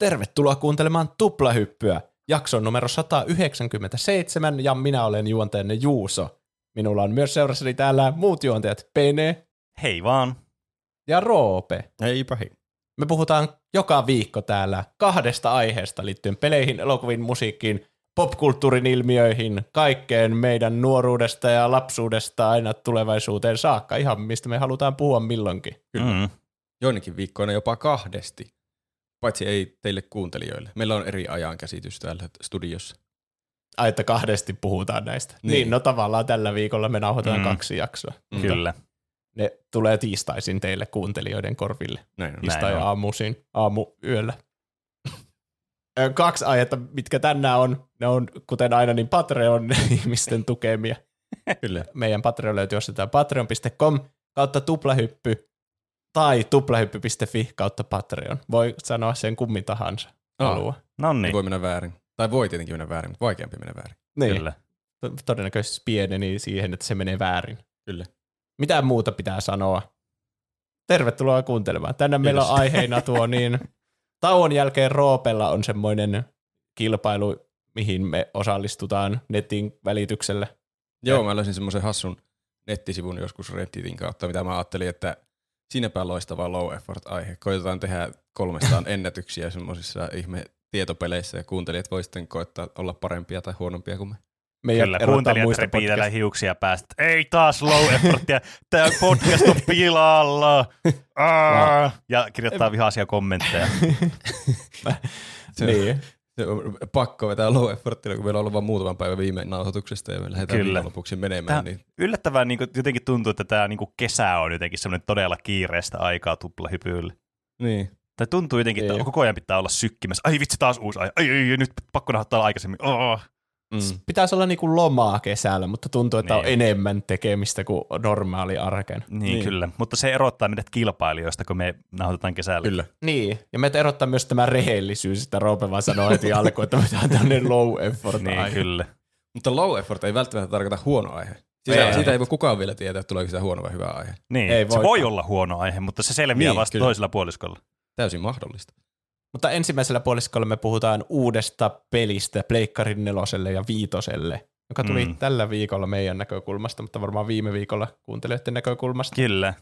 Tervetuloa kuuntelemaan Tuplahyppyä, jakson numero 197, ja minä olen juonteenne Juuso. Minulla on myös seurassani täällä muut juontajat Pene Hei vaan. ja Roope. Hei. Me puhutaan joka viikko täällä kahdesta aiheesta liittyen peleihin, elokuviin, musiikkiin, popkulttuurin ilmiöihin, kaikkeen meidän nuoruudesta ja lapsuudesta aina tulevaisuuteen saakka, ihan mistä me halutaan puhua milloinkin. Kyllä. Mm. Joinakin viikkoina jopa kahdesti. Paitsi ei teille kuuntelijoille. Meillä on eri ajankäsitys täällä studiossa. Ai, että kahdesti puhutaan näistä. Niin, Niin. no tavallaan tällä viikolla me nauhoitetaan Mm. kaksi jaksoa. Mm. Kyllä. Ne tulee tiistaisin teille kuuntelijoiden korville. Näin on. Tiistai on. aamuisin, aamu yöllä. Ö, Kaksi aihetta, mitkä tänään on, ne on kuten aina niin Patreon-ihmisten tukemia. Kyllä. Meidän Patreon löytyy jostain patreon.com kautta tuplahyppy tai tuplahyppy.fi kautta Patreon. Voi sanoa sen kummin tahansa halua. No Niin. Voi mennä väärin. Tai voi tietenkin mennä väärin, mutta vaikeampi mennä väärin. Niin, kyllä. to- todennäköisesti pieneni siihen, että se menee väärin. Kyllä. Mitä muuta pitää sanoa? Tervetuloa kuuntelemaan. Tänään meillä on aiheena tuo niin, tauon jälkeen Roopella on semmoinen kilpailu, mihin me osallistutaan netin välityksellä. Joo, mä löysin semmoisen hassun nettisivun joskus Redditin kautta, mitä mä ajattelin, että siinäpä loistava low effort aihe. Koitetaan tehdä kolmestaan ennätyksiä semmoisissa ihme tietopeleissä ja kuuntelijat voi sitten koettaa olla parempia tai huonompia kuin me. Meidät Kyllä, kuuntelijat muista repii täällä podcast- hiuksia päästä. Ei taas low effortia, tää podcast on pilalla. Aa! Ja kirjoittaa vihaisia kommentteja. Se, Niin. Pakko vetää low effortilla, kun meillä on ollut vain muutaman päivän viime nauhoituksesta ja me lähdetään Kyllä. viikonlopuksi menemään. Tää- Niin Yllättävän niin kuin, jotenkin tuntuu, että tämä niin kuin kesä on jotenkin semmoinen todella kiireistä aikaa tuplahypyille. niin. Tai tuntuu jotenkin, että Ei. koko ajan pitää olla sykkimässä. Ai vitsi, taas uusi aihe. Ai, ai, ai nyt pakko nauhoittaa aikaisemmin. Oh. Mm. Pitäisi olla niinku lomaa kesällä, mutta tuntuu, että on Niin. enemmän tekemistä kuin normaali arken. Niin, Niin. kyllä. Mutta se erottaa meidät kilpailijoista, kun me nauhoitetaan kesällä. Kyllä. Niin, ja meitä erottaa myös tämä rehellisyys, että Roope vaan sanoo heti alkuun, että tämä on tämmöinen low effort Niin, aihe. kyllä. Mutta low effort ei välttämättä tarkoita huono aihe. Siitä, Ei. ei, siitä ei voi kukaan vielä tietää, että tuleeko sitä huono vai hyvä aihe. Niin, Ei se voi. voi olla huono aihe, mutta se selviää Niin, vasta kyllä. toisella puoliskolla. Täysin mahdollista. Mutta ensimmäisellä puoliskolla me puhutaan uudesta pelistä Pleikkarin neloselle ja viitoselle, joka tuli Mm. tällä viikolla meidän näkökulmasta, mutta varmaan viime viikolla kuuntelijoiden näkökulmasta. Kyllä.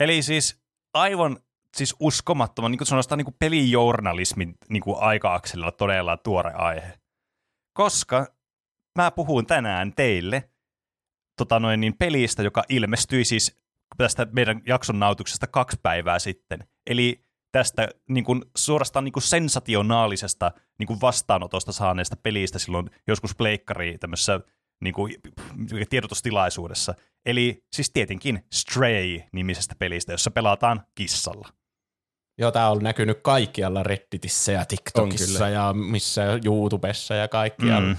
Eli siis aivan siis uskomattoman, niin kuin sanotaan, niin kuin pelijournalismin niin kuin aika-akselilla todella tuore aihe. Koska mä puhun tänään teille tota noin, niin pelistä, joka ilmestyi siis tästä meidän jakson nautuksesta kaksi päivää sitten. Eli tästä niin kuin, suorastaan niin kuin sensationaalisesta niin kuin vastaanotosta saaneesta pelistä silloin joskus pleikkari tämmöisessä niin kuin, tiedotustilaisuudessa. Eli siis tietenkin Stray-nimisestä pelistä, jossa pelataan kissalla. Joo, tämä on näkynyt kaikkialla Redditissä ja TikTokissa ja missä YouTubessa ja kaikkialla. Mm.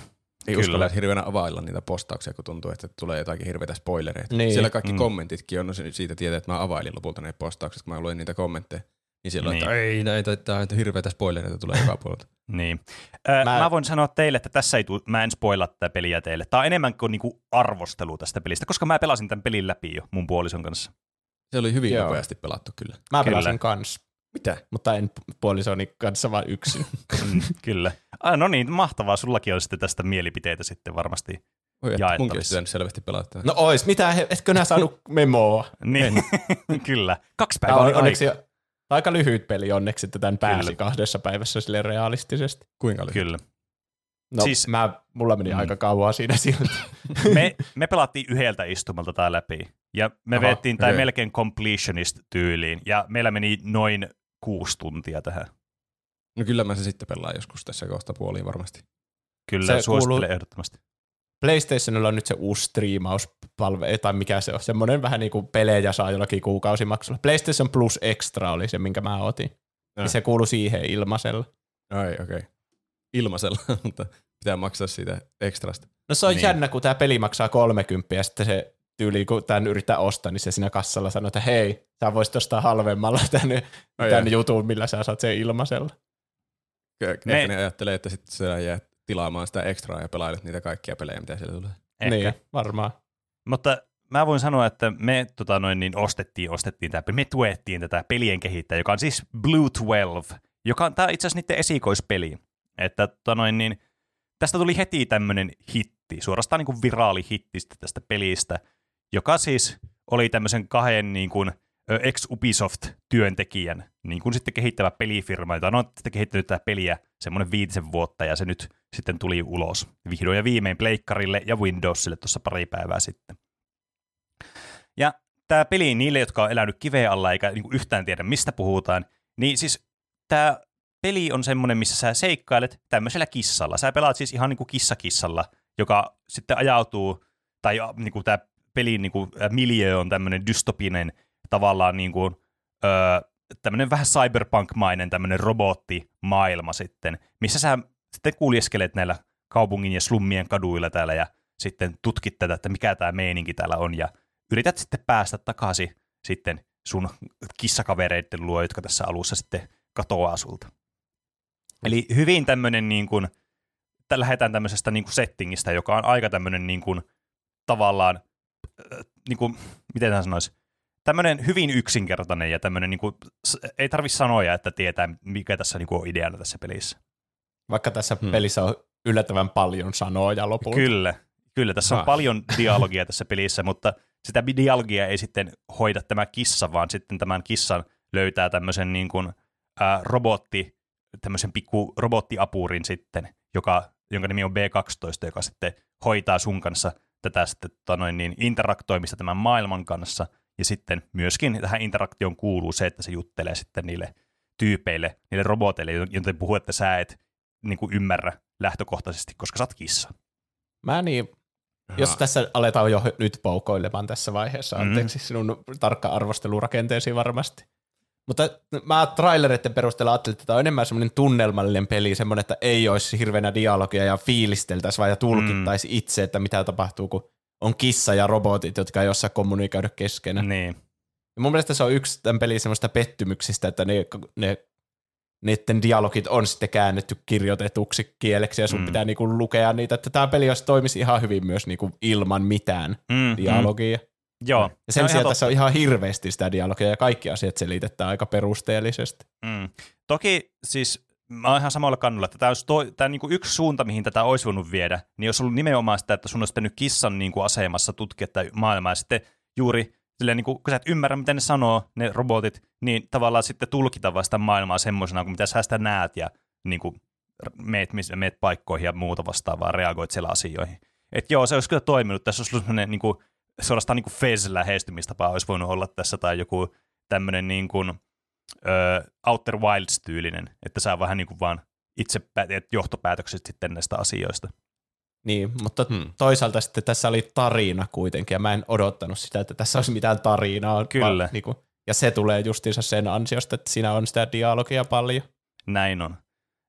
Ei Kyllä. uskalla hirveänä availla niitä postauksia, kun tuntuu, että tulee jotakin hirveitä spoilereita. Niin. Siellä kaikki Mm. mm. kommentitkin on no siitä tietää, että mä availin lopulta ne postaukset, kun mä luin niitä kommentteja. Niin siellä Niin. että ei näitä, että hirveitä spoilereita tulee joka puolelta. Niin. Mä... Mä- mä voin sanoa teille, että tässä ei tuu, mä en spoilaa tätä peliä teille. Tämä on enemmän kuin niinku arvostelu tästä pelistä, koska mä pelasin tämän pelin läpi jo mun puolison kanssa. Se oli hyvin Joo. nopeasti pelattu kyllä. Mä Kyllä. pelasin kans, Mitä? mutta en puolisoni kanssa vaan yksin. Mm, kyllä. Ah, no niin, mahtavaa. Sullakin on sitten tästä mielipiteitä sitten varmasti. Oi, että munkin olisi selvästi pelata. No ois, mitä, he- etkö nää saanut memoa? Niin, kyllä. Kaksi päivää on oli onneksi aika. Aika lyhyt peli onneksi, että tämän pääsi Kyllä. kahdessa päivässä sille realistisesti. Kuinka oli? Kyllä. No, Siis- mä, mulla meni Mm. aika kauan siinä silti. Me, me pelattiin yhdeltä istumalta tämä läpi. Ja me Aha, veettiin tämä melkein completionist-tyyliin. Ja meillä meni noin kuusi tuntia tähän. No kyllä mä se sitten pelaan joskus tässä kohta puoliin varmasti. Kyllä, Se suosittelen kuuluu- ehdottomasti. PlayStationilla on nyt se uusi striimauspalve, tai mikä se on, semmoinen vähän niin kuin pelejä saa jollakin kuukausimaksulla. PlayStation Plus Extra oli se, minkä mä otin. Äh. Ja se kuului siihen ilmaisella. Ai okei. Okay. Ilmaisella, mutta pitää maksaa siitä ekstrasta. No se on Niin. jännä, kun tämä peli maksaa 30 ja sitten se tyyli, kun tämän yrittää ostaa, niin se siinä kassalla sanoo, että hei, sä voisit ostaa halvemmalla tänne, Ai tämän jutun, millä sä saat sen ilmaisella. Ehkä Me- ne ajattelee, että sitten sä jää tilaamaan sitä ekstraa ja pelailet niitä kaikkia pelejä, mitä siellä tulee. Ehkä. Niin, varmaan. Mutta mä voin sanoa, että me tota noin, niin ostettiin, ostettiin tämä. Me tuettiin tätä pelien kehittäjää, joka on siis Blue 12, joka on, tämä itse asiassa niiden esikoispeli. Että tota noin, niin, tästä tuli heti tämmöinen hitti, suorastaan niin kuin viraali hitti tästä pelistä, joka siis oli tämmöisen kahden niin kuin, ex-Ubisoft-työntekijän niin kuin sitten kehittävä pelifirma, jota on sitten kehittänyt tätä peliä semmoinen viitisen vuotta, ja se nyt sitten tuli ulos vihdoin ja viimein Pleikkarille ja Windowsille tuossa pari päivää sitten. Ja tämä peli niille, jotka on elänyt kiveen alla eikä niin kuin yhtään tiedä, mistä puhutaan, niin siis tämä peli on semmoinen, missä sä seikkailet tämmöisellä kissalla. Sä pelaat siis ihan niin kuin kissakissalla, joka sitten ajautuu, tai niin kuin tämä pelin niin kuin, miljö on tämmöinen dystopinen tavallaan niin kuin, öö, tämmöinen vähän cyberpunk-mainen tämmöinen robottimaailma sitten, missä sä sitten kuljeskelet näillä kaupungin ja slummien kaduilla täällä ja sitten tutkit tätä, että mikä tämä meininki täällä on ja yrität sitten päästä takaisin sitten sun kissakavereiden luo, jotka tässä alussa sitten katoaa sulta. Eli hyvin tämmöinen niin kuin, lähdetään tämmöisestä niin kuin settingistä, joka on aika tämmöinen niin kuin, tavallaan, niin kuin, miten hän sanoisi, tämmöinen hyvin yksinkertainen ja tämmöinen, niin kuin, ei tarvi sanoja, että tietää, mikä tässä niin kuin, on ideana tässä pelissä. Vaikka tässä hmm. pelissä on yllättävän paljon sanoja lopulta. Kyllä, kyllä. Tässä on paljon dialogia tässä pelissä, mutta sitä dialogia ei sitten hoida tämä kissa, vaan sitten tämän kissan löytää tämmöisen niin kuin, ää, robotti, tämmöisen pikku robottiapurin sitten, joka, jonka nimi on B12, joka sitten hoitaa sun kanssa tätä sitten, tota noin, niin, interaktoimista tämän maailman kanssa – ja sitten myöskin tähän interaktioon kuuluu se, että se juttelee sitten niille tyypeille, niille roboteille, joten puhuu, että sä et niin kuin ymmärrä lähtökohtaisesti, koska sä oot kissa. Mä niin, jos tässä aletaan jo nyt poukoilemaan tässä vaiheessa, mm. anteeksi sinun tarkka arvostelurakenteesi varmasti. Mutta mä trailereiden perusteella ajattelin, että tämä on enemmän semmoinen tunnelmallinen peli, semmoinen, että ei olisi hirveänä dialogia ja fiilisteltäisi vaan ja tulkittaisi mm. itse, että mitä tapahtuu, kun on kissa ja robotit, jotka ei osaa kommunikoida keskenään. Niin. Ja mun mielestä se on yksi tämän pelin semmoista pettymyksistä, että ne, ne niiden dialogit on sitten käännetty kirjoitetuksi kieleksi ja sun mm. pitää niinku lukea niitä, että tämä peli olisi toimisi ihan hyvin myös niinku ilman mitään mm, mm. dialogia. Mm. Joo. Ja sen sijaan tässä on ihan hirveästi sitä dialogia ja kaikki asiat selitetään aika perusteellisesti. Mm. Toki siis mä oon ihan samalla kannalla, että tämä olisi toi, tämä niin kuin yksi suunta, mihin tätä olisi voinut viedä, niin jos ollut nimenomaan sitä, että sun olisi pitänyt kissan niin kuin asemassa tutkia tätä maailmaa, ja sitten juuri silleen, niin kuin, kun sä et ymmärrä, miten ne sanoo, ne robotit, niin tavallaan sitten tulkita vasta maailmaa semmoisena, kuin mitä sä sitä näet, ja niin kuin meet, meet paikkoihin ja muuta vastaavaa, reagoit siellä asioihin. Et joo, se olisi kyllä toiminut. Tässä olisi ollut sellainen niin kuin, suorastaan niin Fez-lähestymistapa olisi voinut olla tässä, tai joku tämmöinen niin kuin, ö, Outer Wilds-tyylinen, että sä vähän niin kuin vaan itse teet johtopäätökset sitten näistä asioista. Niin, mutta hmm. toisaalta sitten tässä oli tarina kuitenkin, ja mä en odottanut sitä, että tässä olisi mitään tarinaa. Kyllä. Vaan, niin kuin, ja se tulee justiinsa sen ansiosta, että siinä on sitä dialogia paljon. Näin on.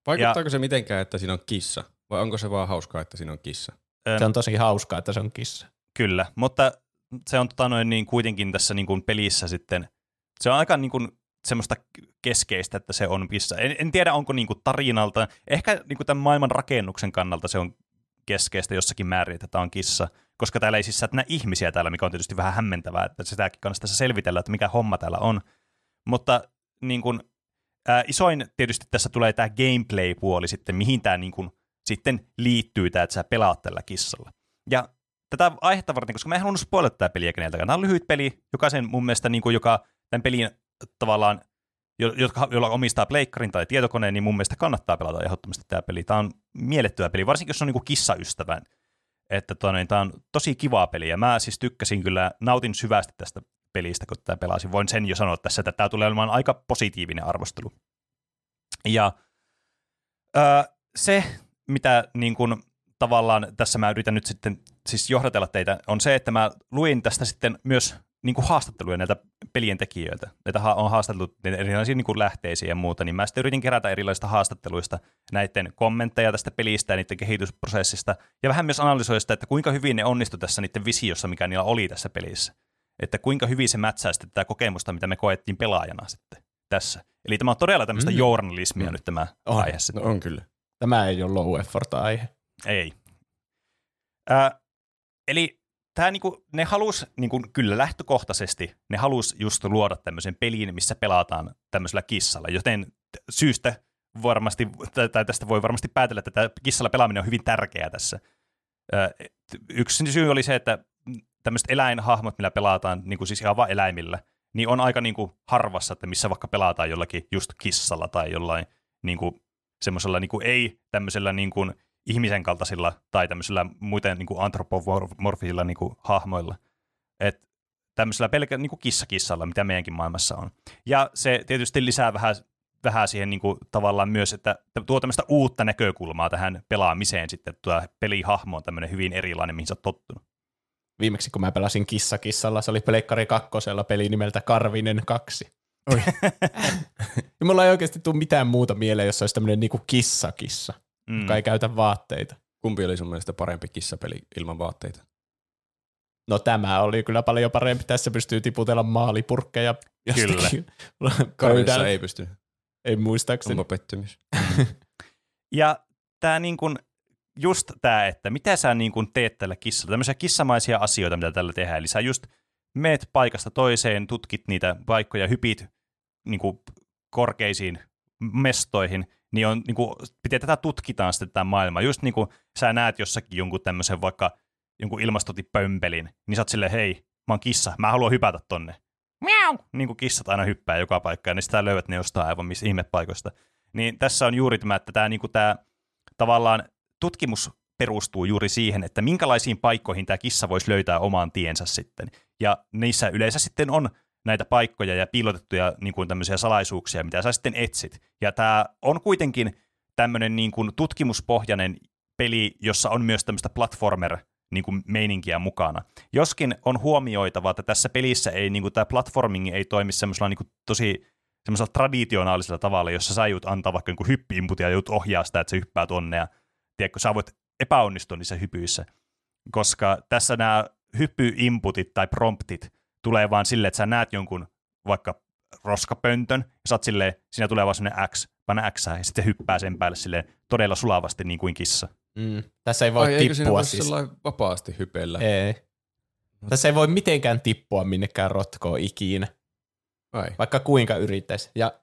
Vaikuttaako ja, se mitenkään, että siinä on kissa? Vai onko se vaan hauskaa, että siinä on kissa? Se on tosi hauskaa, että se on kissa. Kyllä, mutta se on tota noin, niin kuitenkin tässä niin kuin pelissä sitten, se on aika niin kuin semmoista keskeistä, että se on missä. En, en tiedä, onko niinku tarinalta, ehkä niinku tämän maailman rakennuksen kannalta se on keskeistä jossakin määrin, että tämä on kissa, koska täällä ei siis näe ihmisiä täällä, mikä on tietysti vähän hämmentävää, että sitäkin kannattaa selvitellä, että mikä homma täällä on. Mutta niin kuin, ää, isoin tietysti tässä tulee tämä gameplay-puoli sitten, mihin tämä niin kuin, sitten liittyy tämä, että sä pelaat tällä kissalla. Ja tätä aihetta varten, koska mä en halunnut spoilata tätä peliä keneltäkään. Tämä on lyhyt peli, jokaisen mun mielestä, niin kuin, joka tämän pelin tavallaan, jotka, jolla omistaa pleikkarin tai tietokoneen, niin mun mielestä kannattaa pelata ehdottomasti tämä peli. Tämä on miellettyä peli, varsinkin jos on niin kissaystävä. Että tota, niin, tämä on tosi kivaa peli, ja mä siis tykkäsin kyllä, nautin syvästi tästä pelistä, kun tämä pelasin. Voin sen jo sanoa tässä, että tämä tulee olemaan aika positiivinen arvostelu. Ja öö, se, mitä niin kun, tavallaan tässä mä yritän nyt sitten siis johdatella teitä, on se, että mä luin tästä sitten myös niin kuin haastatteluja näiltä pelien tekijöiltä. Näitä on haastateltu erilaisia niin kuin lähteisiä ja muuta, niin mä sitten yritin kerätä erilaisista haastatteluista näiden kommentteja tästä pelistä ja niiden kehitysprosessista, ja vähän myös analysoida sitä, että kuinka hyvin ne onnistu tässä niiden visiossa, mikä niillä oli tässä pelissä. Että kuinka hyvin se mätsää sitten tätä kokemusta, mitä me koettiin pelaajana sitten tässä. Eli tämä on todella tämmöistä mm. journalismia mm. nyt tämä on. aihe. No on kyllä. Tämä ei ole low effort aihe. Ei. Äh, eli tämä niinku, ne halus niinku, kyllä lähtökohtaisesti, ne halus just luoda tämmöisen pelin, missä pelataan tämmöisellä kissalla, joten syystä varmasti, tai tästä voi varmasti päätellä, että tämä kissalla pelaaminen on hyvin tärkeää tässä. Yksi syy oli se, että tämmöiset eläinhahmot, millä pelataan, niin kuin siis ihan vain eläimillä, niin on aika niin kuin harvassa, että missä vaikka pelataan jollakin just kissalla tai jollain niin kuin, semmoisella niin kuin, ei tämmöisellä niin kuin, ihmisen kaltaisilla tai tämmöisillä muuten niin kuin antropomorfisilla niin kuin, hahmoilla. Et tämmöisellä pelkä niin kuin kissakissalla, mitä meidänkin maailmassa on. Ja se tietysti lisää vähän, vähän siihen niin kuin, tavallaan myös, että tuo tämmöistä uutta näkökulmaa tähän pelaamiseen sitten, tuo pelihahmo on tämmöinen hyvin erilainen, mihin sä oot tottunut. Viimeksi kun mä pelasin kissakissalla, se oli Pleikkari kakkosella peli nimeltä Karvinen 2. Oi. ja mulla ei oikeasti tule mitään muuta mieleen, jos olisi tämmöinen niinku kissa-kissa, mm. joka ei käytä vaatteita. Kumpi oli sun mielestä parempi kissapeli ilman vaatteita? No tämä oli kyllä paljon parempi. Tässä pystyy tiputella maalipurkkeja Kyllä. ei pysty. Ei muistaakseni. Onpa pettymys. ja tämä niin kuin, just tämä, että mitä sä niin kuin teet tällä kissalla, tämmöisiä kissamaisia asioita, mitä tällä tehdään. Eli sä just meet paikasta toiseen, tutkit niitä paikkoja, hypit niin kuin korkeisiin mestoihin, niin, on, niin kuin, pitää tätä tutkitaan sitten tämä maailma. Just niin kuin sä näet jossakin jonkun tämmöisen vaikka jonkun ilmastotipömpelin, niin sä oot silleen, hei, mä oon kissa, mä haluan hypätä tonne. Miau! Niin kuin kissat aina hyppää joka paikkaan, niin sitä löydät ne jostain aivan missä ihmepaikoista. Niin tässä on juuri tämä, että tämä, niin kuin tämä tavallaan tutkimus perustuu juuri siihen, että minkälaisiin paikkoihin tämä kissa voisi löytää omaan tiensä sitten. Ja niissä yleensä sitten on näitä paikkoja ja piilotettuja niin kuin tämmöisiä salaisuuksia, mitä sä sitten etsit. Ja tämä on kuitenkin tämmöinen niin kuin tutkimuspohjainen peli, jossa on myös tämmöistä platformer niin kuin meininkiä mukana. Joskin on huomioitava, että tässä pelissä ei niin kuin tämä platforming ei toimi semmoisella niin kuin tosi semmoisella traditionaalisella tavalla, jossa sä joudut antaa vaikka niin hyppi-inputia ja joudut ohjaa sitä, että se hyppää tonne ja tiedätkö, sä voit epäonnistua niissä hypyissä, koska tässä nämä hyppy-inputit tai promptit tulee vaan silleen, että sä näet jonkun vaikka roskapöntön, ja sä oot silleen, siinä tulee vaan sellainen X, panna X, ja sitten hyppää sen päälle silleen todella sulavasti niin kuin kissa. Mm. Tässä ei voi Ai, tippua siis. vapaasti hypellä? Ei. Tässä ei voi mitenkään tippua minnekään rotkoon ikinä. Ai. Vaikka kuinka yrittäisi. Ja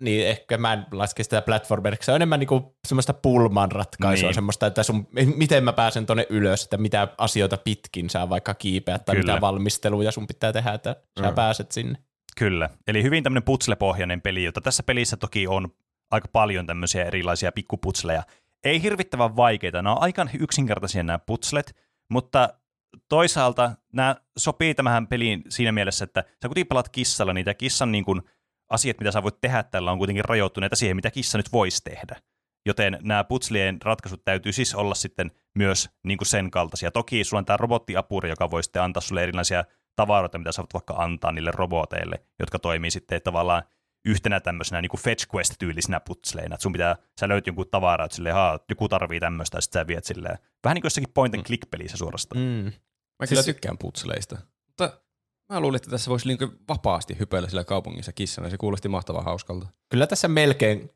niin ehkä mä en laske sitä platformeriksi. Se on enemmän niinku semmoista pulman ratkaisua, niin. semmoista, että sun, miten mä pääsen tonne ylös, että mitä asioita pitkin saa vaikka kiipeä tai Kyllä. mitä valmisteluja sun pitää tehdä, että sä mm. pääset sinne. Kyllä, eli hyvin tämmöinen putslepohjainen peli, jota tässä pelissä toki on aika paljon tämmöisiä erilaisia pikkuputsleja. Ei hirvittävän vaikeita, nämä on aika yksinkertaisia nämä putslet, mutta toisaalta nämä sopii tämähän peliin siinä mielessä, että sä kun pelaat kissalla, niin tämä kissan niin kuin – asiat, mitä sä voit tehdä tällä, on kuitenkin rajoittuneita siihen, mitä kissa nyt voisi tehdä. Joten nämä putslien ratkaisut täytyy siis olla sitten myös niin kuin sen kaltaisia. Toki sulla on tämä robottiapuri, joka voi sitten antaa sulle erilaisia tavaroita, mitä sä voit vaikka antaa niille roboteille, jotka toimii sitten tavallaan yhtenä tämmöisenä niin kuin fetch quest-tyylisinä putsleina. Että sun pitää, sä löyt jonkun tavaraa, että silleen, haa, joku tarvii tämmöistä, ja sitten sä viet silleen. Vähän niin kuin jossakin point and click pelissä suorastaan. Mm. Mä kyllä siis... tykkään putsleista. Mutta Mä luulin, että tässä voisi niin vapaasti hypeillä sillä kaupungissa kissana. Se kuulosti mahtavan hauskalta. Kyllä tässä melkein,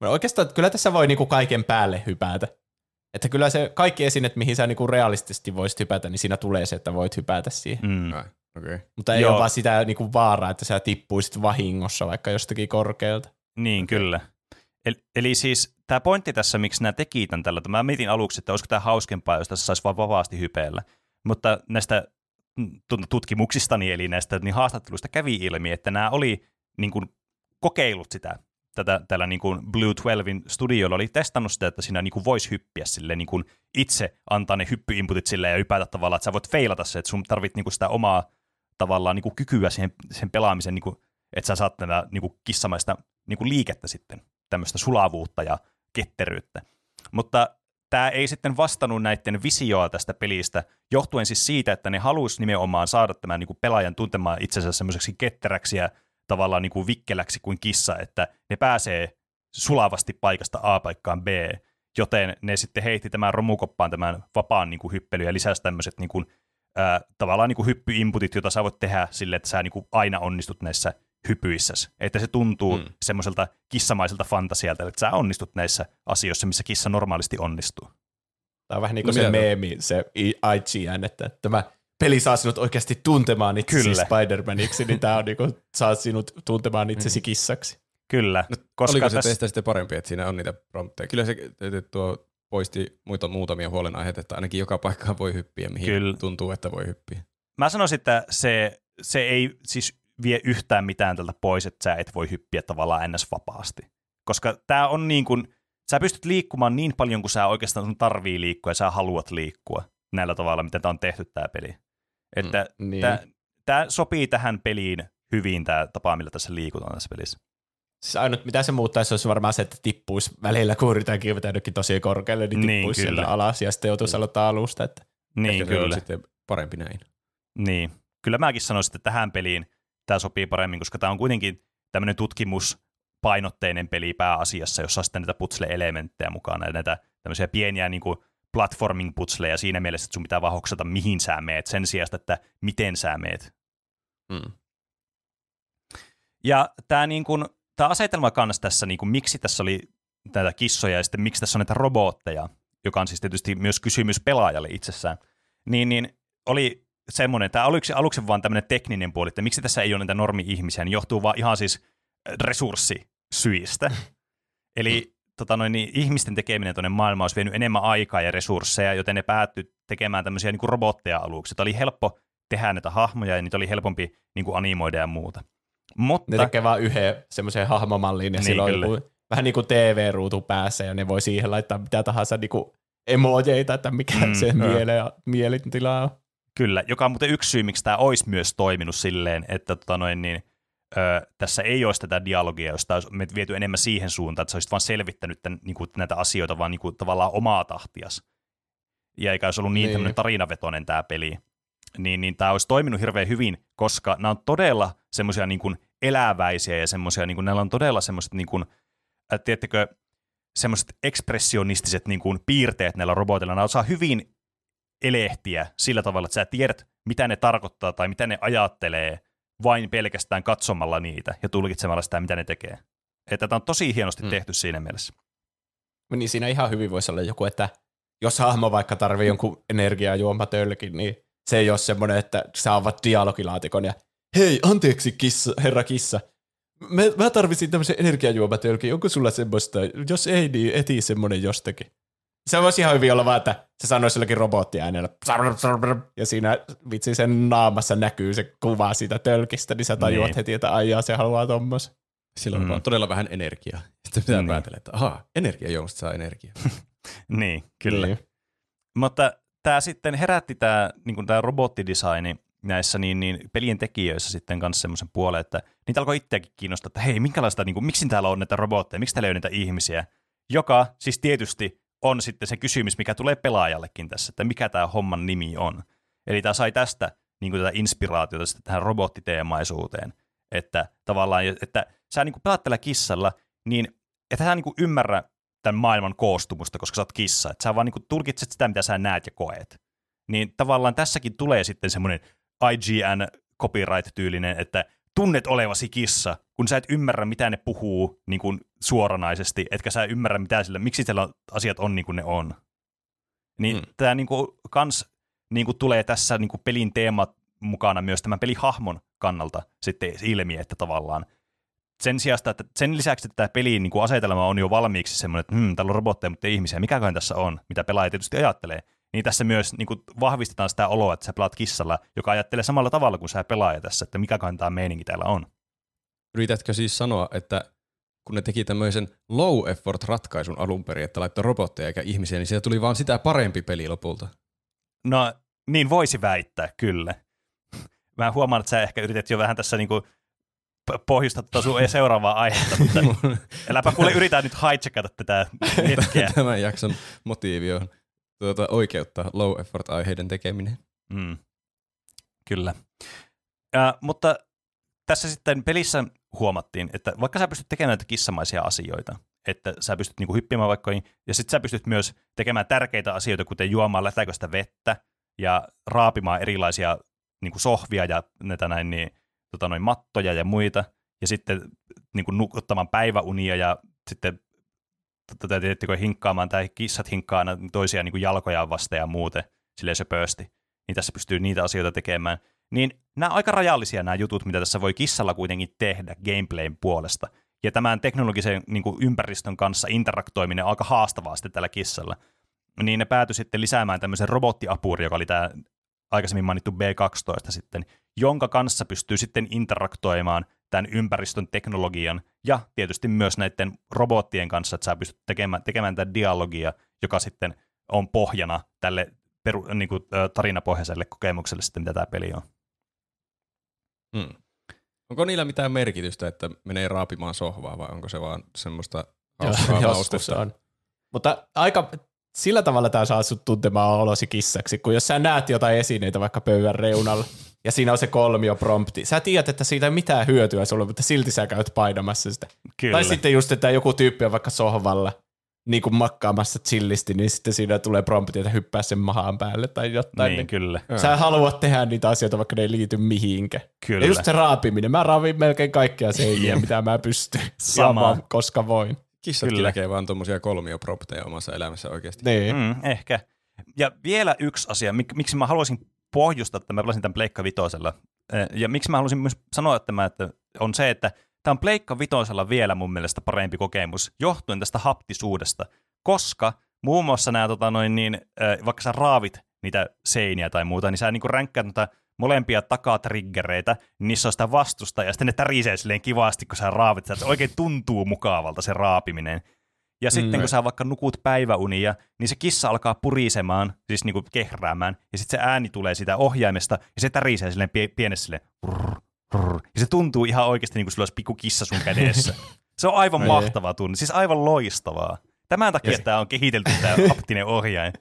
oikeastaan kyllä tässä voi niinku kaiken päälle hypätä. Että kyllä se kaikki esineet, mihin sä niinku realistisesti voisit hypätä, niin siinä tulee se, että voit hypätä siihen. Mm. okay. Mutta ei Joo. ole vaan sitä niinku vaaraa, että sä tippuisit vahingossa vaikka jostakin korkealta. Niin, okay. kyllä. Eli, eli siis tämä pointti tässä, miksi nämä teki tämän tällä, mä mietin aluksi, että olisiko tämä hauskempaa, jos tässä saisi vaan vapaasti hypeillä. Mutta näistä tutkimuksistani, eli näistä niin haastatteluista kävi ilmi, että nämä oli niin kuin, kokeillut sitä tätä, tällä niin kuin Blue 12 studiolla oli testannut sitä, että siinä niin kuin voisi hyppiä sille, niin kuin itse antaa ne hyppyinputit sille ja hypätä tavallaan, että sä voit feilata se, että sun tarvit niin kuin sitä omaa tavallaan niin kuin kykyä siihen, sen pelaamisen, niin kuin, että sä saat tätä niin kuin kissamaista niin kuin liikettä sitten, tämmöistä sulavuutta ja ketteryyttä. Mutta tämä ei sitten vastannut näiden visioa tästä pelistä, johtuen siis siitä, että ne halusi nimenomaan saada tämän niin kuin pelaajan tuntemaan itsensä semmoiseksi ketteräksi ja tavallaan niin kuin vikkeläksi kuin kissa, että ne pääsee sulavasti paikasta A paikkaan B, joten ne sitten heitti tämän romukoppaan tämän vapaan niin kuin hyppely ja lisäsi tämmöiset niin kuin, äh, tavallaan niin kuin hyppyinputit, joita sä voit tehdä sille, että sä niin kuin aina onnistut näissä hypyissäsi. Että se tuntuu mm. semmoiselta kissamaiselta fantasialta, että sä onnistut näissä asioissa, missä kissa normaalisti onnistuu. Tämä on vähän niin kuin no, se meemi, se IGN, että tämä peli saa sinut oikeasti tuntemaan itsesi Kyllä. Spider-Maniksi, niin tämä on niin kuin, saa sinut tuntemaan itsesi mm. kissaksi. Kyllä. No, koska Oliko se tässä, teistä sitten parempi, että siinä on niitä prompteja? Kyllä se että tuo poisti muita, muutamia huolenaiheita, että ainakin joka paikkaan voi hyppiä, mihin Kyllä. tuntuu, että voi hyppiä. mä sanoisin, että se, se ei siis vie yhtään mitään tältä pois, että sä et voi hyppiä tavallaan ns. vapaasti. Koska tämä on niin kuin, sä pystyt liikkumaan niin paljon kuin sä oikeastaan sun tarvii liikkua ja sä haluat liikkua näillä tavalla, miten tämä on tehty tämä peli. Että Niin. tämä sopii tähän peliin hyvin tämä tapa, millä tässä liikutaan tässä pelissä. Siis ainut, mitä se muuttaisi, olisi varmaan se, että tippuisi välillä, kun yritetään kiivetä jonnekin tosi korkealle, niin Niin, tippuisi kyllä. sieltä alas ja sitten joutuisi aloittaa alusta. Että Niin, kyllä. sitten parempi näin. Niin. Kyllä mäkin sanoisin, että tähän peliin tämä sopii paremmin, koska tämä on kuitenkin tämmöinen tutkimuspainotteinen peli pääasiassa, jossa on sitten näitä putsle-elementtejä mukana ja näitä tämmöisiä pieniä niin kuin platforming putsleja siinä mielessä, että sun pitää vaan hoksata, mihin sä meet, sen sijaan, että miten sä meet. Mm. Ja tämä niin kuin, tämä asetelma kanssa tässä, niin kuin, miksi tässä oli näitä kissoja ja sitten miksi tässä on näitä robotteja, joka on siis tietysti myös kysymys pelaajalle itsessään, niin, niin oli semmoinen, tämä oli aluksi vaan tämmöinen tekninen puoli, että miksi tässä ei ole näitä normi-ihmisiä, niin johtuu vaan ihan siis resurssisyistä. Eli tota noin, niin ihmisten tekeminen tuonne maailmaan olisi vienyt enemmän aikaa ja resursseja, joten ne päättyi tekemään tämmöisiä niin kuin robotteja aluksi. Että oli helppo tehdä näitä hahmoja ja niitä oli helpompi niin kuin animoida ja muuta. Mutta, ne tekee vaan yhden semmoisen hahmomallin ja Niin, silloin joku, vähän niin kuin TV-ruutu päässä ja ne voi siihen laittaa mitä tahansa niin kuin emojeita, että mikä Mm, se miele, mielitila on. Kyllä, joka on muuten yksi syy, miksi tämä olisi myös toiminut silleen, että tota noin, niin, ö, tässä ei olisi tätä dialogia, josta olisi me- viety enemmän siihen suuntaan, että sä olisit vaan selvittänyt tämän, niin kuin, näitä asioita vaan niin kuin, tavallaan omaa tahtias. Ja eikä olisi ollut niin, Niin. tämmöinen tarinavetoinen tämä peli. Niin, niin tämä olisi toiminut hirveän hyvin, koska nämä on todella semmoisia niin kuin eläväisiä ja semmoisia, niin kuin, näillä on todella semmoiset, niin kuin, äh, tiedättekö, semmoiset ekspressionistiset niin kuin, piirteet näillä roboteilla. Nämä osaa hyvin elehtiä sillä tavalla, että sä tiedät, mitä ne tarkoittaa tai mitä ne ajattelee vain pelkästään katsomalla niitä ja tulkitsemalla sitä, mitä ne tekee. Että tämä on tosi hienosti Hmm. tehty siinä mielessä. Niin siinä ihan hyvin voisi olla joku, että jos hahmo vaikka tarvii jonkun energiajuomatölkin, niin se ei ole semmoinen, että sä avaat dialogilaatikon ja hei, anteeksi kissa, herra kissa, mä, mä tarvitsin tämmöisen energiajuomatölkin, onko sulla semmoista? Jos ei, niin eti semmoinen jostakin. Se voisi ihan hyvin olla vaan, että se sanoo silläkin robottiäänellä, ja siinä vitsi sen naamassa näkyy se kuva siitä tölkistä, niin sä tajuat Niin. heti, että aijaa se haluaa tommos. Silloin Mm. on vaan todella vähän energiaa. Sitten pitää Niin. päätellä, että ahaa, energiajuomasta saa energiaa. Niin, kyllä. Niin. Mutta tämä sitten herätti tämä niin tämä robottidesigni näissä niin, niin pelien tekijöissä sitten kanssa semmoisen puolen, että niitä alkoi itseäkin kiinnostaa, että hei, minkälaista, niin kuin, miksi täällä on näitä robotteja, miksi täällä ei ole niitä ihmisiä, joka siis tietysti on sitten se kysymys, mikä tulee pelaajallekin tässä, että mikä tämä homman nimi on. Eli tämä sai tästä niin kuin tätä inspiraatiota sitten tähän robottiteemaisuuteen, että tavallaan, että sä niin pelaat tällä kissalla, niin että sä niin ymmärrä tämän maailman koostumusta, koska sä oot kissa. Että sä vaan niin tulkitset sitä, mitä sä näet ja koet. Niin tavallaan tässäkin tulee sitten semmoinen IGN copyright-tyylinen, että tunnet olevasi kissa, kun sä et ymmärrä, mitä ne puhuu niin kuin suoranaisesti, etkä sä ymmärrä, mitä sillä, miksi siellä asiat on niin kuin ne on. Niin Mm. tämä niin kuin, kans niin kuin tulee tässä niin kuin pelin teemat mukana myös tämän pelihahmon kannalta sitten ilmi, että tavallaan sen sijasta, että sen lisäksi, että tämä pelin niin kuin asetelma on jo valmiiksi semmoinen, että hmm, täällä on robotteja, mutta ei ihmisiä, mikäköhän tässä on, mitä pelaaja tietysti ajattelee, niin tässä myös niin kuin vahvistetaan sitä oloa, että sä pelaat kissalla, joka ajattelee samalla tavalla kuin sä pelaaja tässä, että mikäköhän tämä meininki täällä on. Yritätkö siis sanoa, että kun ne teki tämmöisen low effort ratkaisun alun perin, että laittoi robotteja eikä ihmisiä, niin siitä tuli vaan sitä parempi peli lopulta. No, niin voisi väittää, kyllä. Mä huomaan, että sä ehkä yrität jo vähän tässä niinku p- pohjustaa tuota sun seuraavaa aihetta, mutta äläpä kuule yritä nyt hijackata tätä hetkeä. Tämän jakson motiivi on tuota, oikeuttaa low effort aiheiden tekeminen. Mm. Kyllä. Äh, mutta tässä sitten pelissä huomattiin, että vaikka sä pystyt tekemään näitä kissamaisia asioita, että sä pystyt niinku hyppimään vaikka, ja sitten sä pystyt myös tekemään tärkeitä asioita, kuten juomaan lätäköstä vettä ja raapimaan erilaisia niinku sohvia ja näitä näin, niin, tota noin, mattoja ja muita, ja sitten niinku nukuttamaan päiväunia ja sitten tota, tiedättekö, hinkkaamaan, tai kissat hinkkaa toisia niinku jalkojaan vasta ja muuten, silleen söpösti niin tässä pystyy niitä asioita tekemään. Niin nämä aika rajallisia nämä jutut, mitä tässä voi kissalla kuitenkin tehdä gameplayn puolesta. ja tämän teknologisen niin kuin ympäristön kanssa interaktoiminen on aika haastavaa sitten tällä kissalla. Niin ne päätyi sitten lisäämään tämmöisen robottiapuri, joka oli tämä aikaisemmin mainittu B12 sitten, jonka kanssa pystyy sitten interaktoimaan tämän ympäristön teknologian ja tietysti myös näiden robottien kanssa, että sä pystyt tekemään, tekemään tätä dialogia, joka sitten on pohjana tälle peru, niin kuin, tarinapohjaiselle kokemukselle sitten, mitä tämä peli on. Hmm. Onko niillä mitään merkitystä, että menee raapimaan sohvaa vai onko se vaan semmoista hauskaa Joskus on. Mutta aika sillä tavalla tämä saa sut tuntemaan olosi kissaksi, kun jos sä näet jotain esineitä vaikka pöydän reunalla, ja siinä on se kolmio prompti. Sä tiedät, että siitä ei mitään hyötyä sulle, mutta silti sä käyt painamassa sitä. Kyllä. Tai sitten just, että joku tyyppi on vaikka sohvalla niin kuin makkaamassa chillisti, niin sitten siinä tulee prompti, että hyppää sen mahaan päälle tai jotain. Niin, kyllä. Sä haluat tehdä niitä asioita, vaikka ne ei liity mihinkään. Kyllä. Ja just se raapiminen. Mä raavin melkein kaikkia seiniä, mitä mä pystyn. Sama. Vaan, koska voin. Kissatkin Kyllä. näkee vaan tuommoisia kolmiopropteja omassa elämässä oikeasti. Niin. Mm, ehkä. Ja vielä yksi asia, mik, miksi mä haluaisin pohjustaa, että mä pelasin tämän Pleikka Vitosella, eh, ja miksi mä haluaisin myös sanoa tämä, että on se, että tämä on Pleikka Vitosella vielä mun mielestä parempi kokemus, johtuen tästä haptisuudesta, koska muun muassa nämä, tota noin, niin, vaikka sä raavit niitä seiniä tai muuta, niin sä niinku ränkkäät noita molempia takatriggereitä, niin niissä on sitä vastusta, ja sitten ne tärisee silleen kivasti, kun sä raavit, sitä, että se oikein tuntuu mukavalta se raapiminen. Ja sitten Mm. kun sä vaikka nukut päiväunia, niin se kissa alkaa purisemaan, siis niinku kehräämään, ja sitten se ääni tulee siitä ohjaimesta, ja se tärisee silleen pie- pienessä silleen, brrr, brrr, ja se tuntuu ihan oikeasti niin kuin sulla olisi pikku kissa sun kädessä. Se on aivan mahtava tunne, siis aivan loistavaa. Tämän takia tämä on kehitelty tämä haptinen ohjain.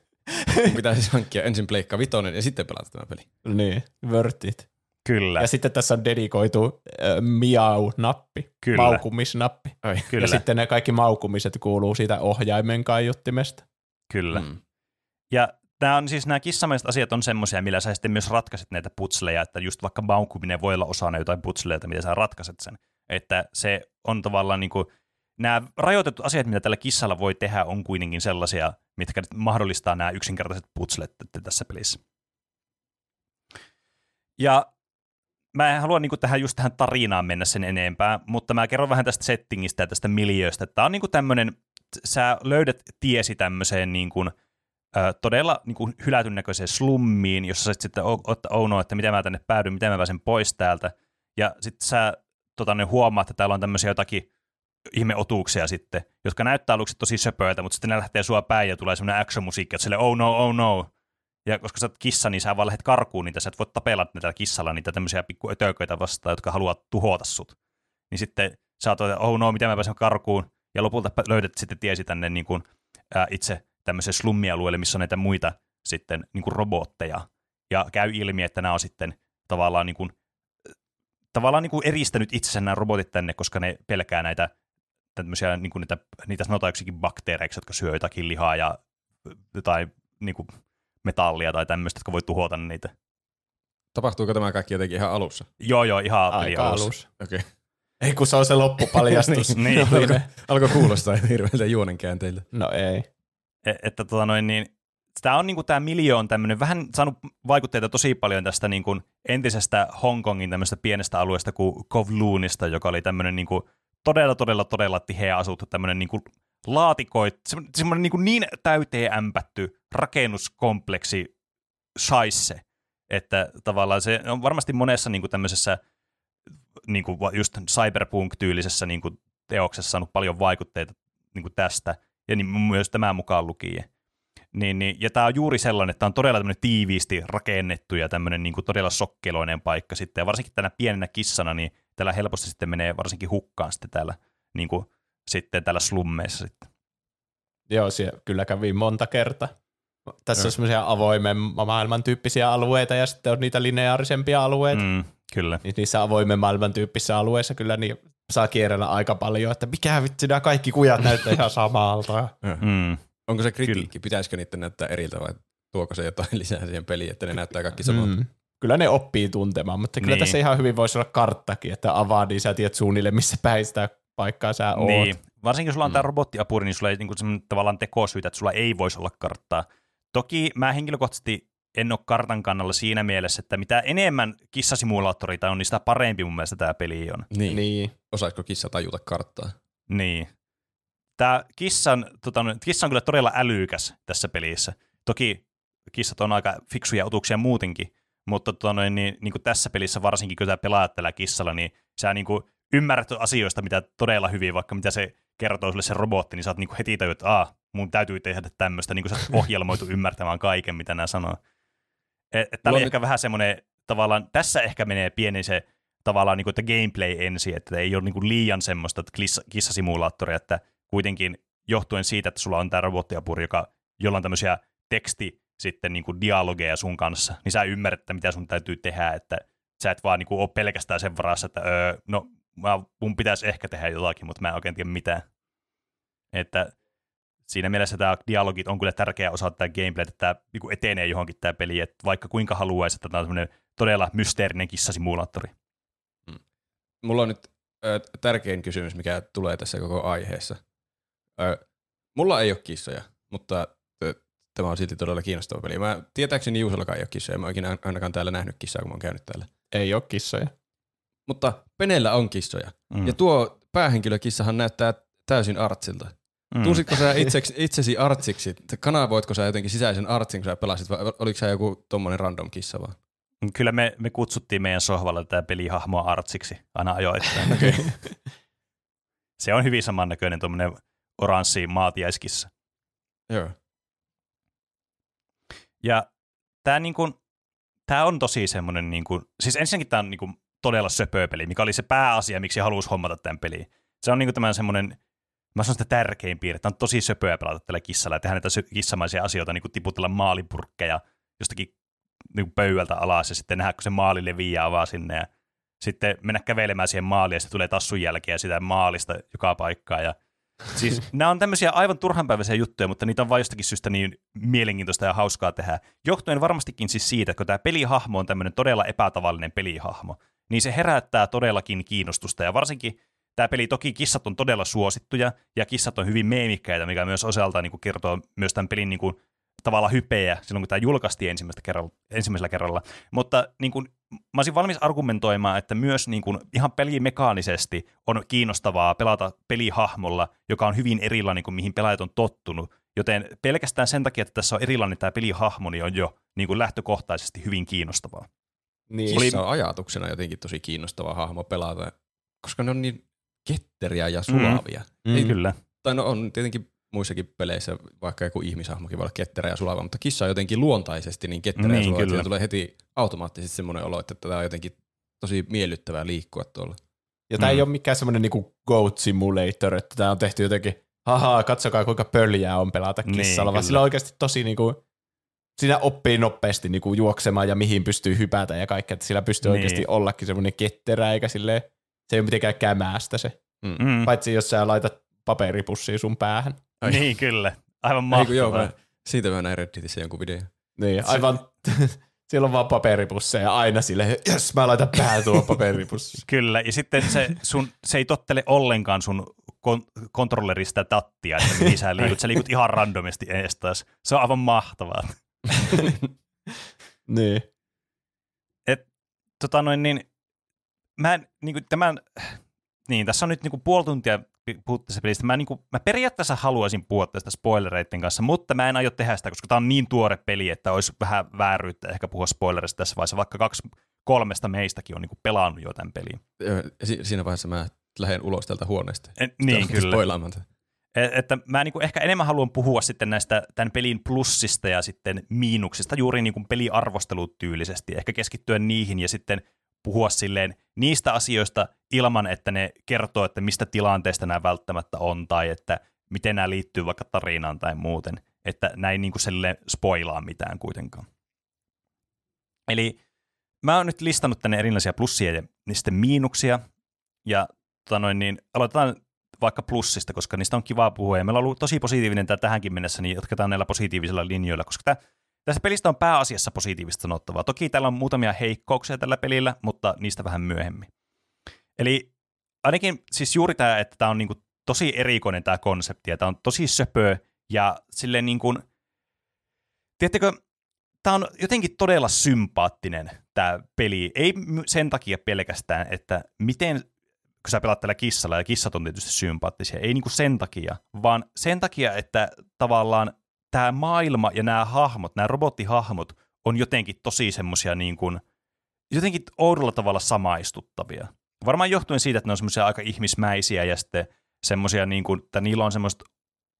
Pitäisi siis hankkia ensin Pleikka Vitonen ja sitten pelata tämä peli. Niin, worth it. Kyllä, Ja sitten tässä on dedikoitu äh, miau-nappi, Kyllä. maukumisnappi. Ai. kyllä, Ja sitten ne kaikki maukumiset kuuluu siitä ohjaimen kaiuttimesta. kyllä. Mm. Ja nämä on siis nämä kissamaiset asiat on semmoisia, millä sä sitten myös ratkaiset näitä putsleja, että just vaikka maukkuminen voi olla osana jotain putsleita, miten sä ratkaiset sen. Että se on tavallaan niin kuin, nämä rajoitetut asiat, mitä tällä kissalla voi tehdä, on kuitenkin sellaisia, mitkä mahdollistaa nämä yksinkertaiset putslet tässä pelissä. Ja mä en halua niin tähän just tähän tarinaan mennä sen enempää, mutta mä kerron vähän tästä settingistä ja tästä miljööstä. Tämä on niin tämmöinen, sä löydät tiesi tämmöiseen niin kuin, todella niin kuin hylätyn näköiseen slummiin, jossa sä sit sitten ottaa ounoa, että miten mä tänne päädyin, miten mä pääsen pois täältä. Ja sitten sä tota, ne huomaat, että täällä on tämmöisiä jotakin ihmeotuuksia sitten, jotka näyttää aluksi tosi söpöiltä, mutta sitten ne lähtee sua päin ja tulee semmoinen action-musiikki, että sille oh no, oh no. Ja koska sä oot kissa, niin sä vaan lähdet karkuun niitä, sä et voi tapella niitä kissalla niitä tämmöisiä pikku vastaan, jotka haluaa tuhota sut. Niin sitten sä oot, oh no, miten mä pääsen karkuun, ja lopulta löydät sitten tiesi tänne niin kuin, ää, itse tämmöiseen slummialueelle, missä on näitä muita sitten niin kuin robotteja. Ja käy ilmi, että nämä on sitten tavallaan niin kuin, tavallaan niin kuin eristänyt itsensä nämä robotit tänne, koska ne pelkää näitä tämmöisiä, niin kuin niitä, niitä sanotaan yksikin bakteereiksi, jotka syö jotakin lihaa ja jotain niin kuin metallia tai tämmöistä, jotka voi tuhota niitä. Tapahtuuko tämä kaikki jotenkin ihan alussa? Joo, joo, ihan Aika alussa. alussa. Okei. Okay. Ei kun se on se loppupaljastus. Niin, Oli Alko, alkoi kuulostaa hirveältä juonenkäänteiltä. No ei. E- että tota noin, niin, tämä on niinku tämä miljo on tämmöinen, vähän saanut vaikutteita tosi paljon tästä niinku entisestä Hongkongin tämmöistä pienestä alueesta kuin Kowloonista, joka oli tämmöinen niinku todella, todella, todella tiheä asuttu tämmöinen niinku laatikoit, semmoinen, niinku niin täyteen ämpätty rakennuskompleksi shaisse, että tavallaan se on varmasti monessa niinku tämmöisessä niinku va- just cyberpunk-tyylisessä niinku teoksessa saanut paljon vaikutteita niinku tästä, ja niin myös tämän mukaan lukien. Niin, niin, ja tämä on juuri sellainen, että tämä on todella tiiviisti rakennettu ja tämmöinen niin kuin todella sokkeloinen paikka sitten. Ja varsinkin tänä pienenä kissana, niin tällä helposti sitten menee varsinkin hukkaan sitten täällä, niin kuin, sitten täällä slummeissa sitten. Joo, siellä kyllä kävi monta kertaa. Tässä Joo. on semmoisia avoimen maailman tyyppisiä alueita ja sitten on niitä lineaarisempia alueita. Mm. Kyllä. Niin niissä avoimen maailman tyyppisissä alueissa kyllä niin saa kierrellä aika paljon, että mikä vitsi, nämä kaikki kujat näyttää ihan samalta. Mm. Onko se kritiikki? Pitäisikö niiden näyttää eriltä vai tuoko se jotain lisää siihen peliin, että ne näyttää kaikki samalta? Mm. Kyllä ne oppii tuntemaan, mutta kyllä Niin. tässä ihan hyvin voisi olla karttakin, että avaa, niin sä tiedät suunnilleen, missä päin sitä paikkaa sä oot. Niin. Varsinkin jos sulla on Mm. tämä robottiapuri, niin sulla ei niin kuin, tavallaan tekosyytä, että sulla ei voisi olla karttaa. Toki mä henkilökohtaisesti en ole kartan kannalla siinä mielessä, että mitä enemmän kissasimulaattoreita on, niin sitä parempi mun mielestä tämä peli on. Niin. niin. osaisiko kissa tajuta karttaa. Niin. Tämä kissan, tota, kissa on kyllä todella älykäs tässä pelissä. Toki kissat on aika fiksuja otuksia muutenkin, mutta tota, noin, niin, niin kuin tässä pelissä varsinkin, kun sä pelaat tällä kissalla, niin sä niin kuin ymmärrät asioista, mitä todella hyvin, vaikka mitä se kertoo sulle se robotti, niin sä oot niin kuin heti tajut, että Aa, mun täytyy tehdä tämmöistä, niin kuin sä oot ohjelmoitu ymmärtämään kaiken, mitä nämä sanoo. Et, et tämä oli ehkä vähän semmoinen, tavallaan, tässä ehkä menee pieni se tavallaan, niin kuin, että gameplay ensin, että ei ole niin kuin liian semmoista että kissa, kissasimulaattoria, että kuitenkin johtuen siitä, että sulla on tämä robottiapuri, joka, jolla on tämmöisiä teksti sitten niin kuin dialogeja sun kanssa, niin sä ymmärrät, että mitä sun täytyy tehdä, että sä et vaan niin kuin ole pelkästään sen varassa, että öö, no mä, mun pitäisi ehkä tehdä jotakin, mutta mä en oikein tiedä mitään. Että siinä mielessä tämä dialogit on kyllä tärkeä osa tätä gameplay, että tämä niin etenee johonkin tämä peli, että vaikka kuinka haluaisi, että tämä on semmoinen todella mysteerinen kissasimulaattori. Mm. Mulla on nyt ö, tärkein kysymys, mikä tulee tässä koko aiheessa. Ö, mulla ei ole kissoja, mutta tämä on silti todella kiinnostava peli. Mä tietääkseni Juusellakaan ei ole kissoja. Mä ikinä ainakaan täällä nähnyt kissaa, kun mä oon käynyt täällä. Ei ole kissoja. Mutta Penellä on kissoja. Mm. Ja tuo päähenkilökissahan näyttää täysin artsilta. Mm. Tunsitko sä itseksi, itsesi artsiksi? Kanavoitko sä jotenkin sisäisen artsin, kun sä pelasit, vai oliko sä joku tommonen random kissa vaan? Kyllä me, me kutsuttiin meidän sohvalla tätä pelihahmoa artsiksi aina ajoittain. okay. Se on hyvin samannäköinen tuommoinen oranssi maatiaiskissa. Joo. Ja tämä niinku, on tosi semmoinen, niinku, siis ensinnäkin tämä on niinku todella söpöpeli, mikä oli se pääasia, miksi halusi hommata tämän peliin. Se on niinku tämän semmoinen, mä sanon sitä tärkein piirre, että on tosi söpöä pelata tällä kissalla ja tehdä näitä kissamaisia asioita, niin kuin tiputella maalipurkkeja jostakin niin pöydältä alas ja sitten nähdä, kun se maali leviää vaan sinne ja sitten mennä kävelemään siihen maaliin ja se tulee tassun jälkeen sitä maalista joka paikkaan ja Siis nämä on tämmöisiä aivan turhanpäiväisiä juttuja, mutta niitä on vain jostakin syystä niin mielenkiintoista ja hauskaa tehdä. Johtuen varmastikin siis siitä, että kun tämä pelihahmo on tämmöinen todella epätavallinen pelihahmo, niin se herättää todellakin kiinnostusta. Ja varsinkin tämä peli, toki kissat on todella suosittuja, ja kissat on hyvin meemikkäitä, mikä myös osalta niin kertoo myös tämän pelin niin kuin, tavalla hypeä silloin, kun tämä julkaistiin ensimmäistä kerralla, ensimmäisellä kerralla. Mutta niin kuin, mä olisin valmis argumentoimaan, että myös niin kuin, ihan pelimekaanisesti on kiinnostavaa pelata pelihahmolla, joka on hyvin erilainen kuin mihin pelaajat on tottunut. Joten pelkästään sen takia, että tässä on erilainen tämä pelihahmo, niin on jo niin kuin lähtökohtaisesti hyvin kiinnostavaa. Niin. Oli... on ajatuksena jotenkin tosi kiinnostava hahmo pelata, koska ne on niin ketteriä ja sulavia. Mm. Ei, Kyllä. Tai no on tietenkin muissakin peleissä, vaikka joku ihmishahmokin voi olla ketterä ja sulava, mutta kissa on jotenkin luontaisesti niin ketterä niin, ja sulava, että tulee heti automaattisesti semmoinen olo, että tämä on jotenkin tosi miellyttävää liikkua tuolla. Ja tämä mm. ei ole mikään semmoinen niinku goat simulator, että tämä on tehty jotenkin, haha, katsokaa kuinka pöljää on pelata niin, kissalla, niin, vaan sillä on oikeasti tosi niinku, siinä oppii nopeasti niinku juoksemaan ja mihin pystyy hypätä ja kaikkea, että sillä pystyy niin. oikeasti ollakin semmoinen ketterä, eikä silleen, se ei ole mitenkään kämäästä se. Mm. Paitsi jos sä laitat paperipussiin sun päähän. Ai. Niin, kyllä. Aivan mahtavaa. Ei, joo, mä, siitä mä näin Redditissä jonkun video. Niin, aivan. Siellä on vaan paperipusseja aina sille, jos mä laitan päähän tuo paperipussi. Kyllä, ja sitten se, sun, se ei tottele ollenkaan sun kon- kontrollerista tattia, että mihin sä liikut. Sä liikut ihan randomisti eestaas. Se on aivan mahtavaa. niin. Et, tota noin, niin, mä en, niin kuin, tämän, niin, tässä on nyt niin kuin puoli tuntia puhuttu tästä pelistä. Mä, niin kuin, mä periaatteessa haluaisin puhua tästä spoilereiden kanssa, mutta mä en aio tehdä sitä, koska tämä on niin tuore peli, että olisi vähän vääryyttä ehkä puhua spoilerista tässä vaiheessa, vaikka kaksi kolmesta meistäkin on niin kuin pelannut jo tämän pelin. Si- siinä vaiheessa mä lähden ulos tältä huoneesta. En, niin, kyllä. Et, että mä niin kuin ehkä enemmän haluan puhua sitten näistä tämän pelin plussista ja sitten miinuksista juuri niin kuin peliarvostelutyylisesti, ehkä keskittyä niihin ja sitten puhua silleen niistä asioista ilman, että ne kertoo, että mistä tilanteesta nämä välttämättä on tai että miten nämä liittyy vaikka tarinaan tai muuten. Että näin niin kuin spoilaa mitään kuitenkaan. Eli mä oon nyt listannut tänne erilaisia plussia ja niistä miinuksia. Ja tota noin, niin aloitetaan vaikka plussista, koska niistä on kiva puhua. Ja meillä on ollut tosi positiivinen tämä tähänkin mennessä, niin jatketaan näillä positiivisilla linjoilla, koska tämä Tästä pelistä on pääasiassa positiivista sanottavaa. Toki täällä on muutamia heikkouksia tällä pelillä, mutta niistä vähän myöhemmin. Eli ainakin siis juuri tämä, että tämä on niinku tosi erikoinen tämä konsepti, ja tämä on tosi söpö, ja silleen niin kuin, tiedättekö, tämä on jotenkin todella sympaattinen tämä peli. Ei sen takia pelkästään, että miten kun sä pelaat tällä kissalla, ja kissat on tietysti sympaattisia, ei niinku sen takia, vaan sen takia, että tavallaan tämä maailma ja nämä hahmot, nämä robottihahmot on jotenkin tosi semmoisia niin kuin, jotenkin oudolla tavalla samaistuttavia. Varmaan johtuen siitä, että ne on semmoisia aika ihmismäisiä ja sitten semmoisia, niin kuin, että niillä on semmoiset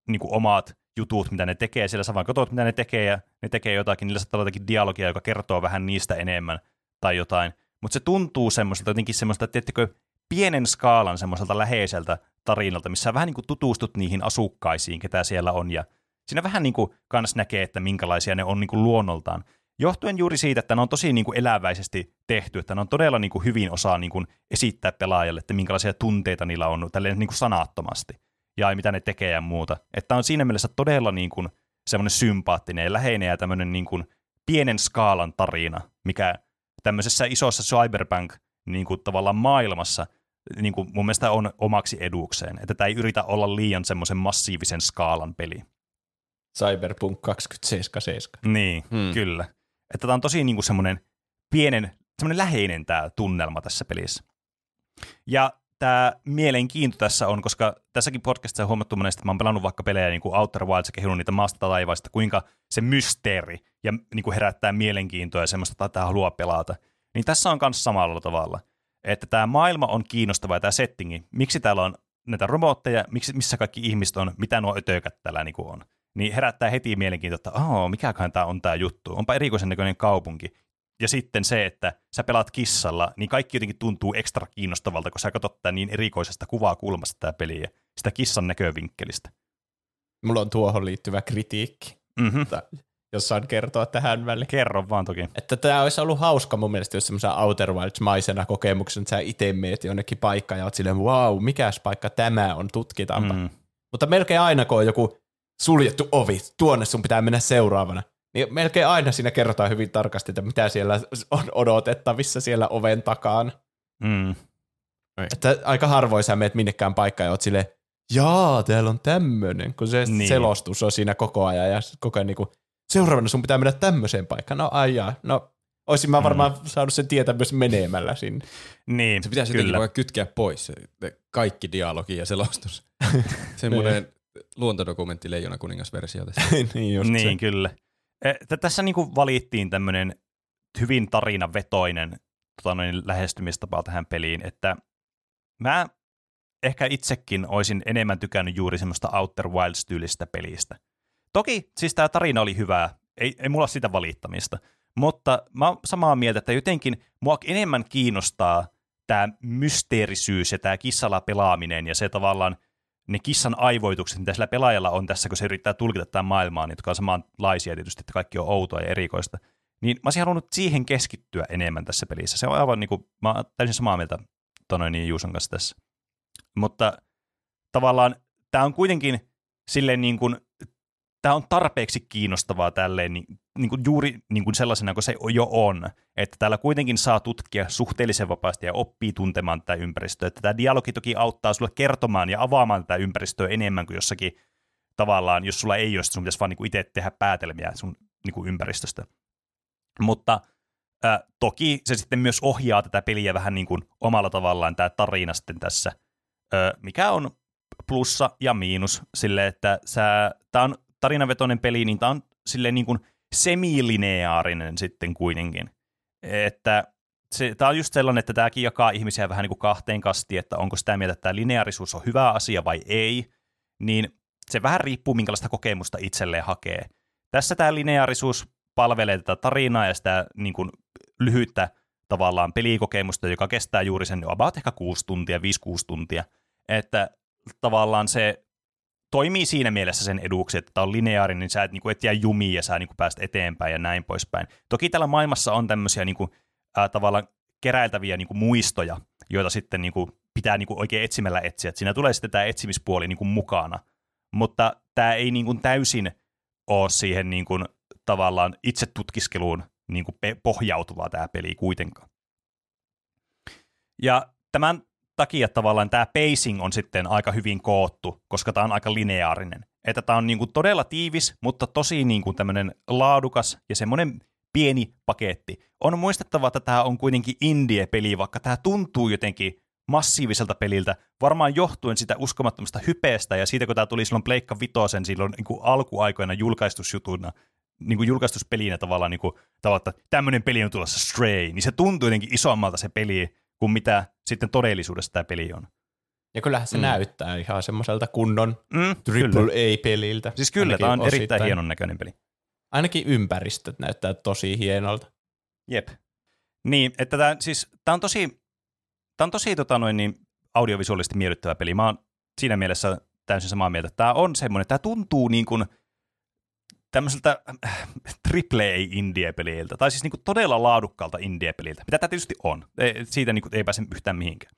niin kuin omat jutut, mitä ne tekee, siellä sä vaan mitä ne tekee, ja ne tekee jotakin, niillä saattaa olla jotakin dialogia, joka kertoo vähän niistä enemmän tai jotain. Mutta se tuntuu semmoiselta, jotenkin semmoiselta, että teettekö, pienen skaalan semmoiselta läheiseltä tarinalta, missä vähän niin kuin tutustut niihin asukkaisiin, ketä siellä on, ja siinä vähän niin kuin kans näkee, että minkälaisia ne on niin kuin luonnoltaan. Johtuen juuri siitä, että ne on tosi niin kuin eläväisesti tehty, että ne on todella niin kuin hyvin osaa niin kuin esittää pelaajalle, että minkälaisia tunteita niillä on tälleen niin kuin sanattomasti ja mitä ne tekee ja muuta. Että on siinä mielessä todella niin kuin semmoinen sympaattinen ja läheinen ja tämmöinen niin kuin pienen skaalan tarina, mikä tämmöisessä isossa cyberpunk niin kuin tavallaan maailmassa niin kuin mun mielestä on omaksi edukseen. Että tämä ei yritä olla liian semmoisen massiivisen skaalan peli. Cyberpunk 2077. Niin, hmm. kyllä. Että tämä on tosi niin kuin semmoinen pienen, semmoinen läheinen tämä tunnelma tässä pelissä. Ja tämä mielenkiinto tässä on, koska tässäkin podcastissa on huomattu monesti, että mä oon pelannut vaikka pelejä niin kuin Outer Wilds ja kehunut niitä maasta taivaista, kuinka se mysteeri ja niin kuin herättää mielenkiintoa ja semmoista, että tämä haluaa pelata. Niin tässä on myös samalla tavalla. Että tämä maailma on kiinnostava ja tämä settingi, miksi täällä on näitä robotteja, miksi, missä kaikki ihmiset on, mitä nuo ötökät täällä niin kuin on niin herättää heti mielenkiintoa, että oh, mikäköhän tämä on tämä juttu. Onpa erikoisen näköinen kaupunki. Ja sitten se, että sä pelaat kissalla, niin kaikki jotenkin tuntuu ekstra kiinnostavalta, kun sä katsot tätä niin erikoisesta kuvaa kulmasta tämä peliä, sitä kissan näkövinkkelistä. Mulla on tuohon liittyvä kritiikki, mm-hmm. jos saan kertoa tähän väliin. Kerro vaan toki. Että tämä olisi ollut hauska mun mielestä, jos semmoisen Outer Wilds-maisena kokemuksena, että sä itse meet jonnekin paikkaan ja oot silleen, wow, mikäs paikka tämä on, tutkitaanpa. Mm. Mutta melkein aina, kun on joku suljettu ovi, tuonne sun pitää mennä seuraavana. Niin melkein aina siinä kerrotaan hyvin tarkasti, että mitä siellä on odotettavissa siellä oven takaan. Mm. Että aika harvoin sä meet minnekään paikkaan ja oot silleen, jaa, täällä on tämmöinen, kun se niin. selostus on siinä koko ajan ja koko ajan niinku, seuraavana sun pitää mennä tämmöiseen paikkaan. No ai jaa, no olisin mä varmaan mm. saanut sen tietää myös menemällä sinne. Niin, se pitäisi kyllä. jotenkin kytkeä pois, se, kaikki dialogi ja selostus. Semmoinen niin luontodokumentti Leijona kuningas-versio tästä. niin, just niin se. kyllä. E, tässä niinku valittiin tämmöinen hyvin tarinavetoinen tota noin, lähestymistapa tähän peliin, että mä ehkä itsekin olisin enemmän tykännyt juuri semmoista Outer Wilds-tyylistä pelistä. Toki siis tämä tarina oli hyvää, ei, ei mulla sitä valittamista, mutta mä oon samaa mieltä, että jotenkin mua enemmän kiinnostaa tämä mysteerisyys ja tämä kissalla pelaaminen ja se tavallaan ne kissan aivoitukset, mitä sillä pelaajalla on tässä, kun se yrittää tulkita tämän maailmaan, jotka on samanlaisia tietysti, että kaikki on outoa ja erikoista, niin mä olisin halunnut siihen keskittyä enemmän tässä pelissä. Se on aivan niin kuin, mä täysin samaa mieltä Tonoin niin Juuson kanssa tässä. Mutta tavallaan tämä on kuitenkin silleen niin kuin tämä on tarpeeksi kiinnostavaa tälleen niin, niin kuin juuri niin kuin sellaisena kuin se jo on, että täällä kuitenkin saa tutkia suhteellisen vapaasti ja oppii tuntemaan tätä ympäristöä. Että tämä dialogi toki auttaa sulle kertomaan ja avaamaan tätä ympäristöä enemmän kuin jossakin tavallaan, jos sulla ei ole, sun pitäisi vaan niin kuin itse tehdä päätelmiä sun niin kuin ympäristöstä. Mutta äh, toki se sitten myös ohjaa tätä peliä vähän niin kuin omalla tavallaan tämä tarina sitten tässä, äh, mikä on plussa ja miinus sille, että tämä on tarinavetoinen peli, niin tämä on silleen niin kuin semilineaarinen sitten kuitenkin. Että se, tämä on just sellainen, että tämäkin jakaa ihmisiä vähän niin kuin kahteen kastiin, että onko sitä mieltä, että tämä lineaarisuus on hyvä asia vai ei, niin se vähän riippuu, minkälaista kokemusta itselleen hakee. Tässä tämä lineaarisuus palvelee tätä tarinaa ja sitä niin kuin lyhyttä tavallaan pelikokemusta, joka kestää juuri sen about ehkä kuusi tuntia, 5-6 tuntia. Että tavallaan se toimii siinä mielessä sen eduksi, että tämä on lineaarinen, niin sä et, niin kuin, et jää jumiin ja sä niin kuin pääst eteenpäin ja näin poispäin. Toki tällä maailmassa on tämmöisiä niin kuin, ää, tavallaan keräiltäviä niin kuin muistoja, joita sitten niin kuin, pitää niin kuin, oikein etsimällä etsiä. Että siinä tulee sitten tämä etsimispuoli niin kuin, mukana. Mutta tämä ei niin kuin, täysin ole siihen niin kuin, tavallaan itse tutkiskeluun niin kuin, pohjautuvaa tämä peli kuitenkaan. Ja tämän takia tavallaan tämä pacing on sitten aika hyvin koottu, koska tämä on aika lineaarinen. Että tämä on niin kuin todella tiivis, mutta tosi niin kuin tämmöinen laadukas ja semmoinen pieni paketti. On muistettava, että tämä on kuitenkin indie-peli, vaikka tämä tuntuu jotenkin massiiviselta peliltä, varmaan johtuen sitä uskomattomasta hypeestä ja siitä, kun tämä tuli silloin Pleikka Vitosen silloin niin kuin alkuaikoina julkaistusjutuna, niin kuin julkaistuspelinä tavallaan, niin kuin, tavallaan, että tämmöinen peli on tulossa Stray, niin se tuntuu jotenkin isommalta se peli kuin mitä sitten todellisuudessa tämä peli on. Ja kyllähän se mm. näyttää ihan semmoiselta kunnon Mm, triple A-peliltä. Siis kyllä, Ainakin tämä on osittain. erittäin hienon näköinen peli. Ainakin ympäristöt näyttää tosi hienolta. Jep. Niin, että tämä, siis, tämä on tosi, tämä on tosi tota noin, niin, audiovisuaalisesti miellyttävä peli. Mä oon siinä mielessä täysin samaa mieltä. Tämä on semmoinen, tämä tuntuu niin kuin tämmöiseltä äh, triple indie-peliltä, tai siis niin kuin todella laadukkaalta indie-peliltä, mitä tämä tietysti on. Ei- Siitä niin kuin ei pääse yhtään mihinkään.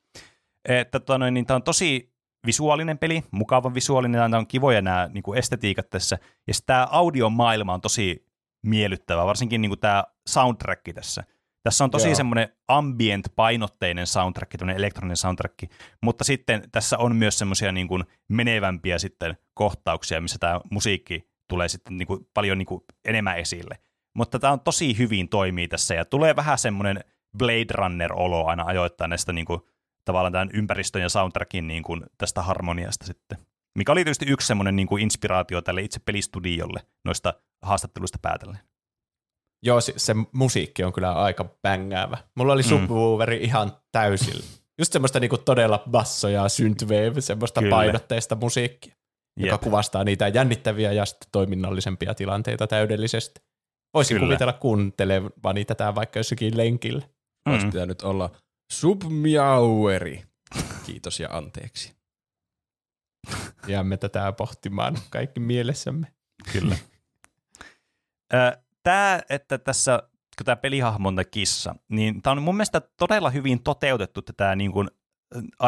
Että tota noin, niin tämä on tosi visuaalinen peli, mukava visuaalinen, tämä on kivoja nämä niin kuin estetiikat tässä, ja tämä audiomaailma on tosi miellyttävä, varsinkin niin kuin tämä soundtrack tässä. Tässä on tosi Joo. semmoinen ambient-painotteinen soundtrack, tämmöinen elektroninen soundtrack, mutta sitten tässä on myös semmoisia niin kuin menevämpiä sitten kohtauksia, missä tämä musiikki tulee sitten niin kuin paljon niin kuin enemmän esille. Mutta tämä on tosi hyvin toimii tässä ja tulee vähän semmoinen Blade Runner-olo aina ajoittain näistä niin kuin, tavallaan tämän ympäristön ja soundtrackin niin kuin, tästä harmoniasta sitten. Mikä oli tietysti yksi semmoinen niin kuin inspiraatio tälle itse pelistudiolle noista haastatteluista päätellen. Joo, se, se musiikki on kyllä aika bängäävä. Mulla oli Mm. subwooferi ihan täysillä. Just semmoista niinku todella basso ja synthwave, semmoista Kyllä. painotteista musiikkia, joka Jep. kuvastaa niitä jännittäviä ja toiminnallisempia tilanteita täydellisesti. Voisin Kyllä. kuvitella kuuntelevani tätä vaikka jossakin lenkillä. Olisi Mm. pitänyt olla submiaueri. Kiitos ja anteeksi. Jäämme tätä pohtimaan kaikki mielessämme. Kyllä. Tämä, että tässä, kun tämä pelihahmo on tämä kissa, niin tämä on mun mielestä todella hyvin toteutettu tätä niin kuin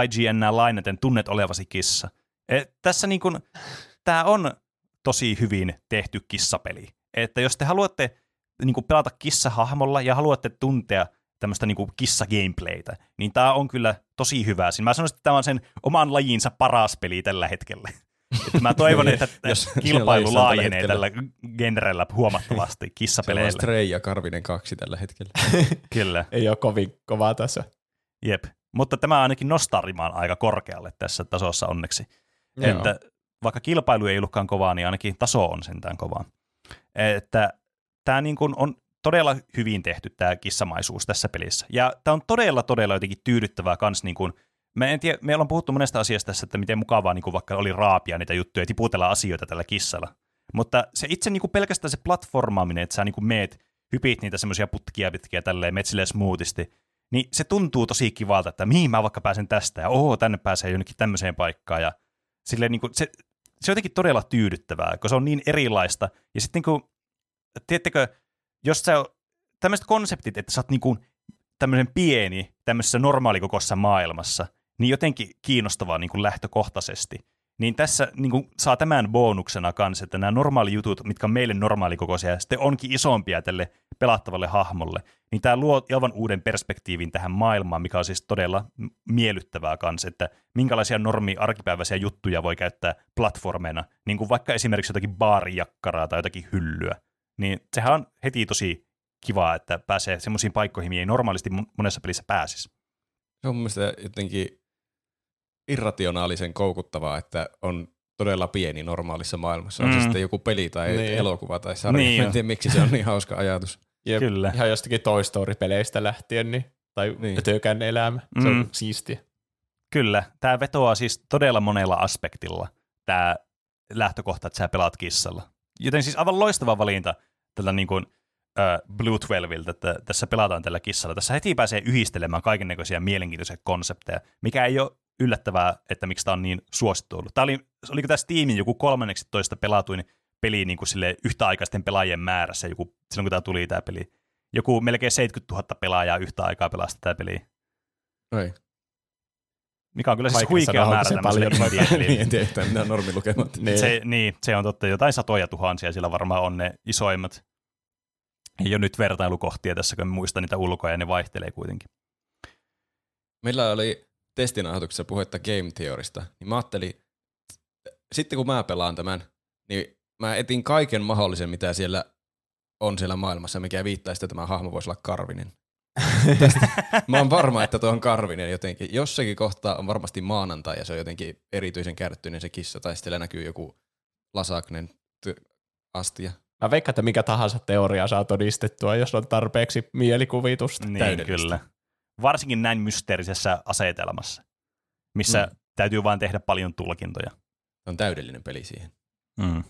IGN lainaten tunnet olevasi kissa. Et tässä niin kuin, tämä on tosi hyvin tehty kissapeli. Että jos te haluatte niin kuin pelata kissahahmolla ja haluatte tuntea tämmöistä niin kissa-gameplaytä, niin tämä on kyllä tosi hyvä. Siinä mä sanoisin, että tämä on sen oman lajinsa paras peli tällä hetkellä. Että mä toivon, että Jos kilpailu tällä laajenee hetkellä. tällä genrellä huomattavasti Se on kissapeleillä. Stray ja Karvinen kaksi tällä hetkellä. Kyllä, Ei ole kovin kovaa tässä. jep. Mutta tämä ainakin nostaa rimaan aika korkealle tässä tasossa onneksi. Että vaikka kilpailu ei ollutkaan kovaa, niin ainakin taso on sentään kovaa. Että tämä niin kuin on todella hyvin tehty tämä kissamaisuus tässä pelissä. Ja tämä on todella, todella jotenkin tyydyttävää kans niin kuin, me, en tiedä, me ollaan puhuttu monesta asiasta tässä, että miten mukavaa niin kuin vaikka oli raapia niitä juttuja ja tiputella asioita tällä kissalla. Mutta se itse niin kuin pelkästään se platformaaminen, että sä niin kuin meet, hypit niitä semmoisia putkia pitkiä tälleen, meet silleen smoothisti, niin se tuntuu tosi kivalta, että mihin mä vaikka pääsen tästä ja oho, tänne pääsee jonnekin tämmöiseen paikkaan ja silleen niin kuin se, se on jotenkin todella tyydyttävää, kun se on niin erilaista. Ja sitten niin tiedättekö, jos sä tämmöiset konseptit, että sä oot niin kuin tämmöinen pieni tämmöisessä normaalikokoisessa maailmassa, niin jotenkin kiinnostavaa niin kuin lähtökohtaisesti. Niin tässä niin kuin saa tämän bonuksena kanssa, että nämä normaali jutut, mitkä on meille normaalikokoisia, sitten onkin isompia tälle pelattavalle hahmolle, niin tämä luo aivan uuden perspektiivin tähän maailmaan, mikä on siis todella miellyttävää kanssa, että minkälaisia normi arkipäiväisiä juttuja voi käyttää platformeina, niin kuin vaikka esimerkiksi jotakin baarijakkaraa tai jotakin hyllyä, niin sehän on heti tosi kivaa, että pääsee semmoisiin paikkoihin, mihin ei normaalisti mon- monessa pelissä pääsisi. Se on mun mielestä jotenkin irrationaalisen koukuttavaa, että on todella pieni normaalissa maailmassa. On se Mm. sitten joku peli tai Niin. elokuva tai sarja. Niin on. en tiedä, miksi se on niin hauska ajatus. Jep, Kyllä. Ihan jostakin Toy Story-peleistä lähtien, niin, tai Niin. niin. Tökän elämä. Se on Mm. siistiä. Kyllä, tämä vetoaa siis todella monella aspektilla, tämä lähtökohta, että sä pelaat kissalla. Joten siis aivan loistava valinta tällä niin kuin, äh, Blue 12, että tässä pelataan tällä kissalla. Tässä heti pääsee yhdistelemään kaiken näköisiä mielenkiintoisia konsepteja, mikä ei ole yllättävää, että miksi tämä on niin suosittu ollut. Tämä oli, oliko tämä Steamin joku kolmanneksi toista pelatuin peli niin kuin sille yhtäaikaisten pelaajien määrässä, joku, silloin kun tämä tuli tämä peli. Joku melkein 70 000 pelaajaa yhtä aikaa pelasi tätä peliä, Ei. mikä on kyllä siis huikea määrä tämmöiselle paljon. indie-pelille. niin, en tiedä yhtään mitään normilukemat. Niin. Se, niin, se on totta. Jotain satoja tuhansia sillä varmaan on ne isoimmat. Ei ole nyt vertailukohtia tässä, kun muista niitä ulkoja, ja ne vaihtelee kuitenkin. Meillä oli testinauhoituksessa puhetta Game Theorista, niin mä ajattelin, sitten kun mä pelaan tämän, niin mä etin kaiken mahdollisen, mitä siellä on siellä maailmassa, mikä viittaa, että tämä hahmo voisi olla Karvinen. Mä oon varma, että tuo on karvinen jotenkin. Jossakin kohtaa on varmasti maanantai ja se on jotenkin erityisen kärttyinen se kissa, tai sitten siellä näkyy joku lasaknen astia. Mä veikkaan, että mikä tahansa teoria saa todistettua, jos on tarpeeksi mielikuvitusta. Niin, kyllä. Varsinkin näin mysteerisessä asetelmassa, missä mm. täytyy vain tehdä paljon tulkintoja. Se on täydellinen peli siihen. Mm.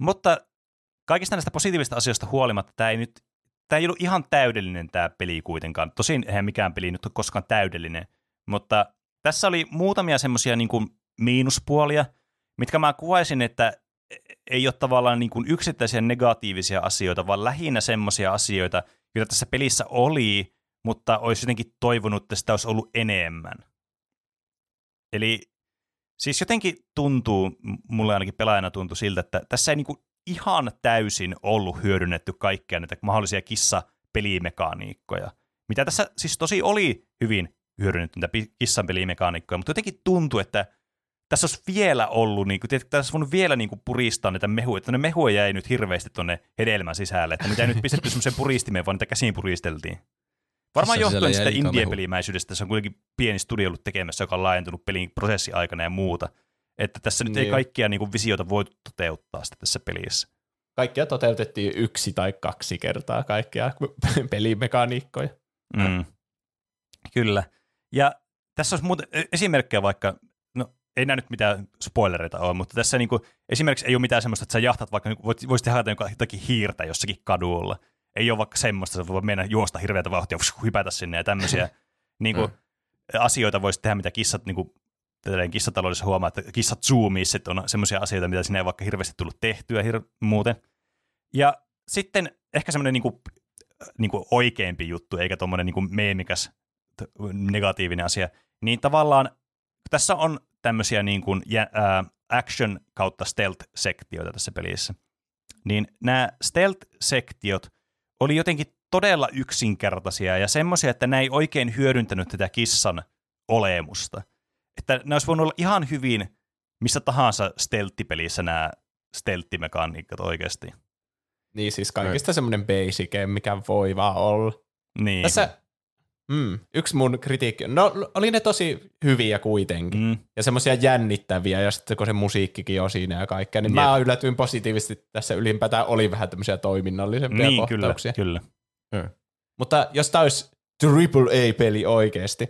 Mutta kaikista näistä positiivista asioista huolimatta tämä ei nyt tämä ei ollut ihan täydellinen tämä peli kuitenkaan. Tosin eihän mikään peli nyt ole koskaan täydellinen, mutta tässä oli muutamia semmoisia niin miinuspuolia, mitkä mä kuvaisin, että ei ole tavallaan niin kuin yksittäisiä negatiivisia asioita, vaan lähinnä semmoisia asioita, joita tässä pelissä oli, mutta olisi jotenkin toivonut, että sitä olisi ollut enemmän. Eli siis jotenkin tuntuu, mulle ainakin pelaajana tuntuu siltä, että tässä ei niin kuin ihan täysin ollut hyödynnetty kaikkia näitä mahdollisia kissa-pelimekaniikkoja. Mitä tässä siis tosi oli hyvin hyödynnetty näitä kissan pelimekaniikkoja, mutta jotenkin tuntuu, että tässä olisi vielä ollut, niin kuin, tässä olisi voinut vielä niin kuin, puristaa näitä mehuja, että ne mehuja jäi nyt hirveästi tuonne hedelmän sisälle, että niitä ei nyt pistetty semmoiseen puristimeen, vaan niitä käsiin puristeltiin. Varmaan sisällä johtuen sitä jäi liikaa indie-pelimäisyydestä, se on kuitenkin pieni studio ollut tekemässä, joka on laajentunut pelin prosessi aikana ja muuta. Että tässä nyt ei Niin. kaikkia niin kuin, visioita voitu toteuttaa sitä tässä pelissä. Kaikkia toteutettiin yksi tai kaksi kertaa, kaikkia pelimekaniikkoja. Mm. Kyllä. Ja tässä olisi muuten e- esimerkkejä vaikka, no ei nämä nyt mitään spoilereita ole, mutta tässä niinku, esimerkiksi ei ole mitään semmoista, että sä jahtat vaikka, niinku, voit, voisit tehdä jotain- jotakin hiirtä jossakin kadulla. Ei ole vaikka semmoista, että voi mennä juosta hirveätä vauhtia, hypätä sinne ja tämmöisiä niinku, Mm. asioita voisi tehdä, mitä kissat niinku, tälleen kissataloudessa huomaa, että kissat zoomissa, että on semmoisia asioita, mitä sinne ei vaikka hirveästi tullut tehtyä hir- muuten. Ja sitten ehkä semmoinen niinku, niinku oikeampi juttu, eikä tuommoinen niinku meemikäs negatiivinen asia, niin tavallaan tässä on tämmöisiä niin kuin, ää, action kautta stealth-sektioita tässä pelissä. Niin nämä stealth-sektiot oli jotenkin todella yksinkertaisia ja semmoisia, että ne ei oikein hyödyntänyt tätä kissan olemusta. Että ne olisi voinut olla ihan hyvin missä tahansa stealth-pelissä nämä stealth-mekaniikat oikeasti. Niin siis kaikista semmoinen basic, mikä voi vaan olla. Niin. Tässä mm, yksi mun kritiikki, no oli ne tosi hyviä kuitenkin. Mm, Ja semmoisia jännittäviä, ja sitten kun se musiikkikin on siinä ja kaikkea, niin Jep. mä yllätyin positiivisesti tässä ylipäätään oli vähän tämmöisiä toiminnallisempia niin, kyllä, kohtauksia. kyllä. Mutta jos tämä olisi AAA-peli oikeasti,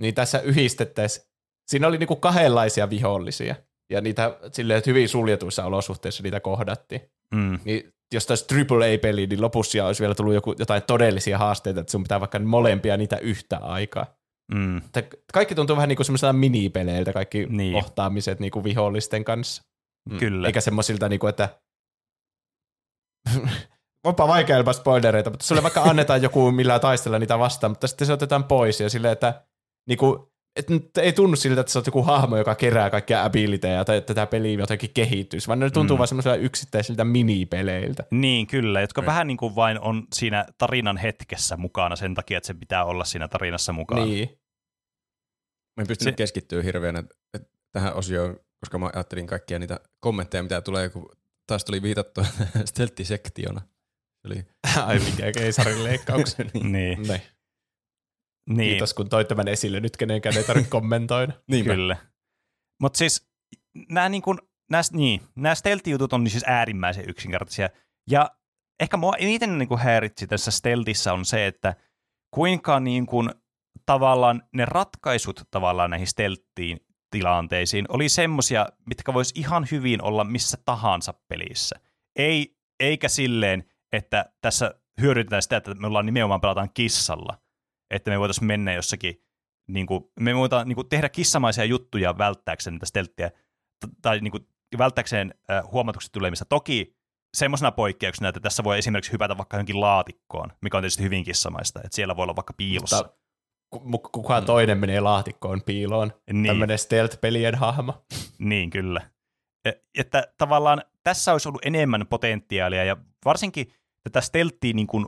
niin tässä yhdistettäisiin, siinä oli niinku kahdenlaisia vihollisia, ja niitä silleen, että hyvin suljetuissa olosuhteissa niitä kohdattiin. Mm, Niin jos tämä olisi AAA-peli, niin lopussa olisi vielä tullut joku, jotain todellisia haasteita, että sun pitää vaikka molempia niitä yhtä aikaa. mm, kaikki tuntuu vähän niin kuin semmoisilta minipeleiltä, kaikki Niin. kohtaamiset niin kuin vihollisten kanssa. kyllä. Eikä semmoisilta, niin kuin, että onpa vaikea ilman spoilereita, mutta sulle vaikka annetaan joku, millä taistella niitä vastaan, mutta sitten se otetaan pois ja silleen, että niin kuin, et nyt ei tunnu siltä, että sä oot joku hahmo, joka kerää kaikkia abiliteja tai että tämä peli jotenkin kehittyisi, vaan ne tuntuu Mm. mm. vaan semmoisilta yksittäisiltä minipeleiltä. Niin, kyllä, jotka Niin. vähän niin kuin vain on siinä tarinan hetkessä mukana sen takia, että se pitää olla siinä tarinassa mukana. Niin. Mä en pystynyt Se- se... keskittyä hirveän tähän osioon, koska mä ajattelin kaikkia niitä kommentteja, mitä tulee, kun taas tuli viitattua steltti-sektiona. Se oli, Ai mikä keisarin leikkauksen. niin. Niin, niin. niin Kiitos kun toit tämän esille. Nyt kenenkään ei tarvitse kommentoida. Niinpä. kyllä. Mutta siis nämä niin kuin, nämä, niin, nämä stealth-jutut on siis äärimmäisen yksinkertaisia. Ja ehkä mua eniten niin kuin häiritsi tässä stealthissa on se, että kuinka niin kuin, tavallaan ne ratkaisut tavallaan näihin stealthiin tilanteisiin oli semmosia, mitkä vois ihan hyvin olla missä tahansa pelissä. Ei, eikä silleen, että tässä hyödynnetään sitä, että me ollaan nimenomaan pelataan kissalla, että me voitaisiin mennä jossakin, niin kuin, me voidaan niin kuin, tehdä kissamaisia juttuja välttääkseen niitä stelttiä, tai niin kuin, välttääkseen äh, huomatuksi tulemista. Toki semmoisena poikkeuksena, että tässä voi esimerkiksi hypätä vaikka johonkin laatikkoon, mikä on tietysti hyvin kissamaista, että siellä voi olla vaikka piilossa. Mutta ku- mu- kukaan toinen menee laatikkoon piiloon. niin. Tämmöinen stealth-pelien hahmo. Niin, kyllä. E- Että tavallaan tässä olisi ollut enemmän potentiaalia ja varsinkin tätä stelttiä niin kuin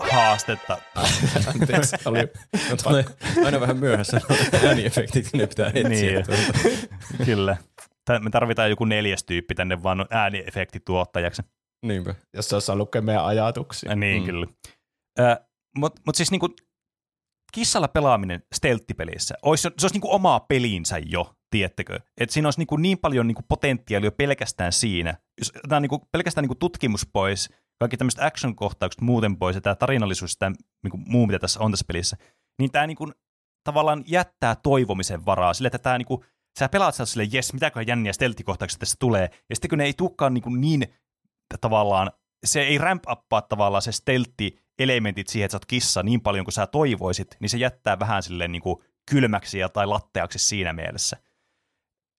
haastetta. Anteeksi, oli No, tulee aina vähän myöhässä ääniefektit, ne pitää etsiä. Niin. kyllä. Me tarvitaan joku neljäs tyyppi tänne vaan ääniefektituottajaksi. Niinpä. jos se osaa lukea meidän ajatuksia. Ja niin, Mm. kyllä. Mutta mut siis niinku, kissalla pelaaminen stelttipelissä, olisi, se olisi niinku omaa pelinsä jo, tiettekö? Että siinä olisi niinku niin paljon niinku potentiaalia pelkästään siinä. Jos otetaan niinku pelkästään niinku tutkimus pois, kaikki tämmöiset action-kohtaukset muuten pois ja tämä tarinallisuus ja niinku muu, mitä tässä on tässä pelissä, niin tämä niinku, tavallaan jättää toivomisen varaa sille, että tämä niinku, sä pelaat sillä sille, jes, mitäköhän jänniä stelttikohtauksia tässä tulee, ja sitten kun ne ei tulekaan niinku niin tavallaan, se ei ramp uppaa tavallaan se steltti elementit siihen, että sä oot kissa niin paljon kuin sä toivoisit, niin se jättää vähän silleen niin kuin kylmäksi ja tai latteaksi siinä mielessä.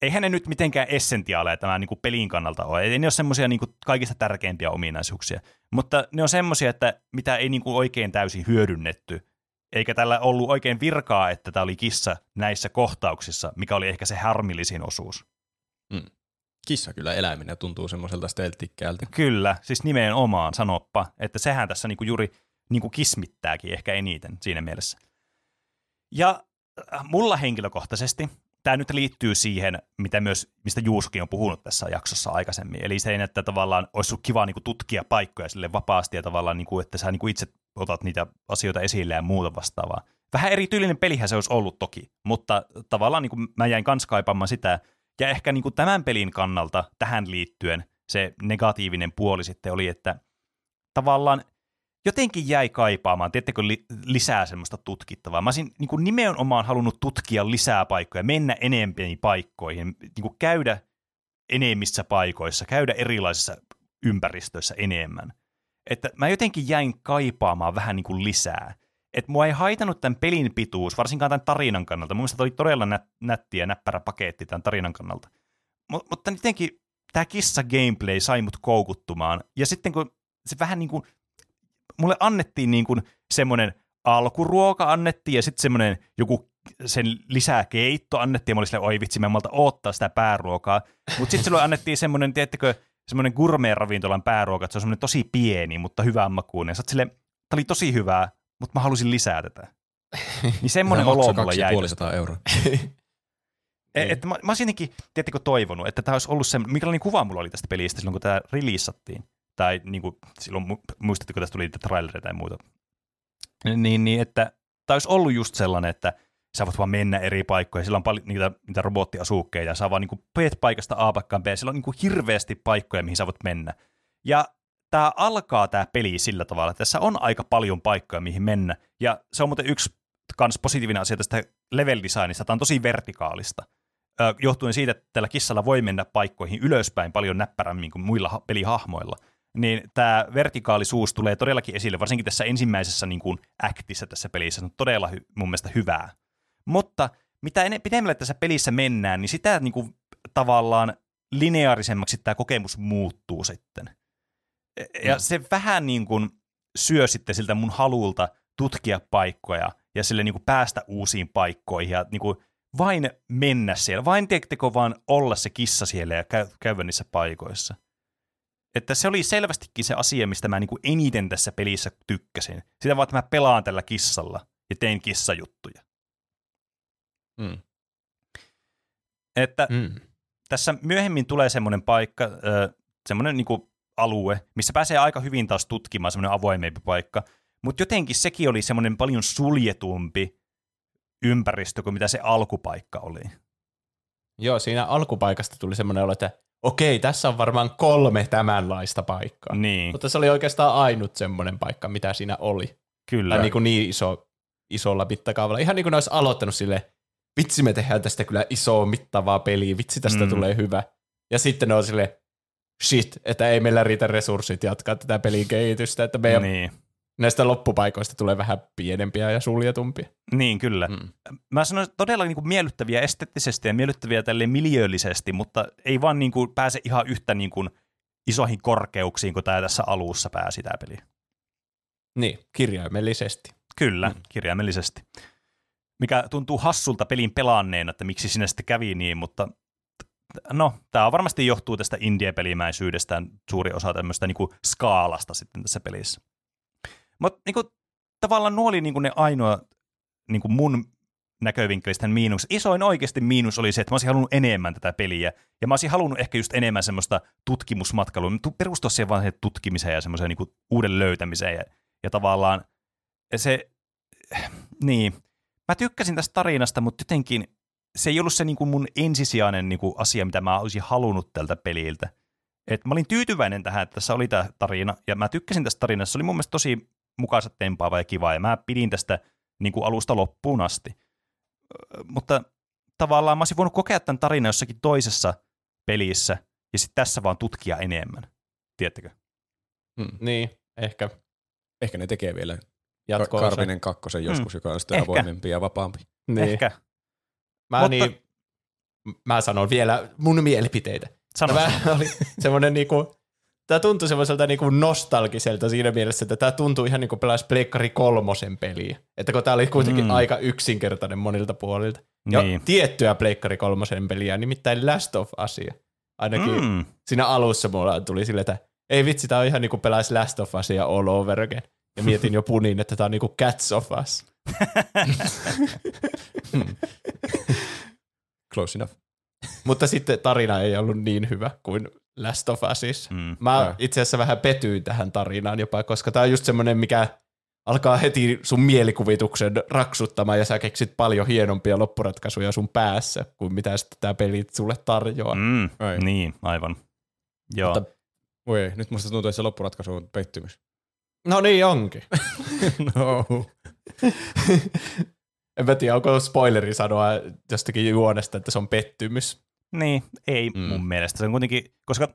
Eihän ne nyt mitenkään essentiaaleja tämä niin kuin pelin kannalta ole. Ei ne ole semmoisia niin kaikista tärkeimpiä ominaisuuksia. Mutta ne on semmoisia, että mitä ei niin kuin oikein täysin hyödynnetty. Eikä tällä ollut oikein virkaa, että tämä oli kissa näissä kohtauksissa, mikä oli ehkä se harmillisin osuus. Mm. Kissa kyllä eläiminen tuntuu semmoiselta steltikkäältä. Kyllä, siis nimenomaan sanoppa, että sehän tässä niinku juuri niinku kismittääkin ehkä eniten siinä mielessä. Ja äh, mulla henkilökohtaisesti, tämä nyt liittyy siihen, mitä myös, mistä Juusukin on puhunut tässä jaksossa aikaisemmin, eli se, että tavallaan olisi kiva niinku tutkia paikkoja sille vapaasti ja tavallaan, niinku, että sä niinku itse otat niitä asioita esille ja muuta vastaavaa. Vähän erityylinen pelihän se olisi ollut toki, mutta tavallaan niinku mä jäin kans kaipaamaan sitä, ja ehkä niin kuin tämän pelin kannalta tähän liittyen se negatiivinen puoli sitten oli, että tavallaan jotenkin jäi kaipaamaan, tiettekö, li- lisää semmoista tutkittavaa. Mä olisin niin kuin nimenomaan halunnut tutkia lisää paikkoja, mennä enempiin paikkoihin, niin kuin käydä enemmissä paikoissa, käydä erilaisissa ympäristöissä enemmän. Että mä jotenkin jäin kaipaamaan vähän niin kuin lisää että mua ei haitannut tämän pelin pituus, varsinkaan tämän tarinan kannalta. Mun mielestä oli todella nä- nätti ja näppärä paketti tämän tarinan kannalta. Mut, mutta jotenkin tämä kissa gameplay sai mut koukuttumaan. Ja sitten kun se vähän niin kuin, mulle annettiin niin kuin semmoinen alkuruoka annettiin ja sitten semmoinen joku sen lisää keitto annettiin ja mä olin silleen, oi vitsi, mä malta odottaa sitä pääruokaa. Mutta sitten silloin annettiin semmoinen, tiedättekö, semmoinen gourmet-ravintolan pääruoka, että se on semmoinen tosi pieni, mutta hyvä makuinen. Sä silleen, tää oli tosi hyvää, mutta mä halusin lisää tätä. Niin semmoinen olo mulle jäi. 250 euroa. E, että mä, mä olisin jotenkin, tiedättekö, toivonut, että tämä olisi ollut se, minkälainen kuva mulla oli tästä pelistä silloin, kun tämä releasattiin. Tai niin kuin, silloin, muistatteko, tästä tuli niitä trailereita ja muuta. Niin, niin että tämä olisi ollut just sellainen, että sä voit vaan mennä eri paikkoihin. Sillä on paljon niitä, niitä robottiasukkeja ja saa vaan niin kuin, paikasta A paikkaan B. Sillä on niin kuin, hirveästi paikkoja, mihin sä voit mennä. Ja tämä alkaa tämä peli sillä tavalla, että tässä on aika paljon paikkoja, mihin mennä. Ja se on muuten yksi kans positiivinen asia tästä level designista, tämä on tosi vertikaalista. Johtuen siitä, että tällä kissalla voi mennä paikkoihin ylöspäin paljon näppärämmin kuin muilla pelihahmoilla. Niin tämä vertikaalisuus tulee todellakin esille, varsinkin tässä ensimmäisessä niin kuin actissa tässä pelissä. Se on todella hy- mun mielestä hyvää. Mutta mitä en- pidemmälle tässä pelissä mennään, niin sitä niin kuin, tavallaan lineaarisemmaksi tämä kokemus muuttuu sitten. Ja mm. se vähän niin kuin syö sitten siltä mun halulta tutkia paikkoja ja sille niin kuin päästä uusiin paikkoihin ja niin kuin vain mennä siellä. Vain teettekö vaan olla se kissa siellä ja käy, käydä niissä paikoissa. Että se oli selvästikin se asia, mistä mä niin kuin eniten tässä pelissä tykkäsin. Sitä vaan, että mä pelaan tällä kissalla ja teen kissajuttuja. Mm. Että mm. tässä myöhemmin tulee semmoinen paikka, semmoinen niin kuin alue, missä pääsee aika hyvin taas tutkimaan, semmoinen avoimempi paikka. Mutta jotenkin sekin oli semmoinen paljon suljetumpi ympäristö kuin mitä se alkupaikka oli. Joo, siinä alkupaikasta tuli semmoinen olo, että okei, tässä on varmaan kolme tämänlaista paikkaa. Niin. Mutta se oli oikeastaan ainut semmoinen paikka, mitä siinä oli. Kyllä. Tai niin, kuin niin iso, isolla mittakaavalla. Ihan niin kuin ne olisi aloittanut sille, vitsi me tehdään tästä kyllä isoa mittavaa peliä, vitsi tästä mm. tulee hyvä. Ja sitten ne on sille, shit, että ei meillä riitä resurssit jatkaa tätä pelin kehitystä, että meidän niin. Näistä loppupaikoista tulee vähän pienempiä ja suljetumpia. Niin, kyllä. Mm. Mä sanoin todella niin kuin miellyttäviä esteettisesti ja miellyttäviä tälle miljööllisesti, mutta ei vaan niin kuin pääse ihan yhtä niin kuin isoihin korkeuksiin, kun tämä tässä alussa pääsi tämä peli. Niin, kirjaimellisesti. Kyllä, mm. kirjaimellisesti. Mikä tuntuu hassulta pelin pelaanneena, että miksi sinä sitten kävi niin, mutta no, tämä varmasti johtuu tästä indie-pelimäisyydestään suuri osa tämmöistä niin skaalasta sitten tässä pelissä. Mutta niin tavallaan nuo oli niin kuin ne ainoa niin kuin mun näkövinkkelistä miinus. Isoin oikeasti miinus oli se, että mä olisin halunnut enemmän tätä peliä, ja mä olisin halunnut ehkä just enemmän semmoista tutkimusmatkailua, perustua siihen vaan tutkimiseen ja semmoiseen niin uuden löytämiseen, ja, ja tavallaan se, niin, mä tykkäsin tästä tarinasta, mutta jotenkin se ei ollut se niin kuin mun ensisijainen niin kuin asia, mitä mä olisin halunnut tältä peliltä. Et mä olin tyytyväinen tähän, että tässä oli tämä tarina, ja mä tykkäsin tästä tarinasta. Se oli mun mielestä tosi mukaansa tempaava ja kiva, ja mä pidin tästä niin kuin alusta loppuun asti. Mutta tavallaan mä olisin voinut kokea tämän tarinan jossakin toisessa pelissä, ja sitten tässä vaan tutkia enemmän. Tiedättekö? Hmm. Niin, ehkä Ehkä ne tekee vielä jatko Ka- Karvinen kakkosen joskus, joka on sitten Ehkä. avoimempi ja vapaampi. Niin. Ehkä. Mä, Mutta- niin, mä sanon vielä mun mielipiteitä. Sano. No, mä oli semmoinen niinku, tää tuntui semmoiselta niinku nostalgiselta siinä mielessä, että tää tuntuu ihan niinku pelaisi Pleikkari kolmosen peliä. Että kun tää oli kuitenkin Mm. aika yksinkertainen monilta puolilta. Ja Niin. tiettyä Pleikkari kolmosen peliä, nimittäin Last of Usia. Ainakin mm. Siinä alussa mulla tuli silleen, että ei vitsi, tää on ihan niinku pelaisi Last of Usia all over again. Ja mietin jo punin, että tää on niinku Cats of Us. Close enough. Mutta sitten tarina ei ollut niin hyvä kuin Last of Usissa. Mm. Mä itse asiassa vähän petyin tähän tarinaan jopa, koska tää on just semmoinen, mikä alkaa heti sun mielikuvituksen raksuttamaan ja sä keksit paljon hienompia loppuratkaisuja sun päässä kuin mitä sitten tää peli sulle tarjoaa. Mm. Ai. Niin, aivan. Joo. Mutta- Voi ei, nyt musta tuntuu, että se loppuratkaisu on pettymys. No niin onkin. no. en mä tiedä, onko spoileri sanoa jostakin juonesta, että se on pettymys. Niin, ei Mm. mun mielestä. Se on kuitenkin, koska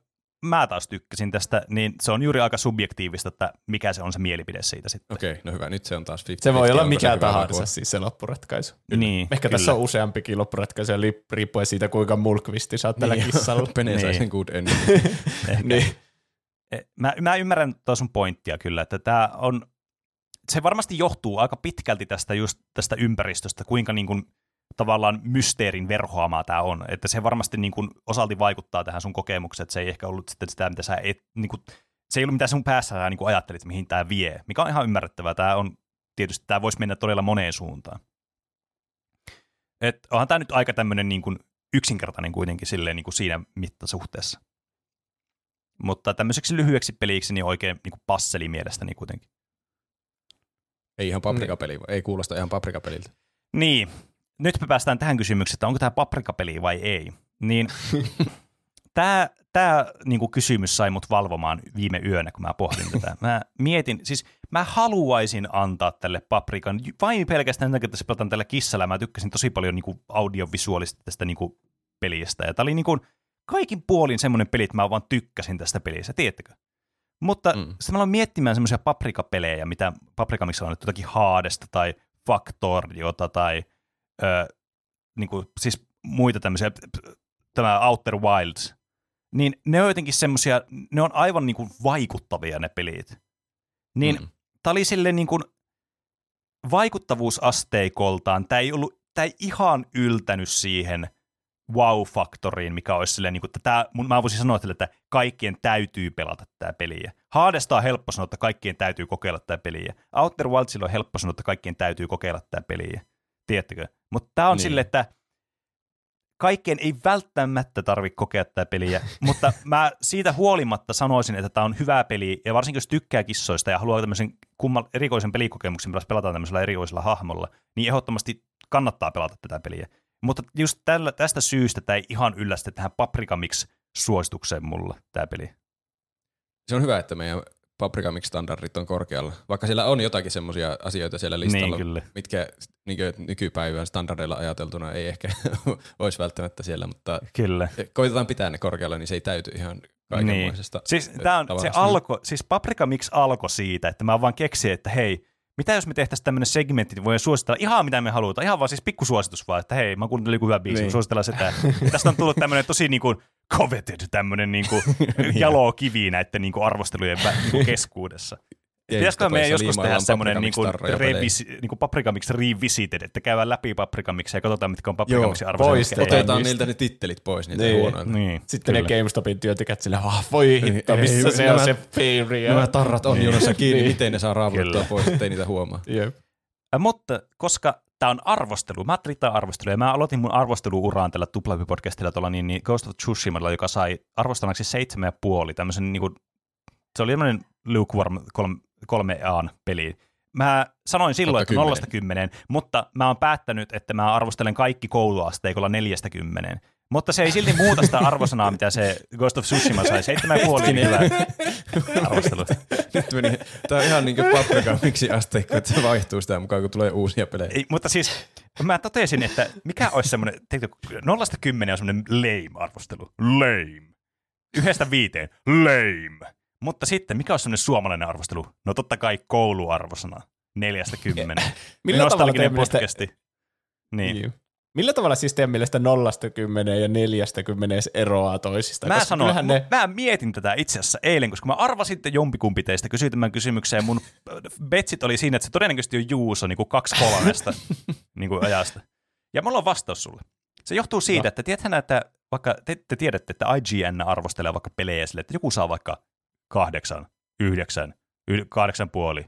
mä taas tykkäsin tästä, niin se on juuri aika subjektiivista, että mikä se on se mielipide siitä sitten. Okei, okay, no hyvä. Nyt se on taas 50 Se voi olla mikä vai tahansa huono. siis se loppuratkaisu. Niin, Ehkä kyllä. tässä on useampikin loppuratkaisu, eli riippuen siitä, kuinka mulkvisti sä oot tällä Niin, kissalla. Pene sai Niin. sen good ending. Niin. E, Mä, mä ymmärrän tuo sun pointtia kyllä, että tämä on, se varmasti johtuu aika pitkälti tästä just tästä ympäristöstä, kuinka niin kuin, tavallaan mysteerin verhoamaa tämä on, että se varmasti niin kuin, osalti vaikuttaa tähän sun kokemukseen, että se ei ehkä ollut sitten sitä, mitä sä et, niin kuin, se ei ollut mitä sun päässä sä niin kuin ajattelit, mihin tämä vie, mikä on ihan ymmärrettävää, tämä on tietysti, tämä voisi mennä todella moneen suuntaan. Et onhan tämä nyt aika tämmöinen niin kuin, yksinkertainen kuitenkin silleen, niin kuin siinä mittasuhteessa. Mutta tämmöiseksi lyhyeksi peliksi niin oikein niin kuin passeli mielestäni kuitenkin. Ei ihan paprikapeli, ei kuulosta ihan paprikapeliltä. Niin, nyt me päästään tähän kysymykseen, että onko tämä paprikapeli vai ei. Niin tämä, tämä niin kuin kysymys sai mut valvomaan viime yönä, kun mä pohdin tätä. Mä mietin, siis mä haluaisin antaa tälle paprikan vain pelkästään sen että se pelataan tällä kissalla. Mä tykkäsin tosi paljon niin kuin audiovisuaalista tästä niin kuin pelistä. Ja tämä oli niin kuin kaikin puolin semmoinen peli, että mä vaan tykkäsin tästä pelistä, tiedättekö? Mutta mm. Sitten mä aloin miettimään semmoisia paprikapelejä, mitä paprika, missä on nyt jotakin Haadesta tai Factoriota tai ö, niin kuin, siis muita tämmöisiä, tämä Outer Wilds, niin ne on jotenkin semmoisia, ne on aivan niin kuin vaikuttavia ne pelit. Niin mm. Tämä oli silleen niin kuin vaikuttavuusasteikoltaan, tämä ei, ollut, tämä ei ihan yltänyt siihen wow-faktoriin, mikä olisi silleen, niin kuin, että tämä, mä voisin sanoa, että kaikkien täytyy pelata tämä peliä. Haadesta on helppo sanoa, että kaikkien täytyy kokeilla tämä peliä. Outer Wildsilla on helppo sanoa, että kaikkien täytyy kokeilla tämä peliä. Tiedättekö? Mutta tämä on niin. Silleen, että kaikkien ei välttämättä tarvitse kokea tätä peliä, mutta mä siitä huolimatta sanoisin, että tämä on hyvä peli, ja varsinkin jos tykkää kissoista ja haluaa tämmöisen kummal, erikoisen pelikokemuksen, millä pelataan tämmöisellä erikoisella hahmolla, niin ehdottomasti kannattaa pelata tätä peliä. Mutta just tällä, tästä syystä tämä ei ihan yllästä tähän Paprika Mix-suositukseen mulla, tämä peli. Se on hyvä, että meidän Paprika Mix-standardit on korkealla. Vaikka siellä on jotakin semmoisia asioita siellä listalla, Niin, kyllä. mitkä niin nykypäivän standardeilla ajateltuna ei ehkä olisi välttämättä siellä, mutta Kyllä. koitetaan pitää ne korkealla, niin se ei täyty ihan kaikenmoisesta. Siis, tää on, se alko, siis Paprika Mix alkoi siitä, että mä vaan keksin, että hei, mitä jos me tehtäisiin tämmöinen segmentti, niin voidaan suositella ihan mitä me halutaan, ihan vaan siis pikkusuositus vaan, että hei, mä kuuntelin joku hyvä biisi, niin. Suositellaan sitä. Ja tästä on tullut tämmöinen tosi niin kuin coveted, tämmöinen niin kuin jalo kivi näiden niin kuin arvostelujen niin kuin keskuudessa. Pitäisikö meidän joskus tehdä semmoinen niin kuin, revisi, niin kuin Paprika Mix Revisited, että käydään läpi Paprika Mixia ja katsotaan, mitkä on Paprika mitkä ei. Otetaan niiltä ne tittelit pois, niitä Niin. huonoilta. Niin, Sitten kyllä. ne GameStopin työntekijät silleen, ah, voi hitto, Ei, missä ei, se nämä- on se piiri. Nämä tarrat on Niin. jonossa kiinni, Niin. miten ne saa raavuttua Kyllä. pois, ettei niitä huomaa. Jep. Mutta koska tämä on arvostelu, mä on arvostelu, ja mä aloitin mun arvosteluuraan tällä Tuplahypy-podcastilla tuolla niin, niin Ghost of Tsushimalla, joka sai arvostanaksi seitsemän ja puoli, tämmöisen niin kuin, se oli tämmöinen lukewarm kolme, kolme aan peli. mä sanoin silloin, että nollasta kymmeneen, mutta mä oon päättänyt, että mä arvostelen kaikki kouluasteikolla neljästä kymmeneen. Mutta se ei silti muuta sitä arvosanaa, mitä se Ghost of Tsushima sai. Seitsemän puoli hyvä arvostelu. Nyt meni, tää on ihan niin kuin paprika, miksi asteikko, että se vaihtuu sitä mukaan, kun tulee uusia pelejä. Ei, mutta siis mä totesin, että mikä olisi semmoinen, nollasta kymmenen on semmoinen lame-arvostelu. Lame. Yhdestä viiteen. Lame. Mutta sitten, mikä on semmoinen suomalainen arvostelu? No totta kai kouluarvosana. Neljästä kymmeneen. Millä tavalla Nostalginen teidän mielestä, podcasti. Niin. niin. Millä tavalla siis teidän mielestä nollasta kymmeneen ja neljästä kymmeneen eroaa toisistaan? Mä kyllähän ne... mä mietin tätä itse asiassa eilen, koska mä arvasin, että jompikumpi teistä kysyi tämän kysymyksen, ja mun betsit oli siinä, että se todennäköisesti on Juuso niin kuin kaksi kolmesta niin kuin ajasta. Ja mulla on vastaus sulle. Se johtuu siitä, no. että tiedäthän, että vaikka te, te tiedätte, että IGN arvostelee vaikka pelejä sille, että joku saa vaikka kahdeksan, yhdeksän, yh, kahdeksan puoli.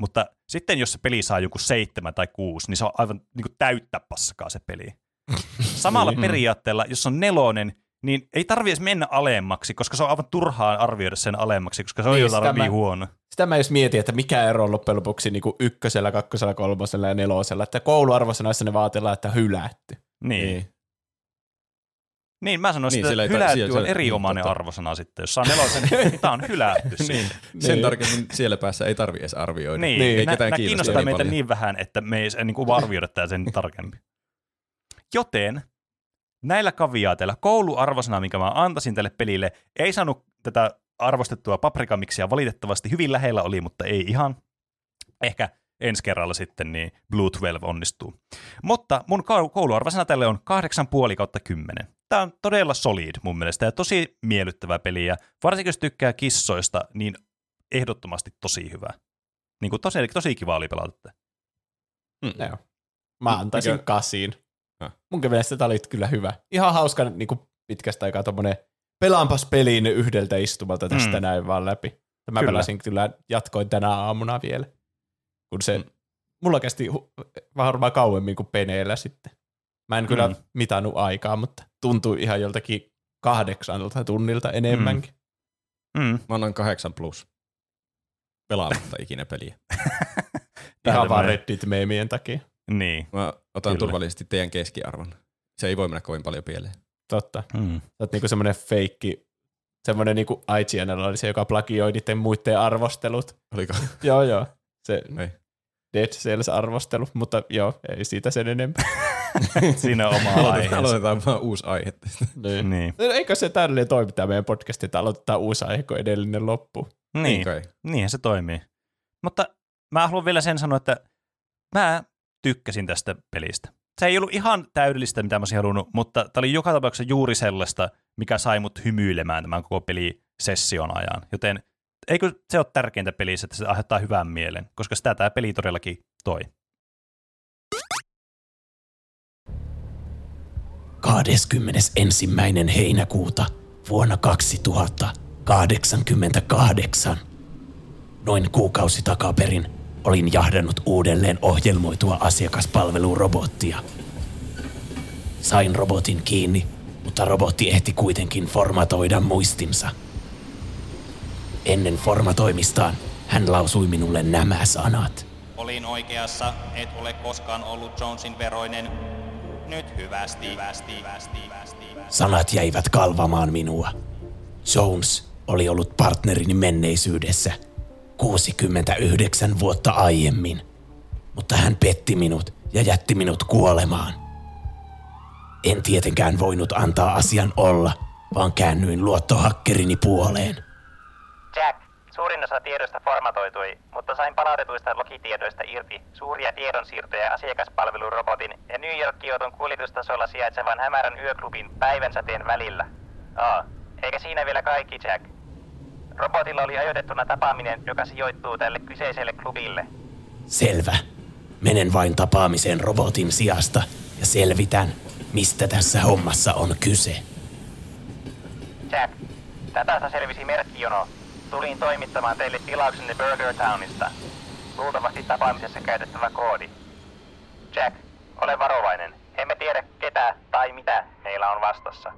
Mutta sitten jos se peli saa joku seitsemän tai kuusi, niin se on aivan niin kuin täyttä paskaa se peli. Samalla Niin. periaatteella, jos on nelonen, niin ei tarvi edes mennä alemmaksi, koska se on aivan turhaa arvioida sen alemmaksi, koska se on Niin, jo sitä tarvii mä- huono. sitä mä jos mietin, että mikä ero on loppujen lopuksi niin kuin ykkösellä, kakkosella, kolmosella ja nelosella, että kouluarvosanoissa ne vaatellaan, että hylätty. Niin. niin. Niin. Mä sanoisin, Niin, että ei hylätty siellä- on totta. arvosana sitten. Jos saa nelosen, niin tää on hylätty. Niin. Sen Niin. tarkemmin siellä päässä ei tarvi edes arvioida. Niin, Ei niin. Nä, ketään kiinnosta kiinnostaa niin meitä paljon. niin vähän, että me ei niin kuin arvioida tää sen tarkemmin. Joten näillä kaviaateilla kouluarvosana, minkä mä antaisin tälle pelille, ei saanut tätä arvostettua paprikamiksia valitettavasti. Hyvin lähellä oli, mutta ei ihan. Ehkä ensi kerralla sitten niin Blue 12 onnistuu. Mutta mun kou- kouluarvosana tälle on 8,5 kautta 10. Tämä on todella solid mun mielestä ja tosi miellyttävä peli. Ja varsinkin jos tykkää kissoista, niin ehdottomasti tosi hyvä. Niin kuin tosi, tosi kiva oli pelata. Mm. Joo. Mä antaisin Mikä- kasiin. Ah. Mun mielestä tää oli kyllä hyvä. Ihan hauska niin kuin pitkästä aikaa tommonen pelaanpas peliin yhdeltä istumalta tästä Mm. näin vaan läpi. Mä Kyllä. pelasin kyllä, jatkoin tänä aamuna vielä. Kun se, Mm. mulla kesti hu- varmaan kauemmin kuin peneellä sitten. Mä en kyllä Mm. mitannut aikaa, mutta tuntui ihan joltakin kahdeksanilta tunnilta enemmänkin. Mm. Mä annan kahdeksan plus. Pelaamatta ikinä peliä. Ihan vaan Reddit-meemien takia. Niin. Mä otan Kyllä. turvallisesti teidän keskiarvon. Se ei voi mennä kovin paljon pieleen. Totta. Mm. Sä oot niinku semmonen feikki, semmonen niinku IGNllä oli se, joka plagioi niiden muiden arvostelut. Oliko? joo, joo. Se Ei. Dead Cells-arvostelu, mutta joo, ei siitä sen enempää. Siinä on oma Aloitetaan, aiheensa. aloitetaan vaan uusi aihe. niin. Niin. Eikö se täydellinen toimi tämä meidän podcast, että aloitetaan uusi aihe, kun edellinen loppuu? Niin Niin. kai. Niinhän se toimii. Mutta mä haluan vielä sen sanoa, että mä tykkäsin tästä pelistä. Se ei ollut ihan täydellistä, mitä mä olisin halunnut, mutta tämä oli joka tapauksessa juuri sellaista, mikä sai mut hymyilemään tämän koko pelisession ajan. Joten eikö se ole tärkeintä pelissä, että se aiheuttaa hyvän mielen, koska sitä tämä peli todellakin toi. 21. heinäkuuta vuonna 2088. Noin kuukausi takaperin olin jahdannut uudelleen ohjelmoitua asiakaspalvelurobottia. Sain robotin kiinni, mutta robotti ehti kuitenkin formatoida muistinsa. Ennen formatoimistaan hän lausui minulle nämä sanat. Olin oikeassa, et ole koskaan ollut Jonesin veroinen. Nyt hyvästi, hyvästi, hyvästi, hyvästi. Sanat jäivät kalvamaan minua. Jones oli ollut partnerini menneisyydessä 69 vuotta aiemmin, mutta hän petti minut ja jätti minut kuolemaan. En tietenkään voinut antaa asian olla, vaan käännyin luottohakkerini puoleen. Suurin osa tiedoista formatoitui, mutta sain palautetuista logitiedoista irti suuria tiedonsiirtoja asiakaspalvelurobotin ja New York-Kioton kuljetustasolla sijaitsevan hämärän yöklubin päivänsäteen välillä. Aa, eikä siinä vielä kaikki, Jack. Robotilla oli ajoitettuna tapaaminen, joka sijoittuu tälle kyseiselle klubille. Selvä. Menen vain tapaamiseen robotin sijasta ja selvitän, mistä tässä hommassa on kyse. Jack, datasta selvisi merkkijono. Tulin toimittamaan teille tilauksenne Burger Townista. Luultavasti tapaamisessa käytettävä koodi. Jack, ole varovainen. Emme tiedä ketä tai mitä meillä on vastassa.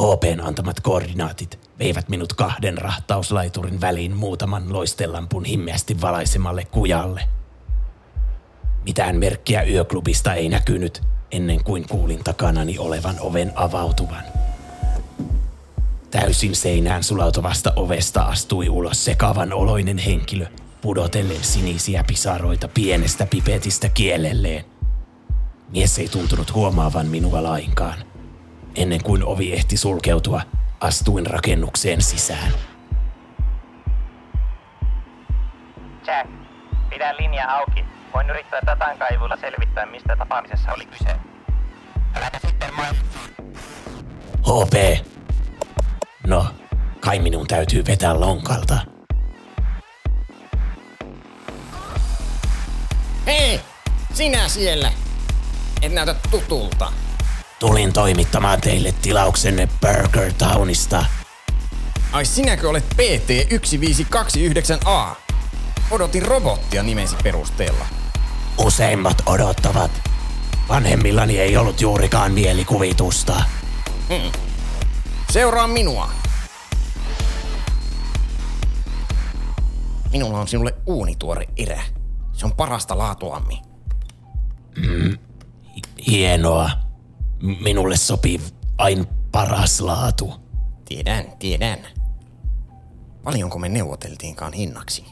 HPn antamat koordinaatit veivät minut kahden rahtauslaiturin väliin muutaman loistellampun himmeästi valaisemalle kujalle. Mitään merkkiä yöklubista ei näkynyt ennen kuin kuulin takanani olevan oven avautuvan. Täysin seinään sulautuvasta ovesta astui ulos sekavan oloinen henkilö, pudotellen sinisiä pisaroita pienestä pipetistä kielelleen. Mies ei tuntunut huomaavan minua lainkaan. Ennen kuin ovi ehti sulkeutua, astuin rakennukseen sisään. Jack, pidä linja auki. Voin yrittää datan kaivulla selvittää, mistä tapaamisessa oli kyse. Äläkä sitten moi. HP! No, kai minun täytyy vetää lonkalta. Hei, sinä siellä. Et näytä tutulta. Tulin toimittamaan teille tilauksenne Burger Townista. Ai sinäkö olet PT1529A? Odotin robottia nimesi perusteella. Useimmat odottavat. Vanhemmillani ei ollut juurikaan mielikuvitusta. Seuraa minua. Minulla on sinulle uunituore erä. Se on parasta laatuamme. Hienoa. M- Minulle sopii vain paras laatu. Tiedän, tiedän. Paljonko me neuvoteltiinkaan hinnaksi?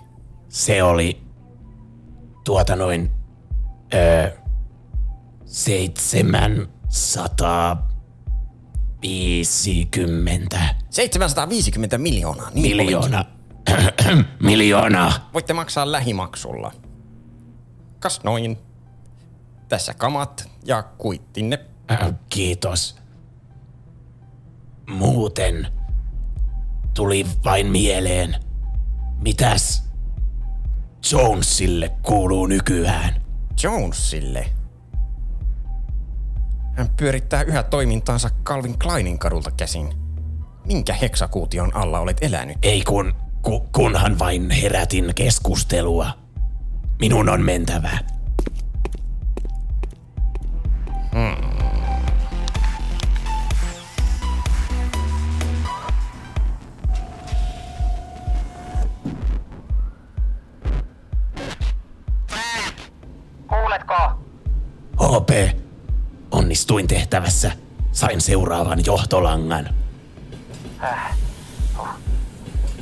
Se oli tuota noin öö, 750 750 miljoonaa. Niin miljoona. olikin. miljoonaa. Voitte maksaa lähimaksulla. Kas noin. Tässä kamat ja kuittinne. Äh, Kiitos. Muuten tuli vain mieleen, mitäs Jonesille kuuluu nykyään? Jonesille. Hän pyörittää yhä toimintaansa Calvin Kleinin kadulta käsin. Minkä heksakuution alla olet elänyt? Ei kun, ku, kunhan vain herätin keskustelua. Minun on mentävä. Kuuletko? HP, onnistuin tehtävässä. Sain seuraavan johtolangan.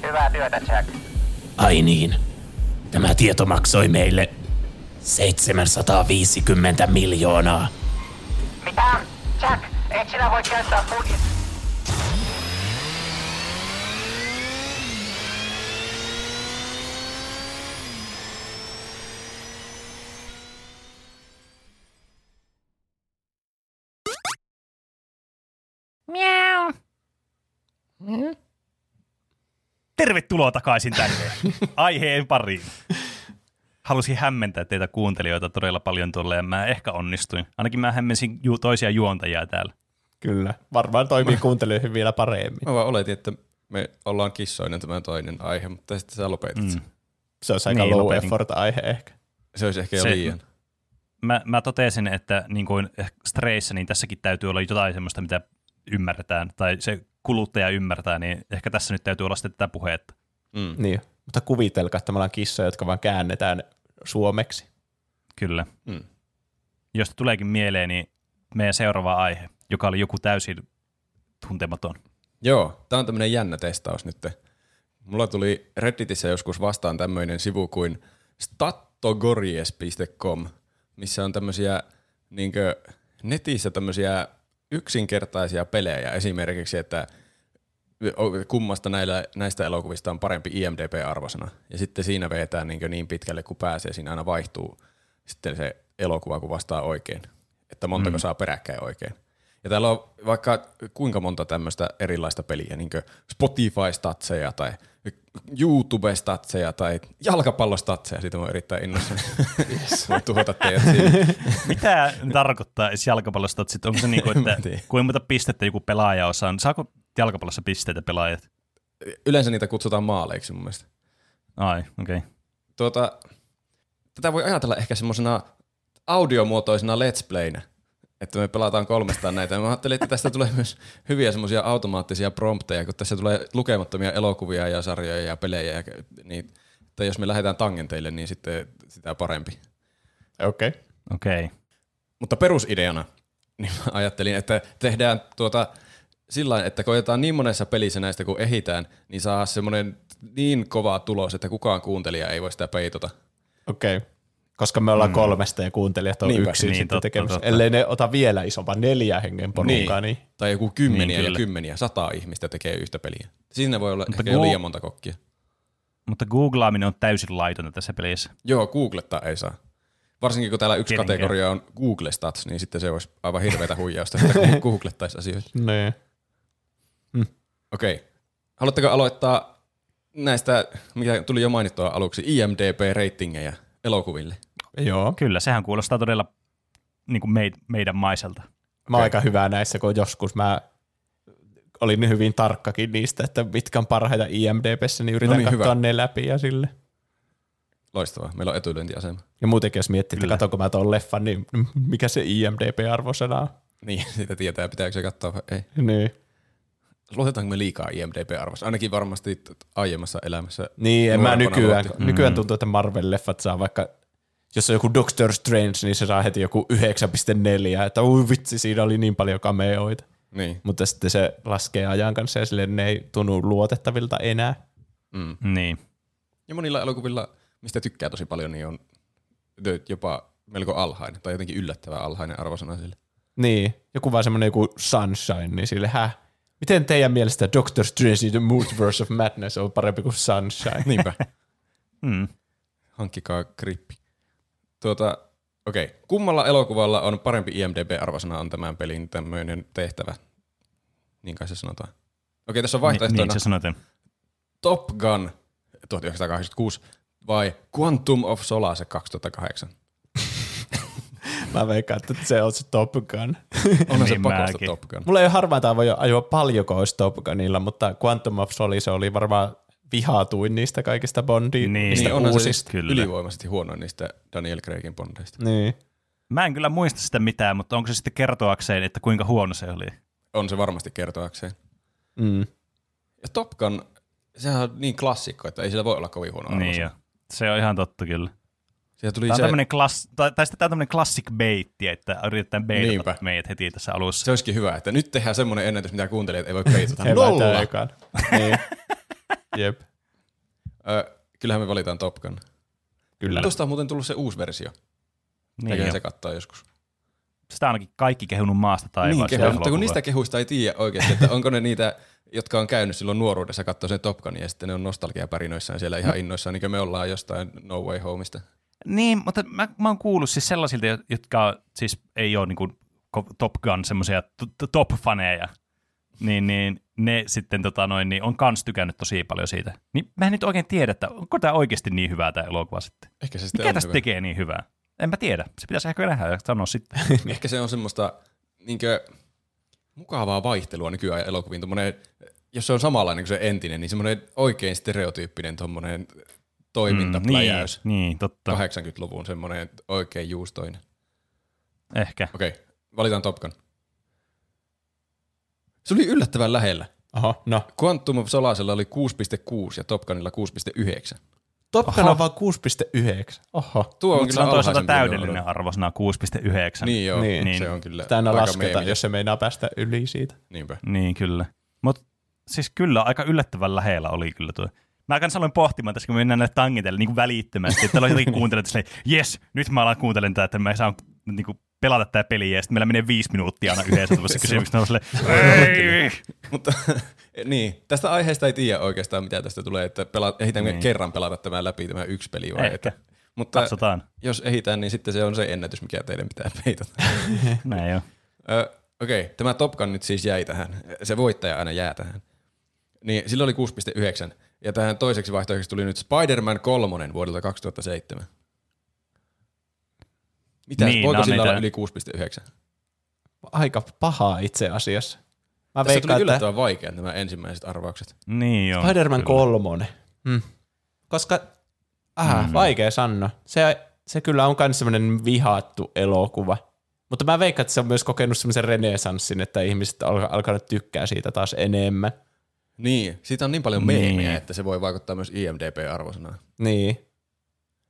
Hyvää työtä, Jack. Ai niin. Tämä tieto maksoi meille 750 miljoonaa. Mitä? Jack, et sinä voi käyttää budjet... Tervetuloa takaisin tänne aiheen pariin. Halusin hämmentää teitä kuuntelijoita todella paljon tuolla ja mä ehkä onnistuin. Ainakin mä hämmensin ju- toisia juontajia täällä. Kyllä. Varmaan toimii kuuntelijoihin vielä paremmin. Mä vaan oletin, että me ollaan kissoinen tämä toinen aihe, mutta sitten sä lopetit sen. Se olisi aika Niin, low lopetin. effort aihe ehkä. Se olisi ehkä jo Se- liian. Mä, mä totesin, että niin kuin streissä, niin tässäkin täytyy olla jotain semmoista, mitä ymmärretään, tai se kuluttaja ymmärtää, niin ehkä tässä nyt täytyy olla sitten tätä puhetta. Mm. Niin. Mutta kuvitelkaa, että me ollaan kissoja, jotka vaan käännetään suomeksi. Kyllä. Mm. Jos tuleekin mieleen, niin meidän seuraava aihe, joka oli joku täysin tuntematon. Joo, tää on tämmönen jännä testaus nyt. Mulla tuli Redditissä joskus vastaan tämmöinen sivu kuin stattogories.com, missä on tämmöisiä niinkö netissä tämmöisiä yksinkertaisia pelejä. Esimerkiksi, että kummasta näillä, näistä elokuvista on parempi IMDB-arvosana. Ja sitten siinä vetään niin, niin pitkälle kuin pääsee. Siinä aina vaihtuu sitten se elokuva, kun vastaa oikein. Että montako mm. saa peräkkäin oikein. Ja täällä on vaikka kuinka monta tämmöistä erilaista peliä, niin Spotify-statseja tai YouTube-statseja tai jalkapallostatseja. Siitä mä erittäin innoissani. Yes. Voin tuhota teidät siinä. Mitä tarkoittaa edes jalkapallosta? Että sit onko se niin kuin, että kuinka monta pistettä joku pelaaja osaa? Saako jalkapallossa pisteitä pelaajat? Yleensä niitä kutsutaan maaleiksi mun mielestä. Ai, okei. Okay. Tuota, tätä voi ajatella ehkä semmoisena audiomuotoisena let's playna. Että me pelataan kolmestaan näitä. Mä ajattelin, että tästä tulee myös hyviä semmoisia automaattisia prompteja, kun tässä tulee lukemattomia elokuvia ja sarjoja ja pelejä. Ja, niin, että jos me lähdetään tangenteille, niin sitten sitä parempi. Okei. Okay. Okei. Okay. Mutta perusideana niin mä ajattelin, että tehdään tuota sillä että koetaan niin monessa pelissä näistä kun ehitään, niin saa semmoinen niin kova tulos, että kukaan kuuntelija ei voi sitä peitota. Okei. Okay. Koska me ollaan mm. kolmesta ja kuuntelijat on Niinpä. yksin Niin, sitten totta, tekemässä. totta. Ellei ne ota vielä isomman neljä hengen porukkaa, niin. niin. Tai joku kymmeniä Niin, ja kyllä. kymmeniä, sata ihmistä tekee yhtä peliä. Siinä voi olla Mutta ehkä Go- liian monta kokkia. Mutta googlaaminen on täysin laitonta tässä pelissä. Joo, googletta ei saa. Varsinkin kun täällä yksi Tietenkään. kategoria on Google Stats, niin sitten se olisi aivan hirveätä huijausta, että googlettaisiin asioita. niin. Okei. Haluatteko aloittaa näistä, mikä tuli jo mainittua aluksi, IMDB-reitingejä elokuville? Joo. Kyllä, sehän kuulostaa todella niin kuin meid, meidän maiselta. Mä oon aika hyvä näissä, kun joskus mä olin niin hyvin tarkkakin niistä, että mitkä on parhaita IMDBssä, niin yritän No niin, katsoa hyvä. ne läpi ja sille. Loistavaa. Meillä on etulyöntiasema. Ja muutenkin, jos miettii, että katsonko mä tuon leffan, niin mikä se IMDB-arvosana on? Niin, sitä tietää, pitääkö se katsoa vai ei. Niin. Luotetaanko me liikaa IMDB-arvossa? Ainakin varmasti aiemmassa elämässä. Niin, en mä nykyään, luotti. nykyään tuntuu, että Marvel-leffat saa vaikka, jos on joku Doctor Strange, niin se saa heti joku 9,4, että ui vitsi, siinä oli niin paljon cameoita. Niin. Mutta sitten se laskee ajan kanssa ja silleen ne ei tunnu luotettavilta enää. Mm. Niin. Ja monilla elokuvilla, mistä tykkää tosi paljon, niin on jopa melko alhainen tai jotenkin yllättävän alhainen arvosana sille. Niin, joku vaan semmoinen joku Sunshine, niin sille häh? Miten teidän mielestä Doctor Strange The Multiverse of Madness on parempi kuin Sunshine? Niinpä. Mm. Hankkikaa grippi. Tuota, okei. Okay. Kummalla elokuvalla on parempi IMDB-arvosana on tämän pelin tämmöinen tehtävä? Niin kai se sanotaan. Okei, okay, tässä on Niin, vaihtoehtoina niin, se sanoit. Top Gun 1986 vai Quantum of Solace 2008. Mä veikkaan, että se on se Top Gun. Se Niin pakosta mäkin. Top Gun. Mulla ei ole harmaata voi ajoa paljonko olisi Top Gunilla, mutta Quantum of Solace oli varmaan vihatuin niistä kaikista Bondin Niin. niistä Niin se uusista. Kyllä. ylivoimaisesti huono niistä Daniel Craigin bondeista. Niin. Mä en kyllä muista sitä mitään, mutta onko se sitten kertoakseen, että kuinka huono se oli? On se varmasti kertoakseen. Mm. Ja Top Gun, sehän on niin klassikko, että ei sillä voi olla kovin huono Niin jo. Se on ihan totta kyllä. Siellä tuli Tämä on se, tämmöinen klass, tai, tai sitten tämä on tämmöinen classic baitti, että yritetään baitata Niinpä. meidät heti tässä alussa. se olisikin hyvä, että nyt tehdään semmoinen ennätys, mitä kuuntelijat ei voi peitata. He Nolla! niin. Jep, Ö, kyllähän me valitaan Top Gun. kyllä. Tuosta on muuten tullut se uusi versio. Niin jo. se katsoa joskus. Sitä ainakin kaikki kehunut maasta Niin, taivaaseen. kehu, mutta kun niistä kehuista ei tiedä oikeasti, että onko ne niitä, jotka on käynyt silloin nuoruudessa katsoa sen Top Gunin ja sitten ne on nostalgiapärinöissään siellä ihan innoissaan, niin kuin me ollaan jostain No Way Homeista. Niin, mutta mä, mä oon kuullut siis sellaisilta, jotka siis ei ole niin Top Gun semmoisia top-faneja, niin, niin ne sitten tota noin, niin on kans tykännyt tosi paljon siitä. Niin mä en nyt oikein tiedä, että onko tämä oikeasti niin hyvää tämä elokuva sitten. Ehkä se sitten Mikä tästä hyvä. tekee niin hyvää? En mä tiedä. Se pitäisi ehkä nähdä ja sanoa sitten. Ehkä se on semmoista niinkö, mukavaa vaihtelua nykyään elokuviin. Tommonen, jos se on samanlainen kuin se entinen, niin semmoinen oikein stereotyyppinen tommonen toimintapläjäys. niin, niin, totta. 80-luvun semmoinen oikein juustoinen. Ehkä. Okei, valitaan Top Gun. Se oli yllättävän lähellä. Oho, no. Quantum of Solacella oli 6,6 ja Top Gunilla 6,9. Top Gun on vaan 6,9. Oho. Tuo on Mutta se kyllä on toisaalta täydellinen joo. arvosana 6,9. Niin joo, Niin. niin. se on kyllä Sitä aina lasketaan, meeminen. jos se meinaa päästä yli siitä. Niinpä. Niin, kyllä. Mutta siis kyllä aika yllättävän lähellä oli kyllä tuo. Mä kanssa aloin pohtimaan tässä, kun me mennään näille tangentille niin kuin välittömästi. Että jotenkin kuuntelemaan, että jes, nyt mä alan kuuntelemaan tätä, että mä saan niin kuin pelata tätä peliä, ja sitten meillä menee viisi minuuttia aina yhdessä tuossa kysymyksessä. Mutta niin, tästä aiheesta ei tiedä oikeastaan, mitä tästä tulee, että pela, ehitään Niin. kerran pelata tämä läpi, tämä yksi peli vai Ehkä. että. Mutta katsotaan. jos ehitään, niin sitten se on se ennätys, mikä teidän pitää peitata. Näin jo. Ö, Okei, okay, tämä Top Gun nyt siis jäi tähän. Se voittaja aina jää tähän. Niin, sillä oli 6,9. Ja tähän toiseksi vaihtoehdoksi tuli nyt Spider-Man 3 vuodelta 2007. Mitä, Niin, voiko on sillä olla yli 6,9? Aika paha itse asiassa. Mä Tässä tuli veikkaan, että yllättävän vaikeat nämä ensimmäiset arvaukset. Niin joo. Spider-Man kyllä. kolmonen. Mm. Koska, aha, Mm. vaikea sanoa. Se, se kyllä on myös semmoinen vihattu elokuva. Mutta mä veikkaan, että se on myös kokenut semmoisen renesanssin, että ihmiset on alkanut tykkää siitä taas enemmän. Niin, siitä on niin paljon Niin. meemiä, että se voi vaikuttaa myös IMDB-arvosanaan. Niin.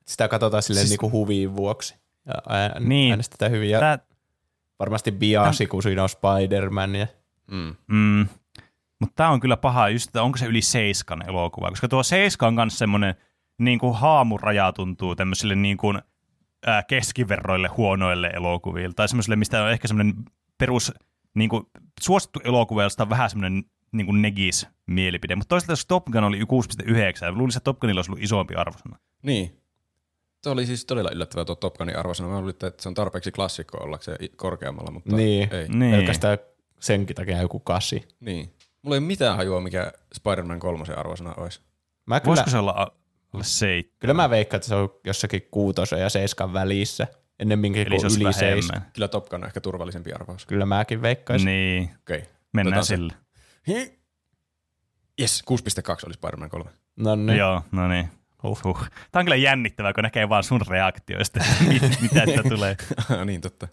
Sitä katsotaan silleen Siis- niinku huvin vuoksi. Ja ää- Niin. äänestetään hyvin. Ja Tää, varmasti biasi, kun siinä on Spider-Man. Ja... Mm. mm, mutta tämä on kyllä paha, just, että onko se yli seiskan elokuva, koska tuo seiska on myös semmoinen niin kuin haamuraja tuntuu tämmöisille niin kuin, ää, keskiverroille huonoille elokuville, tai semmoisille, mistä on ehkä semmoinen perus niin kuin, suosittu elokuva, josta on vähän semmoinen niin kuin negis mielipide, mutta toisaalta jos Top Gun oli 6.9, luulisin, että Top Gunilla olisi ollut isompi arvosana. Niin. Se oli siis todella yllättävää tuo Top Gunin arvosana. Mä luulin, että se on tarpeeksi klassikko ollakseen korkeammalla, mutta Niin. ei. Niin. Pelkästään senkin takia joku kasi. Niin. Mulla ei ole mitään hajua, mikä Spider-Man 3 arvosana olisi. Mä kyllä, Voisiko se olla a- alle seitsemän? kyllä mä veikkaan, että se on jossakin kuutosen ja seiskan välissä. Ennemminkin Eli kuin se yli seis. vähemmän. Kyllä Top Gun on ehkä turvallisempi arvaus. Kyllä mäkin veikkaisin. Niin, Okei. Okay. mennään Otetaan se. Sille. Yes, 6.2 oli Spider-Man 3. No Niin. Joo, no niin. Huh. Huh. Tämä on kyllä jännittävää, kun näkee vaan sun reaktioista, mit- mitä sitä tulee. niin totta.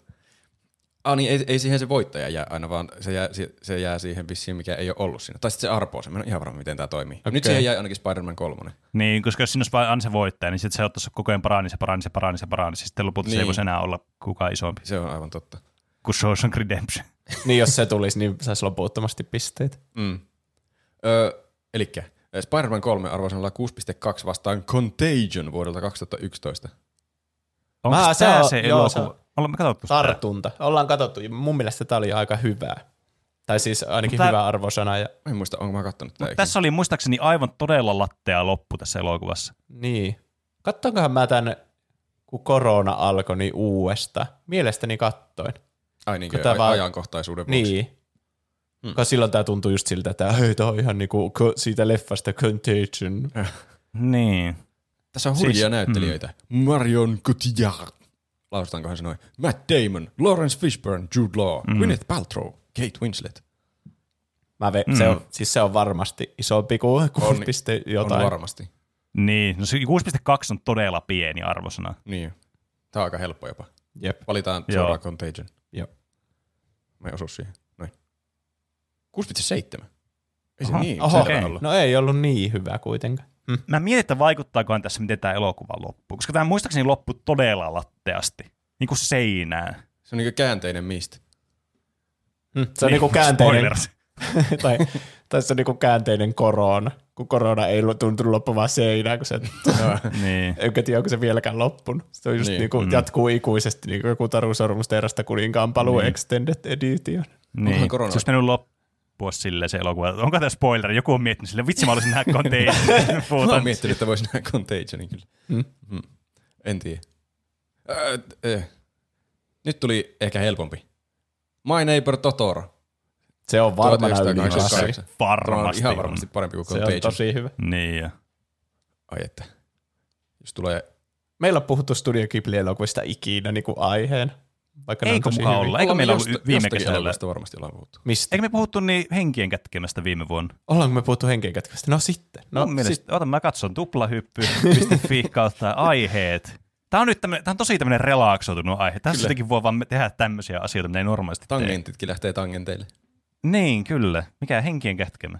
Ah niin, ei, ei siihen se voittaja jää aina, vaan se jää, se- se jää siihen vissiin, mikä ei ole ollut siinä. Tai sitten se arpoo sen. Mä en ole ihan varma, miten tämä toimii. Okay. Nyt siihen jäi ainakin Spider-Man 3. Niin, koska jos siinä olisi aina se voittaja, niin sitten se ottaisi koko ajan parani, se parani, se parani, se parani. Sitten lopulta niin. se ei Niin. voisi enää olla kukaan isompi Se on aivan totta. kuin Shawshank Redemption. Niin jos se tulisi, niin saisi loputtomasti pisteitä. Mm. Öö, elikkä Spider-Man 3 arvoisanalla 6.2 vastaan Contagion vuodelta 2011. Onko Mä- tämä se se, on- se joo, elokuva? se on- Olemme katsottu sitä. Tartunta. Ollaan katsottu. Mun mielestä tämä oli aika hyvää. Tai siis ainakin Mutta- hyvä arvosana. Ja, en muista, onko mä kattonut tätä. Tässä oli muistaakseni aivan todella lattea loppu tässä elokuvassa. niin. Kattoinkohan mä tän, kun korona alkoi, niin uudesta. Mielestäni kattoin. Ai niin, tää vaan- ajankohtaisuuden vuoksi. Niin. Hmm. Koska silloin tämä tuntui just siltä, että hei, tää on ihan niinku siitä leffasta Contagion. Niin. Tässä on Siis- hurjia näyttelijöitä. Marion Cotillard. Lausutaankohan se noin? Matt Damon, Lawrence Fishburne, Jude Law, mm. Gwyneth Paltrow, Kate Winslet. Mä ve- Mm. se, on, siis se on varmasti isompi kuin 6 On- piste On jotain. varmasti. Niin, no se 6.2 on todella pieni arvosana. Niin. Tämä on aika helppo jopa. Jep. Valitaan suoraan Contagion. Mä en osu siihen. Noin. 6,7. Ei se Aha. niin Oho, olla. No ei ollut niin hyvä kuitenkaan. Hm. Mä mietin, että vaikuttaakohan tässä, miten tämä elokuva loppuu. Koska tämä muistaakseni loppui todella latteasti. Niin kuin seinään. Se on niinku käänteinen mistä. Hm. Se on niinku käänteinen, spoilers. tai, tai se on niinku käänteinen korona, kun korona ei tuntunut loppuvan seinään, kun se, niin. enkä tiedä, onko se vieläkään loppunut. Se on just Niin. niin, niinku, Mm. jatkuu ikuisesti, niin kuin joku Taru Sormusterasta kuninkaan paluu Niin. Extended Edition. niin. korona- Se olisi mennyt loppua silleen se elokuva. Onko tämä spoileri? Joku on miettinyt sille, vitsi mä olisin nähdä Contagion. Mä oon miettinyt, että voisi nähdä Contagionin kyllä. Mm. Mm. En tiedä. Äh, äh. Nyt tuli ehkä helpompi. My Neighbor Totoro. Se on varmana yli 1988. kasi. Tämä on varmasti. ihan on. varmasti parempi kuin Se on Contagion. tosi hyvä. Niin. ja- Ai että. Jos tulee... Meillä on puhuttu Studio Ghibli-elokuvista ikinä niin kuin aiheen. Vaikka ne on Eikö tosi mukaan hyviä. olla? Eikö meillä ollut viime jostakin kesällä? varmasti ollaan puhuttu. Mistä? Eikö me puhuttu niin henkien kätkemästä viime vuonna? Ollaanko me puhuttu henkien kätköstä? No sitten. No, No, Mun mielestä, ota mä katson tuplahyppy.fi kautta aiheet. Tämä on nyt tämmönen, tää on tosi tämmöinen relaksoitunut aihe. Tässä Kyllä. jotenkin voi vaan tehdä tämmöisiä asioita, mitä ei normaalisti tee. Tangentitkin lähtee tangenteille. Niin, kyllä. Mikä henkien kätkemä?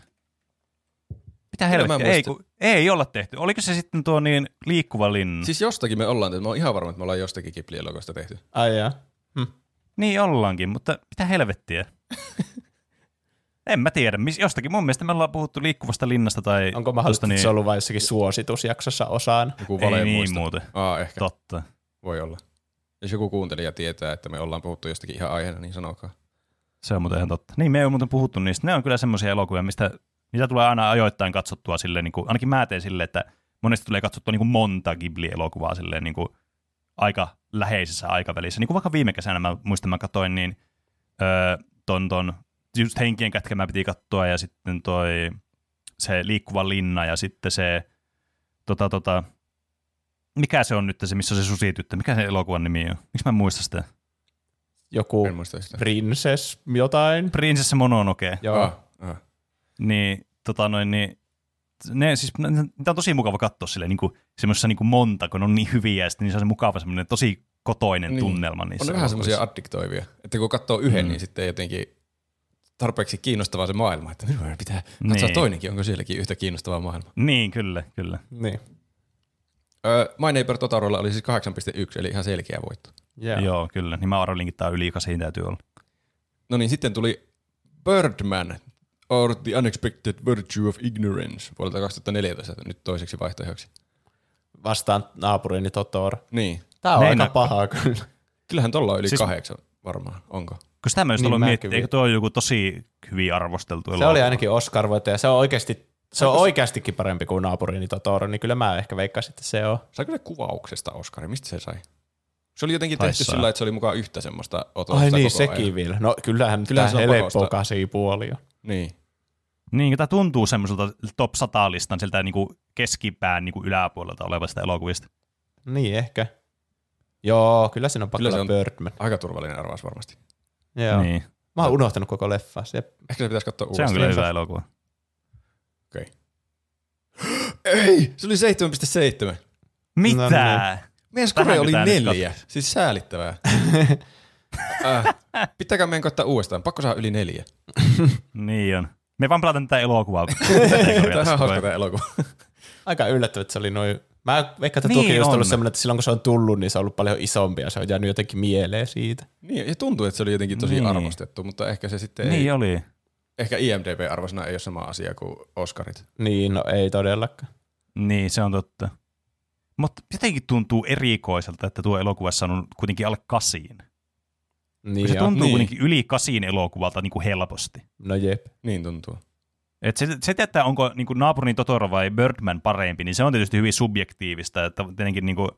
Mitä helvettiä? Ei, kun, ei olla tehty. Oliko se sitten tuo niin liikkuva linna? Siis jostakin me ollaan tehty. Mä oon ihan varma, että me ollaan jostakin Ghibli-elokuvasta tehty. Ai jaa. Niin ollaankin, mutta mitä helvettiä? en mä tiedä. Jostakin mun mielestä me ollaan puhuttu liikkuvasta linnasta tai... Onko mahdollista, niin... se on ollut vain jossakin suositusjaksossa osaan? Joku Ei niin muuten. Aa, ehkä. Totta. Voi olla. Jos joku kuuntelija tietää, että me ollaan puhuttu jostakin ihan aiheena, niin sanokaa. Se on muuten totta. Niin, me ei ole muuten puhuttu niistä. Ne on kyllä semmoisia elokuvia, mistä niitä tulee aina ajoittain katsottua silleen, niin kuin, ainakin mä teen silleen, että monesti tulee katsottua niin kuin monta Ghibli-elokuvaa silleen niin kuin aika läheisessä aikavälissä. Niin kuin vaikka viime kesänä mä muistan, mä katsoin, niin öö, ton, ton, just henkien kätkemää piti katsoa ja sitten toi se liikkuva linna ja sitten se tota, tota, mikä se on nyt se, missä on se susityttö? Mikä se elokuvan nimi on? Miksi mä en muista sitä? Joku. Princess jotain? Prinsessa Mononoke. Joo. Ah, ah. Niin, tota noin, niin ne, siis, ne, niitä on tosi mukava katsoa sille niin kuin, semmoisessa niin kuin monta, kun ne on niin hyviä, ja sitten niissä on se mukava semmoinen tosi kotoinen Niin. tunnelma niissä On ne vähän semmoisia addiktoivia, että kun katsoo yhden, Mm. niin sitten jotenkin tarpeeksi kiinnostavaa se maailma, että nyt pitää katsoa Niin. toinenkin, onko sielläkin yhtä kiinnostavaa maailma. Niin, kyllä, kyllä. Niin. Öö, My Neighbor Totorolla oli siis 8.1, eli ihan selkeä voitto. Yeah. Joo, kyllä. Niin mä arvelinkin, että tää on yli 8 täytyy olla. No niin, sitten tuli Birdman, or The Unexpected Virtue of Ignorance, vuodelta 2014, nyt toiseksi vaihtoehdoksi. Vastaan naapurini Totoro. Niin. Tää on Meina- aika pahaa kyllä. Kyllähän tolla on yli Siis- kahdeksan varmaan, onko? Kun sitä mä just Niin mäkin miettiä, eikö tuo joku tosi hyvin arvosteltu Se elokuva? oli ainakin oscar ja se on oikeasti se on oikeastikin parempi kuin naapurini Totoro, niin kyllä mä ehkä veikkasin, että se on. Saiko se kuvauksesta Oscarin? Mistä se sai? Se oli jotenkin tehty sillä, että se oli mukaan yhtä semmoista otosta Ai niin, koko sekin ajan. vielä. No kyllähän, Kyllähän kyllähän se tämä helppo pakosta. kasi puoli on. Niin. Niin, tämä tuntuu semmoiselta top 100 listan sieltä niinku keskipään niinku yläpuolelta olevasta elokuvista. Niin ehkä. Joo, kyllä siinä on pakko Kyllä se olla on- Birdman. Aika turvallinen arvaus varmasti. Joo. Niin. Niin. Mä oon unohtanut koko leffaa. Se, Ehkä se pitäisi katsoa Se uudestaan. on kyllä hyvä elokuva. Ei! Se oli 7,7. Mitä? No Meidän skore oli neljä. Siis säälittävää. äh, pitääkö meidän koittaa uudestaan? Pakko saada yli neljä. Niin on. Me vaan pelataan tätä elokuvaa. Tämä on hauska tämä elokuva. aika yllättävää, että se oli noin... Mä veikkaan, että Niin tuki just on. ollut semmoinen, että silloin kun se on tullut, niin se on ollut paljon isompi ja se on jäänyt jotenkin mieleen siitä. niin, ja tuntuu, että se oli jotenkin tosi Niin. arvostettu, mutta ehkä se sitten ei, Niin oli. ehkä IMDb-arvosana ei ole sama asia kuin Oscarit. Niin, no ei todellakaan. Niin, se on totta. Mutta jotenkin tuntuu erikoiselta, että tuo elokuvassa on kuitenkin alle kasiin. Niin se tuntuu Niin. kuitenkin yli kasiin elokuvalta niin kuin helposti. No jep. Niin tuntuu. Et se, se, että onko niin kuin naapurin Totoro vai Birdman parempi, niin se on tietysti hyvin subjektiivista, että tietenkin niin kuin,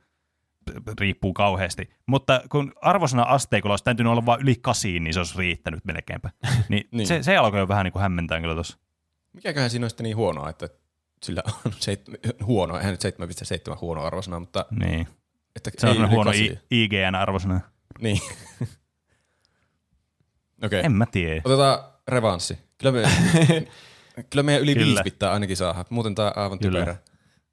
riippuu kauheasti. Mutta kun arvosana asteikolla olisi täytynyt olla vain yli kasiin, niin se olisi riittänyt melkeinpä. Niin, Niin. Se, se alkoi jo vähän niin kuin hämmentää kyllä tuossa. Mikäköhän siinä sitten niin huonoa, että sillä on seit, huono, eihän nyt 7,7 huono arvosana, mutta Niin. että Se on huono. I- IGN-arvosana. Niin. Okei, En mä tiedä. otetaan revanssi. Kyllä, me, kyllä meidän yli Kyllä. viisi pitää ainakin saada, muuten tämä on aivan typerä.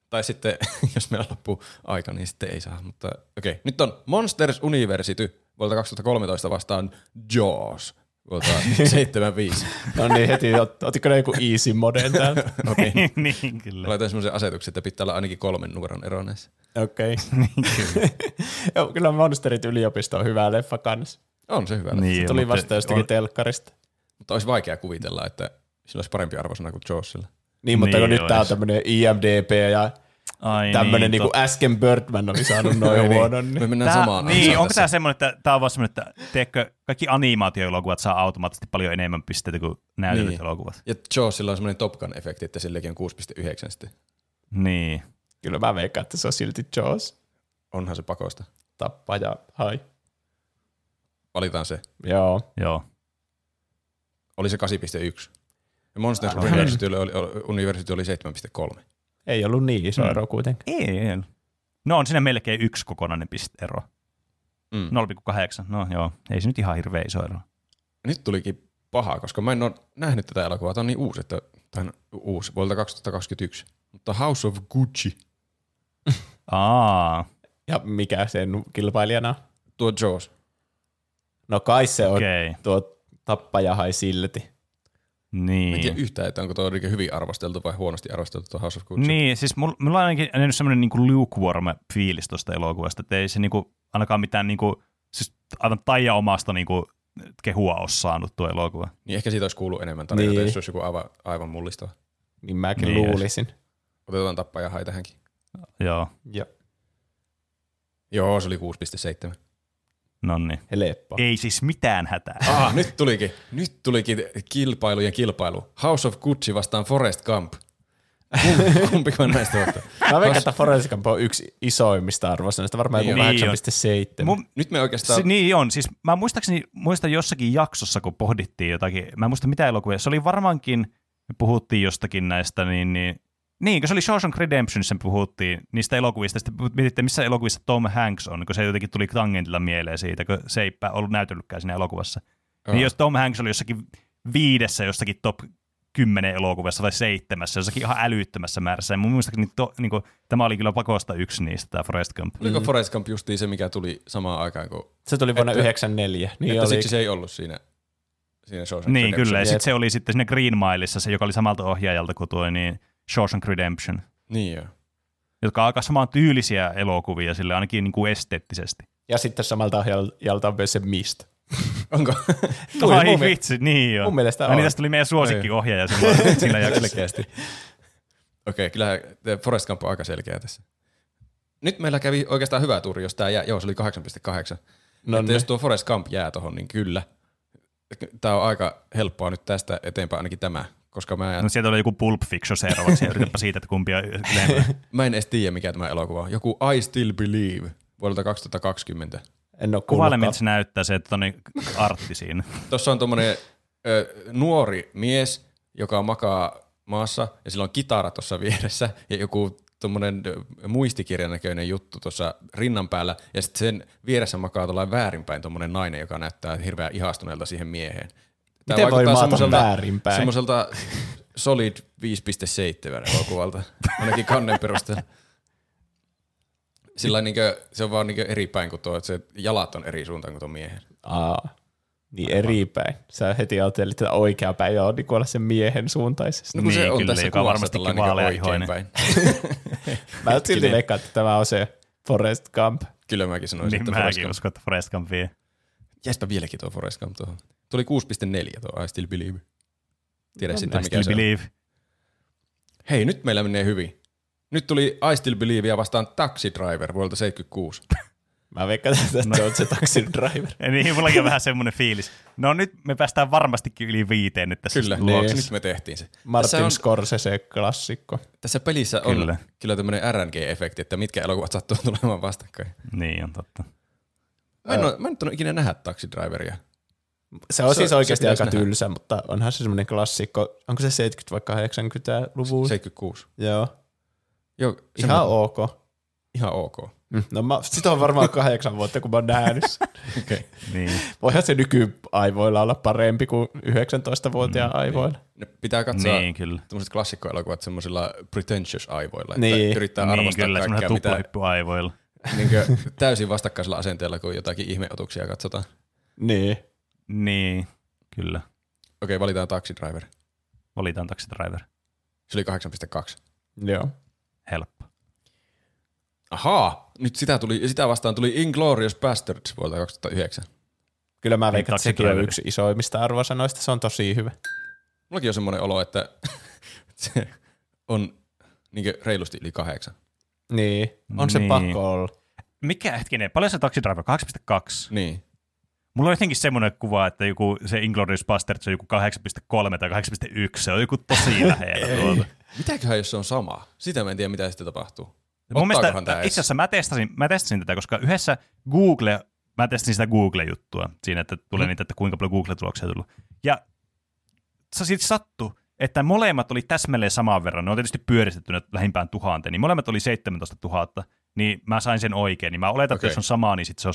Tai sitten, jos meillä loppuu aika, niin sitten ei saa. Mutta okei, nyt on Monsters University vuodelta 2013 vastaan Jaws vuodelta 75. No niin, heti ot, otitko ne joku easy moden täältä? Okei. niin, kyllä. Laitoin semmoisen asetuksen, että pitää olla ainakin kolmen numeron ero näissä. Okei. Joo, kyllä Monsterit yliopisto on hyvä leffa kanssa. On se hyvä. Niin, Se tuli mutta vasta jostakin on- telkkarista. Mutta olisi vaikea kuvitella, että sillä olisi parempi arvosana kuin Jawsilla. Niin, mutta Niin kun nyt tää on olisi. tämmönen IMDB ja Ai tämmönen niin, niinku äsken Birdman oli saanut noin Niin, huonon. Me Niin. mennään Tää, samaan niin, onko tässä. tämä semmoinen, että tämä on vaan semmoinen, että teekö, kaikki animaatioelokuvat saa automaattisesti paljon enemmän pisteitä kuin näytellyt Niin. elokuvat? Ja Jawsilla on semmoinen Top Gun-efekti, että silläkin on 6,9 sitten. Niin. Kyllä mä veikkaan, että se on silti Jaws. Onhan se pakosta. Tappaja, hai. Valitaan se. Joo. Joo. Oli se 8,1. Ja Monsters. University oli, oli, University oli 7,3. Ei ollut niin iso Mm. ero kuitenkin. Ei, ei. No on siinä melkein yksi kokonainen pisteero. Mm. 0,8. No joo, ei se nyt ihan hirveä iso ero. Nyt tulikin paha, koska mä en ole nähnyt tätä elokuvaa. Tämä on niin uusi, että tämä on uusi, vuodelta 2021. Mutta House of Gucci, Aa, Ja mikä sen kilpailijana on? tuo Jaws. No kai se on okei. Okay. tuo tappaja hai silti. Mä en tiedä Niin. yhtään, että onko tuo oikein hyvin arvosteltu vai huonosti arvosteltu tuo House of Gucci. Niin, siis mulla, mulla on ainakin jäänyt semmoinen niinku lukewarm fiilis tuosta elokuvasta, että ei se niinku, ainakaan mitään niinku, siis aivan taija omasta niinku, kehua ole saanut tuo elokuva. niin ehkä siitä olisi kuullut enemmän tarinoita, Niin. jos se olisi joku aivan, aivan mullistava. Niin mäkin Niin luulisin. Otetaan tappaja hai tähänkin. Joo, Joo. Joo, se oli 6,7. No niin. Helppo. Ei siis mitään hätää. Ah, nyt tulikin. Nyt tulikin kilpailujen kilpailu. House of Gucci vastaan Forest Gump. Kum- Kumpiko näistä ottaa? Mä veikkaan, että Forrest Gump on yksi isoimmista arvosanoista, varmaan Niin joku on. Niin on. 8,7. Mun, Nyt me oikeastaan... Se, niin on. Siis mä muistaakseni muistan jossakin jaksossa, kun pohdittiin jotakin, mä en muista mitä elokuvia, se oli varmaankin, me puhuttiin jostakin näistä, niin, niin niin, kun se oli Shawshank Redemptionissa puhuttiin niistä elokuvista, sitten mietitte, missä elokuvissa Tom Hanks on, kun se jotenkin tuli tangentilla mieleen siitä, kun se ei ollut näytellytkään siinä elokuvassa. Joo. Niin jos Tom Hanks oli jossakin viidessä jossakin top kymmenen elokuvassa vai seitsemässä, jossakin ihan älyttömässä määrässä. Ja mun mielestä niin to, niin kuin, tämä oli kyllä pakosta yksi niistä, tämä Forrest Gump. Oliko mm. Forrest Gump justiin se, mikä tuli samaan aikaan kuin... Se tuli vuonna Että- 1994. Niin että oli. siksi se ei ollut siinä, siinä Shawshank Niin, kyllä. Ja sitten se oli sitten siinä Green Mileissa, se, joka oli samalta ohjaajalta kuin tuo niin Shawshank Redemption, Niin joo. jotka on aika saman tyylisiä elokuvia sille ainakin niin kuin esteettisesti. Ja sitten samalta ohjaajalta on myös se Mist. Onko? Tuli Ai mun mi- vitsi, niin joo. mun mielestä niin, on. tästä tuli meidän suosikkiohjaaja silloin, siinä jaksossa. Selkeästi. Okei, kyllähän te- Forrest Gump on aika selkeä tässä. Nyt meillä kävi oikeastaan hyvä tuuri, jos tämä jää, joo se oli 8,8. No että niin. jos tuo Forrest Gump jää tuohon, niin kyllä. Tämä on aika helppoa nyt tästä eteenpäin ainakin tämä, koska mä, No sieltä oli joku Pulp Fiction seuraavaksi, ja yritäpä siitä, että kumpi on ylempää. mä en edes tiedä mikä tämä elokuva on. Joku I Still Believe vuodelta 2020. En ole Kuvaile, miltä se näyttää, se että on niin artti siinä. Tuossa on tuommoinen nuori mies, joka makaa maassa ja sillä on kitara tuossa vieressä ja joku tuommoinen muistikirjan näköinen juttu tuossa rinnan päällä ja sitten sen vieressä makaa tuollainen väärinpäin tuommoinen nainen, joka näyttää hirveän ihastuneelta siihen mieheen. Miten voi maata väärinpäin? Semmoiselta Solid 5.7 elokuvalta, ainakin kannen perusteella. Sillä niinkö, se on vaan niinkö eri päin kuin tuo, että se jalat on eri suuntaan kuin tuon miehen. Aa, niin eri päin. Sä heti ajattelit, että oikea päin on niin olla sen miehen suuntaisesti. No kun se Niin, on kyllä, tässä joka niinku vaaleaihoinen. oikeinpäin. Mä silti veikkaan, että tämä on se Forrest Gump. Kyllä mäkin sanoisin, Niin että Forrest mäkin Gump. uskon, että Forrest Gump vie. Jäispä vieläkin tuo Forrest Gump tuohon. Tuli 6.4 tuo I Still Believe. Tiedä No, sitten I mikä still se on. believe. Hei, nyt meillä menee hyvin. Nyt tuli I Still Believea vastaan Taxi Driver vuodelta 76. Mä veikkaan, että no. on se taxi driver. Niin, mullakin on vähän semmoinen fiilis. No nyt me päästään varmastikin yli viiteen nyt tässä Kyllä, luoksessa. nyt me tehtiin se. Martin Tässä, on, Scorsese-klassikko. tässä pelissä on Kyllä. kyllä, tämmöinen RNG-efekti, että mitkä elokuvat sattuu tulemaan vastakkain. Niin on totta. Mä en, ole, mä en ole ikinä nähdä Taxi Driveria. Se on Se- siis oikeasti aika nähdä. tylsä, mutta onhan se semmoinen klassikko. Onko se 70 vai 80-luvun? 76. Joo. Joo, Ihan ok. ihan ok. Mm, No mä, sit on varmaan kahdeksan vuotta, kun mä oon nähnyt sen. Okay. Niin. Voihan se nykyaivoilla olla parempi kuin 19-vuotiaan aivoilla. Ne pitää katsoa Niin, kyllä. tämmöiset klassikkoelokuvat semmoisilla pretentious aivoilla, että Niin. yrittää Niin, arvostaa kyllä, kaikkea, mitä tuplahyppy aivoilla. niinkö, täysin vastakkaisella asenteella, kun jotakin ihmeotuksia katsotaan. Niin. Niin, kyllä. Okei, valitaan Taxi Driver. Valitaan Taxi Driver. Se oli 8.2. Joo. Helppo. Ahaa, nyt sitä, tuli, sitä vastaan tuli Inglorious Bastards vuodelta 2009. Kyllä mä Niin, veikkaan, että sekin on yksi isoimmista arvosanoista. Se on tosi hyvä. Mullakin on semmoinen olo, että se on niinkö reilusti yli kahdeksan. Niin. On se Niin. pakko olla. Mikä hetkinen, paljon se Taxi Driver? 2,2. Niin. Mulla on jotenkin semmoinen kuva, että joku, se Inglourious Basterds on joku 8,3 tai 8,1. Se on joku tosi lähellä tuolta. Mitäköhän jos se on sama? Sitä mä en tiedä, mitä sitten tapahtuu. Mun mielestä, itse asiassa mä testasin, mä testasin tätä, koska yhdessä Google, mä testasin sitä Google-juttua siinä, että tulee Mhm. niitä, että kuinka paljon Google-tuloksia tullut. Ja se sitten sattui, että molemmat oli täsmälleen saman verran. Ne on tietysti pyöristetty lähimpään tuhanteen, niin molemmat oli 17 000, niin mä sain sen oikein. Niin mä oletan, että Okei. jos on sama, niin sit, se on,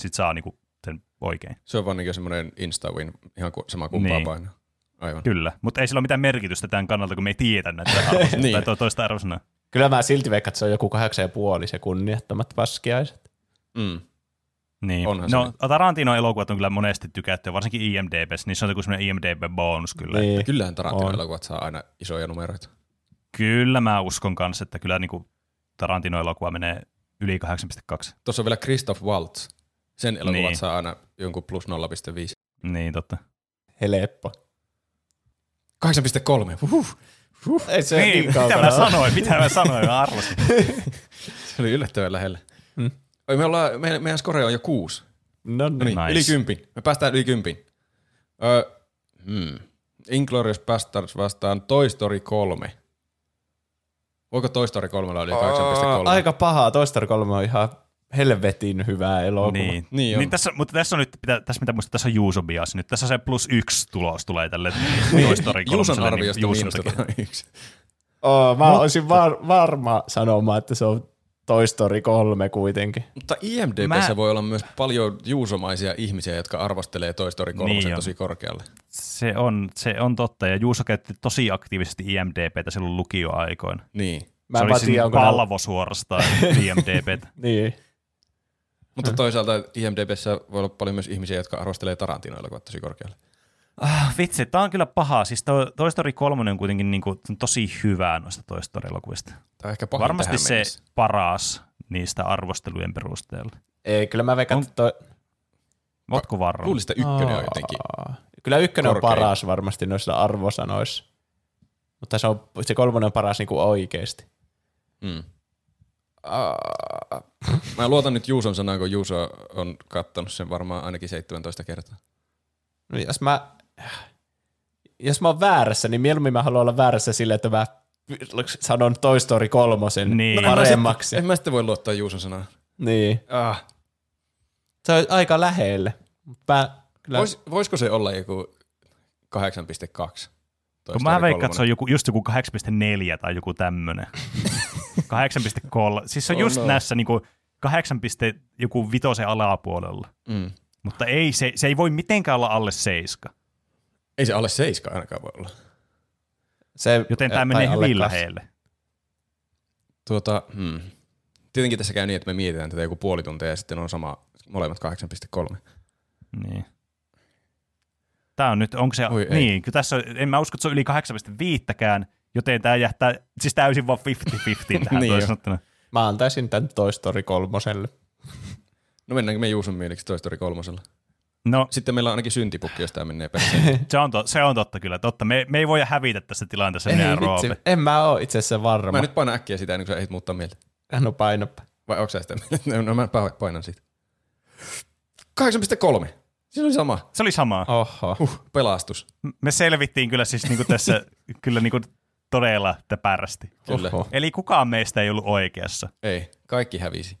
sit saa niinku sen oikein. Se on vaan niinkö semmoinen insta-win, ihan sama kumpaa Niin. painaa. Aivan. Kyllä, mutta ei sillä ole mitään merkitystä tämän kannalta, kun me ei tiedä näitä arvosanaa Niin. tai to- toista arvosanaa. Kyllä mä silti veikkaan, että se on joku kahdeksan ja puoli se kunniattomat paskiaiset. Mm. Niin. Onhan se no, nyt. Tarantino elokuvat on kyllä monesti tykätty, varsinkin IMDBs, niin se on joku semmoinen IMDB-bonus kyllä. Niin. Kyllähän Tarantino On. elokuvat saa aina isoja numeroita. Kyllä mä uskon kanssa, että kyllä niin Tarantino-elokuva menee yli 8,2. Tuossa on vielä Christoph Waltz. Sen elokuvat Niin. saa aina jonkun plus 0,5. Niin, totta. Heleppo. 8,3. Huhhuh. Ei se Niin, niin, mitä mä sanoin, mitä mä sanoin, mä arvasin. Se oli yllättävän lähellä. Mm. Oi, me ollaan, meidän, meidän score on jo kuusi. No niin. Nice. yli kympin. Me päästään yli kympin. Öö, hmm. Inglourious Bastards vastaan Toy Story 3. Voiko Toy Story 3 olla yli 8,3? Aika pahaa. Toy Story 3 on ihan helvetin hyvää elokuva. Niin, Niin on. niin tässä, mutta tässä on nyt, pitää, tässä mitä muistaa, tässä on Juuso bias nyt. Tässä se plus yksi tulos tulee tälle Toy Story Juuson 3. arviosta Niin, miinustetaan yksi. Oh, mä olisin var, varma sanomaan, että se on Toy Story 3 kuitenkin. Mutta IMDBssä Mä- voi olla myös paljon juusomaisia ihmisiä, jotka arvostelee Toy Story 3 Niin niin tosi korkealle. Se on, se on totta, ja Juuso käytti tosi aktiivisesti IMDBtä silloin lukioaikoina. Niin. Mä se oli siis tiedä, onko nää- palvo suorastaan IMDBtä. Niin. Mutta toisaalta IMDBssä voi olla paljon myös ihmisiä, jotka arvostelee Tarantino-elokuvat tosi korkealle. Ah, vitsi, tää on kyllä paha. Siis toi Toy Story 3 on kuitenkin niinku, tosi hyvää noista Toy Story-elokuvista. Tämä on ehkä Varmasti tähän se mennessä. paras niistä arvostelujen perusteella. Ei, kyllä mä veikkaan, On- että toi... Ootko varma? Luulisin, että ykkönen on jotenkin. Aa. Kyllä ykkönen on korkein. paras varmasti noissa arvosanoissa. Mutta se, on, se kolmonen on paras niinku oikeesti. Mm. Mä luotan nyt Juuson sanaan, kun Juuso on kattonut sen varmaan ainakin 17 kertaa. No Jos mä, jos mä oon väärässä, niin mieluummin mä haluan olla väärässä sille, että mä sanon Toy Story kolmosen Niin. no, paremmaksi. En mä sitten voi luottaa Juuson sanaan. Niin. Ah. Se on aika lähelle. Mä, kyllä, Vois, voisiko se olla joku 8.2? Toy Kun mä veikkaan, että se on joku, just joku 8.4 tai joku tämmönen. 8.3. Siis se on Oh just no. näissä niinku 8. joku vitosen alapuolella. Mm. Mutta ei, se, se ei voi mitenkään olla alle 7. Ei se alle 7 ainakaan voi olla. se, Joten tämä menee hyvin kaksi. lähelle. Tuota, hmm. Tietenkin tässä käy niin, että me mietitään tätä joku puoli tuntia ja sitten on sama molemmat 8.3. Niin. Tämä on nyt, onko se, Oi, niin, tässä on, en mä usko, että se on yli 8,5kään, joten tämä jättää siis täysin vaan 50-50 tähän Niin sanottuna. Mä antaisin tämän Toy Story kolmoselle. No mennäänkö me Juuson mieliksi Toy Story kolmosella? No, Sitten meillä on ainakin syntipukki, jos tämä menee perään. se on, to, se on totta kyllä, totta. Me, me ei voida hävitä tässä tilanteessa ja Roope. en mä oo itse asiassa varma. Mä nyt painan äkkiä sitä ennen kuin sä ehdit muuttaa mieltä. No painoppa. Vai onko sä sitä mieltä? No mä pa- painan siitä. 8.3. Se oli sama. Se oli sama. Oho. Huh, pelastus. Me selvittiin kyllä siis niinku tässä kyllä niinku todella täpärästi. Kyllä. Oho. Eli kukaan meistä ei ollut oikeassa. Ei, kaikki hävisi.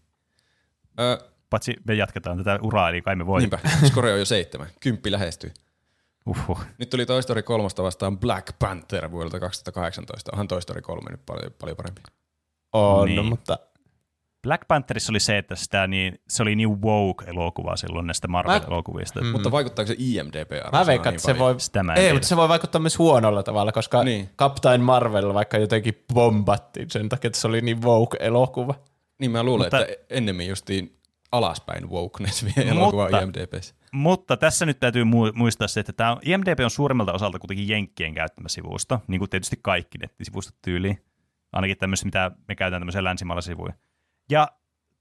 Ö, Paitsi me jatketaan tätä uraa, eli kai me voi. niinpä, skore on jo seitsemän. Kymppi lähestyy. Uhuh. Nyt tuli Toy Story 3 vastaan Black Panther vuodelta 2018. Onhan Toy Story 3 nyt paljon, paljon parempi. On, Niin. mutta Black Pantherissa oli se, että sitä niin, se oli niin woke-elokuva silloin näistä Marvel-elokuvista. Mm. Mm. Mutta vaikuttaako se IMDb mä veikkaan, että se voi... Sitä mä en Ei, tiedä. mutta se voi vaikuttaa myös huonolla tavalla, koska Niin. niin. Captain Marvel vaikka jotenkin bombattiin sen takia, että se oli niin woke-elokuva. Niin mä luulen, Mutta- että ennemmin justiin alaspäin wokeness vie elokuva Mutta- IMDbssä. Mutta tässä nyt täytyy mu- muistaa se, että tämä on, IMDb on suurimmalta osalta kuitenkin Jenkkien käyttämä sivusto, niin kuin tietysti kaikki nettisivustot tyyliin. Ainakin tämmöistä, mitä me käytetään tämmöisiä länsimailla sivuja. Ja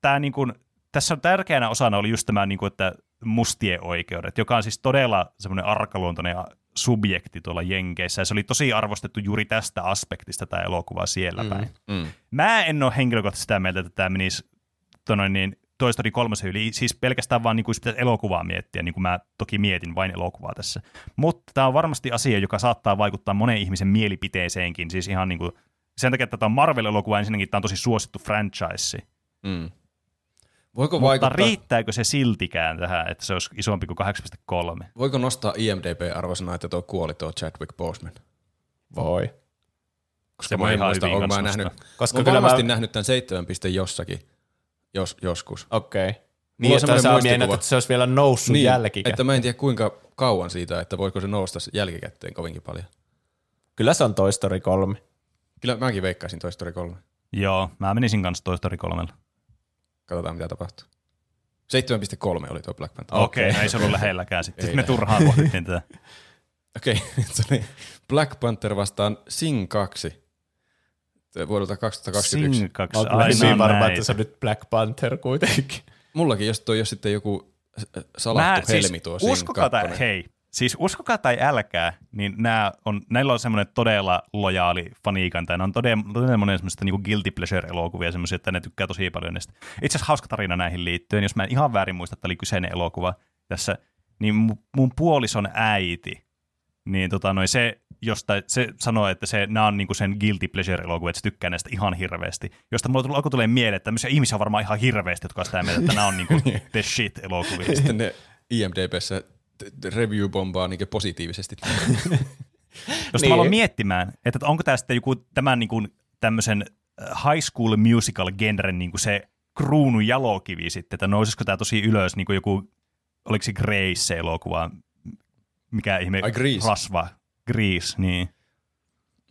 tämä niin kuin, tässä on tärkeänä osana oli just tämä, niin kuin, että mustien oikeudet, joka on siis todella semmoinen arkaluontoinen subjekti tuolla Jenkeissä, ja se oli tosi arvostettu juuri tästä aspektista tämä elokuva siellä mm. päin. Mm. Mä en ole henkilökohtaisesti sitä mieltä, että tämä menisi tonoin, niin, Toy Story 3 yli, siis pelkästään vaan niin kuin sitä elokuvaa miettiä, niin kuin mä toki mietin vain elokuvaa tässä. Mutta tämä on varmasti asia, joka saattaa vaikuttaa monen ihmisen mielipiteeseenkin, siis ihan niin kuin, sen takia, että tämä on Marvel-elokuva, ensinnäkin tämä on tosi suosittu franchise. Mm. Voiko, Mutta vaikuttaa, riittääkö se siltikään tähän, että se olisi isompi kuin 8,3? voiko nostaa IMDb-arvosana, että tuo kuoli tuo Chadwick Boseman? Voi. Koska Se mä en muista, onko mä nähnyt. Koska mä kyllä varmasti mä... nähnyt tämän 7 piste jossakin, jos, joskus. Okei. Okay. Niin, että sä mietit, että se olisi vielä noussut niin, jälkikäteen. että mä en tiedä kuinka kauan siitä, että voiko se nousta jälkikäteen kovinkin paljon. Kyllä se on Toy Story 3. Kyllä mäkin veikkaisin Toy Story 3. Joo, mä menisin kanssa Toy Story 3. Katsotaan mitä tapahtuu. 7.3 oli tuo Black Panther. Okei, okay, ei se ollut lähelläkään sitten. Ei Sitten me turhaan pohdittiin tätä. Okei, se oli Black Panther vastaan Sing 2 vuodelta 2021. Sing 2, Mä oon kyllä aina hyvin varma, että se on nyt Black Panther kuitenkin. Mullakin, jos toi jos sitten joku äh, salattu helmi tuo Sing uskokaa tai, 2. hei, siis uskokaa tai älkää, niin nämä on, näillä on semmoinen todella lojaali faniikanta, ja ne on todella, todella monen semmoista niin guilty pleasure-elokuvia, semmoisia, että ne tykkää tosi paljon niistä. Itse asiassa hauska tarina näihin liittyen, jos mä en ihan väärin muista, että oli kyseinen elokuva tässä, niin mun, mun puolison äiti, niin tota, noin se, josta se sanoi, että se, nämä on niinku sen guilty pleasure-elokuva, että se tykkää näistä ihan hirveästi. Josta mulla alkoi tulee mieleen, että tämmöisiä ihmisiä on varmaan ihan hirveästi, jotka on sitä mieltä, että nämä on niinku the shit-elokuvia. Sitten ne IMDBssä review-bombaa niin positiivisesti. Josta Niin. mä aloin miettimään, että onko tämä sitten joku tämän niin kuin, tämmöisen high school musical genren niin kuin se kruunu jalokivi sitten, että nousisiko tämä tosi ylös, niin kuin joku, oliko se Grace se elokuva, mikä ihme Ai, Grease. rasva, Grease, niin.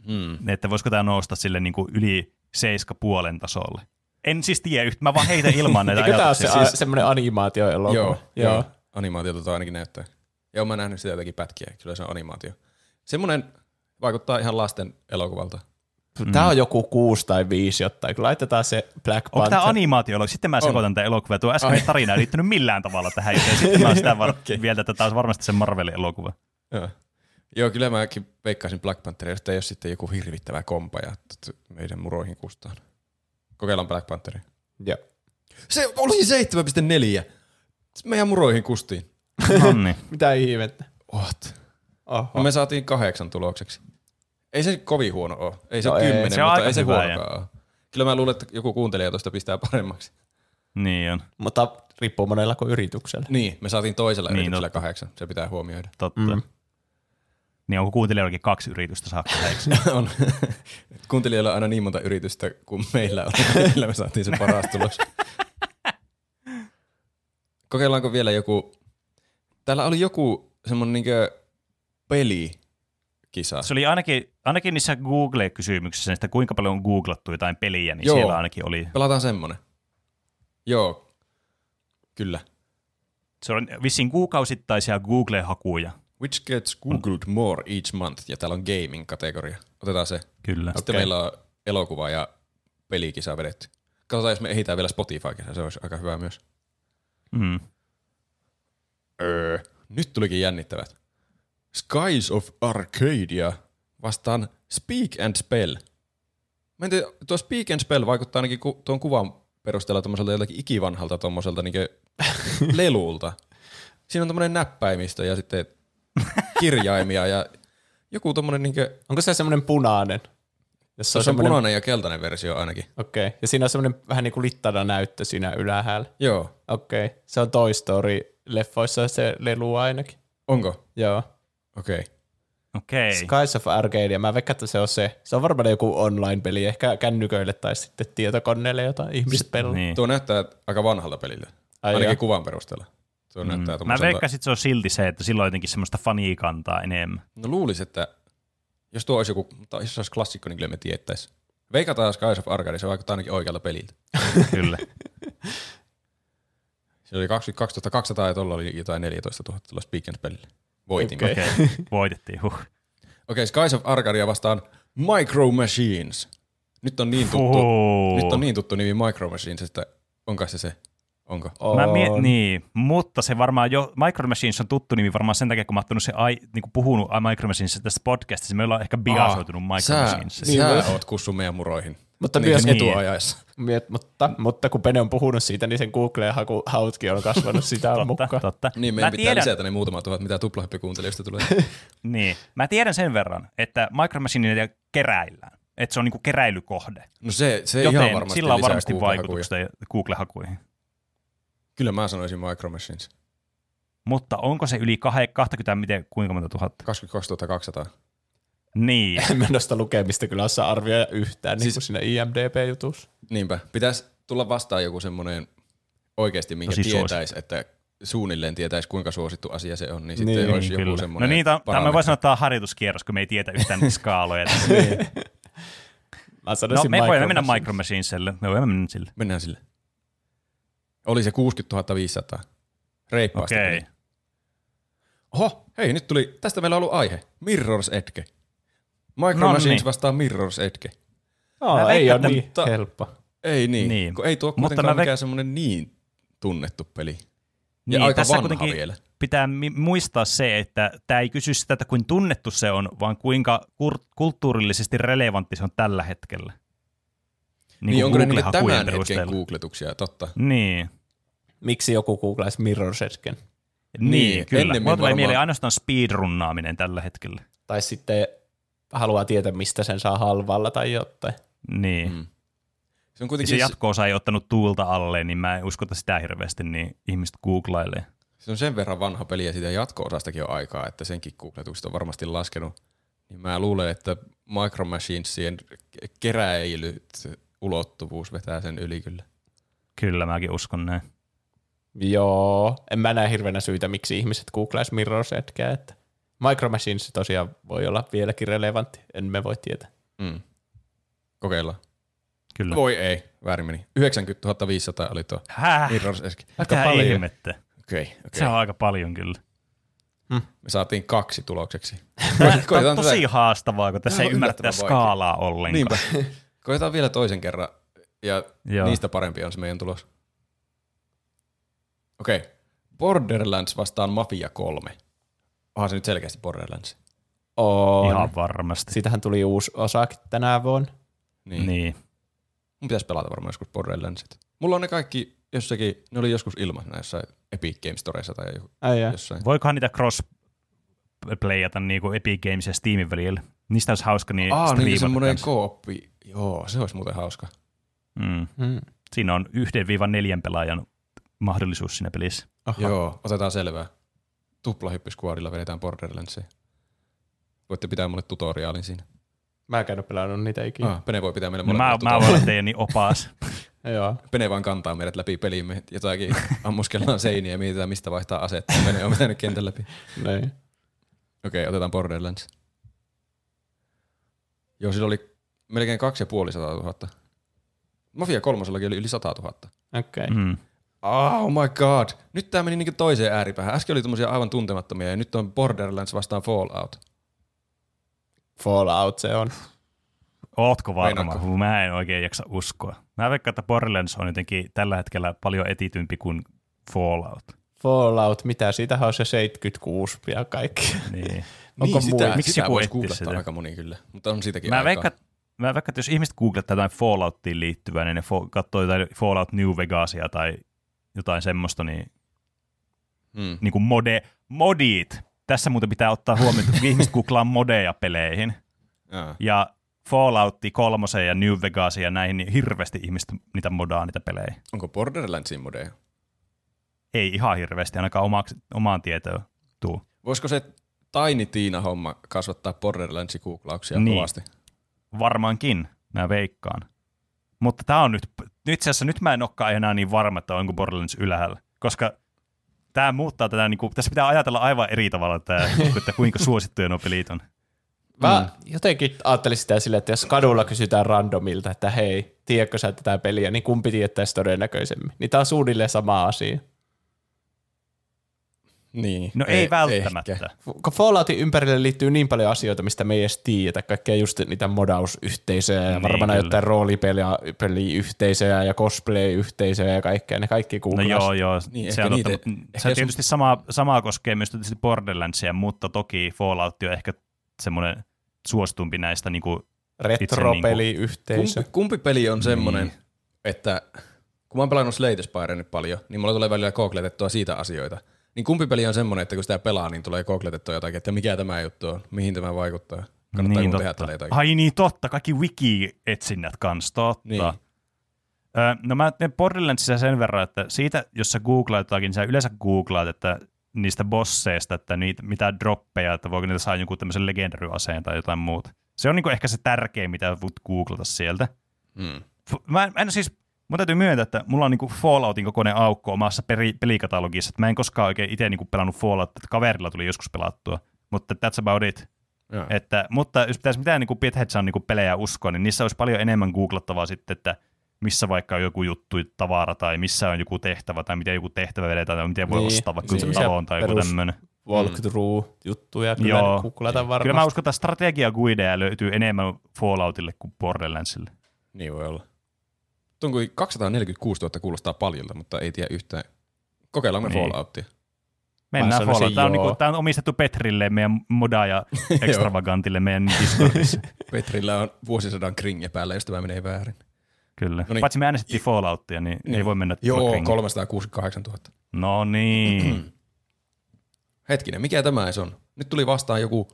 Hmm. Että voisiko tämä nousta sille niin kuin yli seiska puolen tasolle. En siis tiedä yhtä, mä vaan heitän ilman näitä Eikö tää ole se siis... semmoinen animaatioelokuva? Joo, Joo. joo. Animaatiota tuo ainakin näyttää. Ja oon mä nähnyt sitä jotakin pätkiä, kyllä se on animaatio. Semmoinen vaikuttaa ihan lasten elokuvalta. Tää on joku kuusi tai viisi jotain. Kun laitetaan se Black Onko Panther. tämä animaatio Sitten mä sekoitan tämän elokuvan. Tuo äskeinen tarina ei liittynyt millään tavalla tähän, joten sitten mä oon sitä var- Okei. vielä, että tämä on varmasti se Marvelin elokuva. Joo. Joo, kyllä mäkin veikkaisin Black Pantheria, jos ei ole sitten joku hirvittävä kompa ja meidän muroihin kustaan. Kokeillaan Black Pantheria. Joo. Se oli 7,4. Meidän muroihin kustiin. No niin. Mitä ihmettä? What? Oho. No me saatiin kahdeksan tulokseksi. Ei se kovin huono ole. Ei se No no ei. kymmenen, Se mutta ei se huonokaan ole. Kyllä mä luulen, että joku kuuntelija tuosta pistää paremmaksi. Niin on, Mutta riippuu monella kuin yrityksellä. Niin, me saatiin toisella Niin, yrityksellä totta. kahdeksan. Se pitää huomioida. totta. Mm. Niin onko kuuntelijoillakin kaksi yritystä saakka kahdeksan? on. Kuuntelijoilla on aina niin monta yritystä kuin meillä on. Meillä me saatiin se paras tulos. Kokeillaanko vielä joku... Täällä oli joku semmonen niinkö pelikisa. Se oli ainakin, ainakin niissä Google-kysymyksissä, että kuinka paljon on googlattu jotain peliä, niin Joo. siellä ainakin oli. Pelataan semmonen. Joo. Kyllä. Se on vissiin kuukausittaisia Google-hakuja. Which gets googled more each month? Ja täällä on gaming-kategoria. Otetaan se. Kyllä. Sitten meillä on elokuva ja pelikisa vedetty. Katsotaan, jos me ehditään vielä Spotify-kisa. Se olisi aika hyvä myös. Mm. Öö. Nyt tulikin jännittävät. Skies of Arcadia vastaan Speak and Spell. Mä en tiedä, tuo Speak and Spell vaikuttaa ainakin ku, tuon kuvan perusteella tommoselta jotakin ikivanhalta tommoselta niinkö lelulta. Siinä on tommonen näppäimistö ja sitten kirjaimia ja joku tommonen niinkö, Onko se semmoinen punainen? Jos se on semmoinen- punainen ja keltainen versio ainakin. Okei. Okay. Ja siinä on semmoinen vähän niin kuin littana näyttö siinä ylhäällä. Joo. Okei. Okay. Se on Toy Story-leffoissa se lelu ainakin. Onko? Joo. Okei. Okay. Okei. Skies of Arcadia. Mä veikkaan, että se on se. Se on varmaan joku online-peli, ehkä kännyköille tai sitten tietokoneelle, jota ihmiset pelaa. Niin. Tuo näyttää aika vanhalta peliltä. Ai Ainakin joo. kuvan perusteella. Tuo mm. näyttää Mä veikkasin, että se on silti se, että silloin jotenkin semmoista fania kantaa enemmän. No luulis, että jos tuo olisi joku, tai jos se olisi klassikko, niin kyllä me tiettäis. Veikataan Skies of Arcadia, se vaikuttaa ainakin oikealta peliltä. Kyllä. Se oli 22 200 ja tuolla oli jotain 14 000 tuolla Speak and Spellille. Voitin. Okei, Okei. okay. Voitettiin. Huh. okay, Skies of Arcadia vastaan Micro Machines. Nyt on niin tuttu, Oho. nyt on niin tuttu nimi Micro Machines, että onko se se? Onko? Mä mie- On. niin, mutta se varmaan jo, Micro Machines on tuttu nimi varmaan sen takia, kun mä oon se ai, niin kuin puhunut Micro Machines tässä podcastissa, me ollaan ehkä biasoitunut Micro sä, Machines. Niin, sä oot kussu meidän muroihin. Mutta niin, myös niin. etuajaessa. Miet, mutta, mutta kun Pene on puhunut siitä, niin sen Google-hautkin on kasvanut sitä Totta, mukaan. totta. Niin, mä meidän pitää tiedän, lisätä ne muutama tuhat, mitä tuplahyppikuuntelijoista tulee. niin, mä tiedän sen verran, että Micro Machineita keräillään. Että se on niinku keräilykohde. No se, se Joten ihan varmasti sillä on varmasti Google-hakuja. vaikutusta Google-hakuihin. Kyllä mä sanoisin Micro Machines. Mutta onko se yli kahe- 20, miten, kuinka monta tuhatta? 22 200. Niin. En mä noista lukemista kyllä osaa arvioida yhtään, siis, Siis- niin kuin siinä IMDB-jutussa. Niinpä. Pitäisi tulla vastaan joku semmoinen oikeasti, minkä Tosi suosittu. tietäisi, että suunnilleen tietäisi, kuinka suosittu asia se on, niin sitten Niin, olisi joku Kyllä. semmoinen No niin, tämä voisi sanoa, että tämä on harjoituskierros, kun me ei tietä yhtään niitä skaaloja. Mä no, sanoisin me voimme mennä Micro Machineselle. Me voimme mennä sille. Mennään sille. Oli se 60 500. Reippaasti. Okei. meni. Oho, hei, nyt tuli, tästä meillä on ollut aihe. Mirror's Edge. Micro No Machines niin. vastaan Mirror's Edge. No, Mä ei ole niin mutta- helppo. Ei niin, Niin. kun ei tuo Mutta kuitenkaan mikään semmoinen niin tunnettu peli. Ja Niin, aika tässä vanha kuitenkin vielä. pitää mi- muistaa se, että tämä ei kysy sitä, että kuin tunnettu se on, vaan kuinka kur- kulttuurillisesti relevantti se on tällä hetkellä. Niin, kuin onko ne Google-hakujen tämän hetken googletuksia, totta. Niin, Miksi joku googlaisi Mirror's Edgen? niin, Niin, kyllä. Mulla tulee varmaan- mieleen ainoastaan speedrunnaaminen tällä hetkellä. Tai sitten haluaa tietää, mistä sen saa halvalla tai jotain. Niin. Mm. Se on kuitenkin se jatko-osa ei ottanut tuulta alle, niin mä en uskota sitä hirveästi, niin ihmiset googlailee. Se on sen verran vanha peli ja siitä jatko-osastakin on aikaa, että senkin googletukset on varmasti laskenut. Niin mä luulen, että Micro Machinesien keräilyt ulottuvuus vetää sen yli kyllä. Kyllä, mäkin uskon näin. Joo, en mä näe hirveänä syitä, miksi ihmiset googlaisi Mirror's Edgeä, että Micro Machines tosiaan voi olla vieläkin relevantti, en me voi tietää. Mm. Kokeillaan. Kyllä. Voi ei, väärin meni. 90 500 oli tuo Häh? Mirror's Edge. Mitä paljon. ihmettä? Okei, okay, okei. Se on aika paljon kyllä. Me saatiin kaksi tulokseksi. Tämä on tosi tätä- haastavaa, kun tässä ei vaikea. skaalaa ollenkaan. Niinpä. Koitetaan vielä toisen kerran, ja Joo. niistä parempi on se meidän tulos. Okei. Okay. Borderlands vastaan Mafia 3. Onhan se nyt selkeästi Borderlands. On. Ihan varmasti. Siitähän tuli uusi osakin tänä vuonna. Niin. Niin. Mun pitäisi pelata varmaan joskus Borderlandsit. Mulla on ne kaikki jossakin, ne oli joskus ilmaisena jossain Epic Games Storeissa tai jossain. Voikohan niitä cross-playata niinku Epic Games ja Steamin välillä? Niistä olisi hauska niin Aa, niin semmoinen kooppi. Joo, se olisi muuten hauska. Mm. Hmm. Siinä on yhden viivan neljän pelaajan mahdollisuus siinä pelissä. Aha. Joo, otetaan selvää. Tuplahyppyskuorilla vedetään Borderlandsia. Voitte pitää mulle tutoriaalin siinä. Mä en käynyt pelannut niitä ikinä. Ah, Pene voi pitää meille No mä, molemmille mä voin tutoriaalin. olla teidän niin opas. Joo. Pene vaan kantaa meidät läpi pelimme. Jotakin ammuskellaan seiniä ja mietitään, mistä vaihtaa asetta. Pene on vetänyt kentän läpi. Niin. Okei, otetaan Borderlands. Joo, sillä oli melkein 2500 000. Mafia kolmosellakin oli yli 100 000. Okei. Okay. Mm. Oh my god. Nyt tää meni niinku toiseen ääripäähän. Äsken oli tommosia aivan tuntemattomia ja nyt on Borderlands vastaan Fallout. Fallout se on. Ootko varma? Meinaatko? Mä en oikein jaksa uskoa. Mä veikkaan, että Borderlands on jotenkin tällä hetkellä paljon etitympi kuin Fallout. Fallout, mitä? Siitähän on se 76 ja kaikki. Niin. Onko niin, sitä, miksi sitä joku voisi googlettaa sitä? aika moni kyllä, mutta on siitäkin Mä aikaa. veikkaan, mä veikkaan, että jos ihmiset googlettaa jotain Falloutiin liittyvää, niin ne fo- katsoo jotain Fallout New Vegasia tai jotain semmoista, niin, Hmm. niin kuin mode, modit. Tässä muuten pitää ottaa huomioon, että ihmiset googlaa modeja peleihin. Jaa. Ja Falloutti kolmosen ja New Vegasia ja näihin, niin hirveästi ihmiset niitä modaa niitä pelejä. Onko Borderlandsin modeja? Ei ihan hirveästi, ainakaan omaksi, omaan tietoon tuu. Voisiko se Tiny Tiina-homma kasvattaa Borderlandsin googlauksia Niin. kovasti? Varmaankin, mä veikkaan. Mutta tämä on nyt itse asiassa nyt mä en olekaan enää niin varma, että onko Borderlands ylhäällä, koska tämä muuttaa tätä, niin kuin, tässä pitää ajatella aivan eri tavalla, tämä, että kuinka suosittuja nuo pelit on. Mä mm. jotenkin ajattelin sitä silleen, että jos kadulla kysytään randomilta, että hei, tiedätkö sä tätä peliä, niin kumpi tietäisi todennäköisemmin. Niin tää on suunnilleen sama asia. Niin. No ei, ei välttämättä. Ehkä. Kun Falloutin ympärille liittyy niin paljon asioita, mistä me ei edes tiedetä, kaikkea just niitä modausyhteisöjä ja Niin, varmaan kyllä. jotain roolipeliyhteisöjä ja cosplay-yhteisöjä ja kaikkea, ne kaikki No googlas. joo, joo, Niin, se on totta, niitä- mutta ehkä se jos- tietysti sama, samaa koskee myös tietysti Borderlandsia, mutta toki Fallout on ehkä semmoinen suositumpi näistä niin kuin, Retropeliyhteisö. Kumpi, kumpi peli on semmonen, niin. että kun mä oon pelannut Slate Spire nyt paljon, niin mulla tulee välillä googletettua siitä asioita. Niin kumpi peli on semmonen, että kun sitä pelaa, niin tulee googletettua jotakin, että mikä tämä juttu on, mihin tämä vaikuttaa. Kannattaa niin tehdä tälle jotakin. Ai niin totta, kaikki wiki-etsinnät kans, totta. Niin. Ö, no mä teen Borderlandsissa sen verran, että siitä, jos sä googlaat jotakin, niin sä yleensä googlaat, että niistä bosseista, että niitä, mitä droppeja, että voiko niitä saa jonkun tämmöisen legendary-aseen tai jotain muuta. Se on niinku ehkä se tärkein, mitä voit googlata sieltä. Mm. Mä en, mä en siis, mun täytyy myöntää, että mulla on niinku Falloutin kokoinen aukko omassa peri, pelikatalogissa, että mä en koskaan oikein itse niinku pelannut Fallout, että kaverilla tuli joskus pelattua, mutta that's about it. Joo. Että, mutta jos pitäisi mitään niin Pitheadsan niin pelejä uskoa, niin niissä olisi paljon enemmän googlattavaa sitten, että missä vaikka on joku juttu, tavara tai missä on joku tehtävä tai miten joku tehtävä vedetään tai miten voi Niin, ostaa vaikka niin. talon tai joku tämmöinen. walkthrough-juttuja, kyllä Joo. googlata varmasti. Kyllä mä uskon, että strategiaguideja löytyy enemmän Falloutille kuin Borderlandsille. Niin voi olla. Tuon kuin 246 000 kuulostaa paljolta, mutta ei tiedä yhtään. Kokeillaan me Niin. Falloutia. Mennään sanoisin Fallout. Tämä on, joo. niinku, tämä on omistettu Petrille, meidän moda ja extravagantille meidän Discordissa. Petrillä on vuosisadan kringe päällä, jos tämä menee väärin. Kyllä. No niin. Paitsi me äänestettiin Falloutia, niin, niin. ei voi mennä Joo, kringillä. 368 000. No niin. Hetkinen, mikä tämä on? Nyt tuli vastaan joku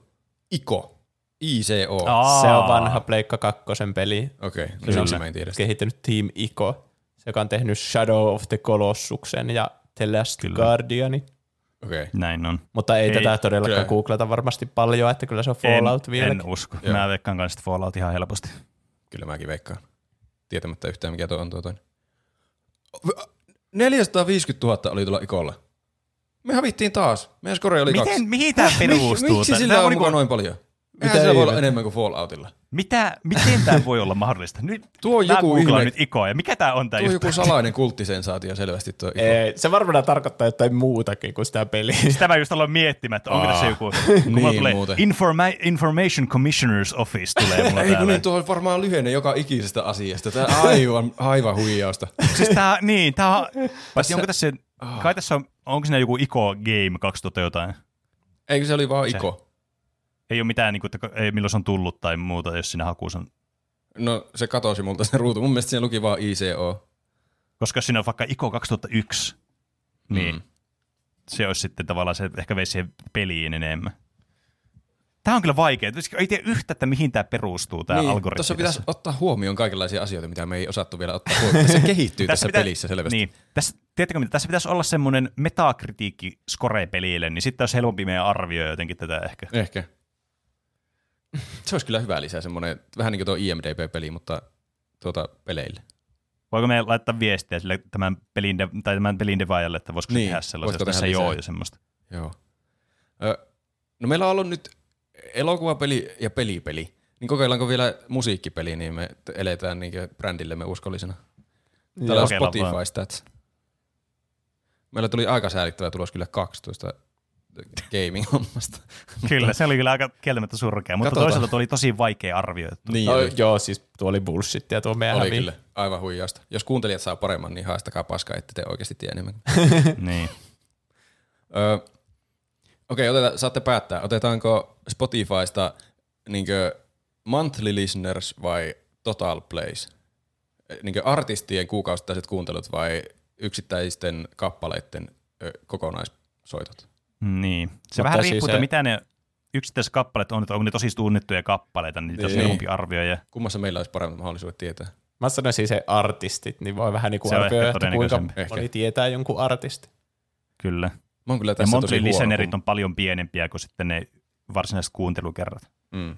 ICO. ICO. Aa. Se on vanha Pleikka kakkosen peli, Okei, okay, Kyllä. siksi mä en tiedä kehittänyt Team Ico, se joka on tehnyt Shadow of the Colossuksen ja The Last Kyllä. Guardianin. Okei. Näin on. Mutta ei, Ei, tätä todellakaan kyllä. googlata varmasti paljon, että kyllä se on Fallout en, vieläkin. en usko. Joo. Mä veikkaan kanssa Fallout ihan helposti. Kyllä mäkin veikkaan. tietämättä yhtään mikä tuo on tuo toinen. 450 000 oli tuolla ikolla. Me hävittiin taas. Meidän score oli kaksi. Miten, mihin tämä perustuu? Miksi sillä on niinku- mukaan noin paljon? Eihän Mitä sillä voi olla enemmän kuin Falloutilla. Mitä, miten tämä voi olla mahdollista? Nyt Tuo on joku ihme- nyt ikoa. Ja mikä tämä on tämä Tuo on juttu? joku salainen kulttisensaatio selvästi tuo Iko. Ei, se varmaan tarkoittaa jotain muutakin kuin sitä peliä. Sitä mä just aloin miettimään, että onko tässä joku, kun niin tulee muuten. Informa- Information Commissioner's Office tulee mulla Ei kun täällä. niin, tuo on varmaan lyhenne joka ikisestä asiasta. Tämä on aivan, aivan huijausta. Siis tää, niin, tää on, paitsi onko tässä, Ah. kai tässä on, onko siinä joku Ico Game 2000 jotain? Eikö se oli vaan Se. Iko? Ei ole mitään, niin kuin, että ei, milloin se on tullut tai muuta, jos siinä hakuus on. No se katosi multa se ruutu. Mun mielestä siinä luki vaan ICO. Koska jos siinä on vaikka Ico 2001, niin Mm. se olisi sitten tavallaan se ehkä veisi siihen peliin enemmän. Tämä on kyllä vaikea. Ei tiedä yhtä, että mihin tämä perustuu, tämä niin, algoritmi. Tuossa pitäisi tässä. ottaa huomioon kaikenlaisia asioita, mitä me ei osattu vielä ottaa huomioon. Se kehittyy tässä, pitä- pelissä selvästi. Niin. Tässä, tiedättekö mitä? Tässä pitäisi olla semmoinen metakritiikki score-pelille, niin sitten olisi helpompi meidän arvioida jotenkin tätä ehkä. Ehkä. Se olisi kyllä hyvä lisää semmoinen, vähän niin kuin tuo IMDB-peli, mutta tuota peleille. Voiko me laittaa viestiä sille tämän pelin, de, tai tämän pelin devaajalle, että voisiko Niin, tehdä sellaista, voisiko jos tässä ei lisää? ole jo semmoista. Joo. Ö, no meillä on ollut nyt elokuvapeli ja pelipeli. Niin kokeillaanko vielä musiikkipeli, niin me eletään niin brändillemme uskollisena. Täällä on Spotify vaan. Stats. Meillä tuli aika säälittävä tulos kyllä 12 gaming-hommasta. Kyllä, se oli kyllä aika kieltämättä surkea, mutta Katsotaan. toisaalta tuo oli tosi vaikea arvioida. Niin No, oli. joo, siis tuo oli bullshittia tuo meidän Oli hävi. kyllä, aivan huijausta. Jos kuuntelijat saa paremman, niin haastakaa paskaa, että te oikeasti tiedä enemmän. niin. Öö, Okei, okay, saatte päättää. Otetaanko Spotifysta niinkö monthly listeners vai total plays? Niinkö artistien kuukausittaiset kuuntelut vai yksittäisten kappaleiden ö, kokonaissoitot? Niin. Se Mutta vähän siis riippuu, se- että mitä ne yksittäiset kappaleet on, että onko ne tosi tunnettuja kappaleita, niin niitä olisi Niin. helpompi arvioida. Kummassa meillä olisi paremmat mahdollisuudet tietää? Mä sanoisin se artistit, niin voi vähän niin kuin arvioida, ehkä että kuinka todennäköisempi. moni tietää jonkun artistin. Kyllä. Mä oon kyllä Ja tässä tosi monthly huono. listenerit kun- on paljon pienempiä kuin sitten ne varsinaiset kuuntelukerrat. Mm.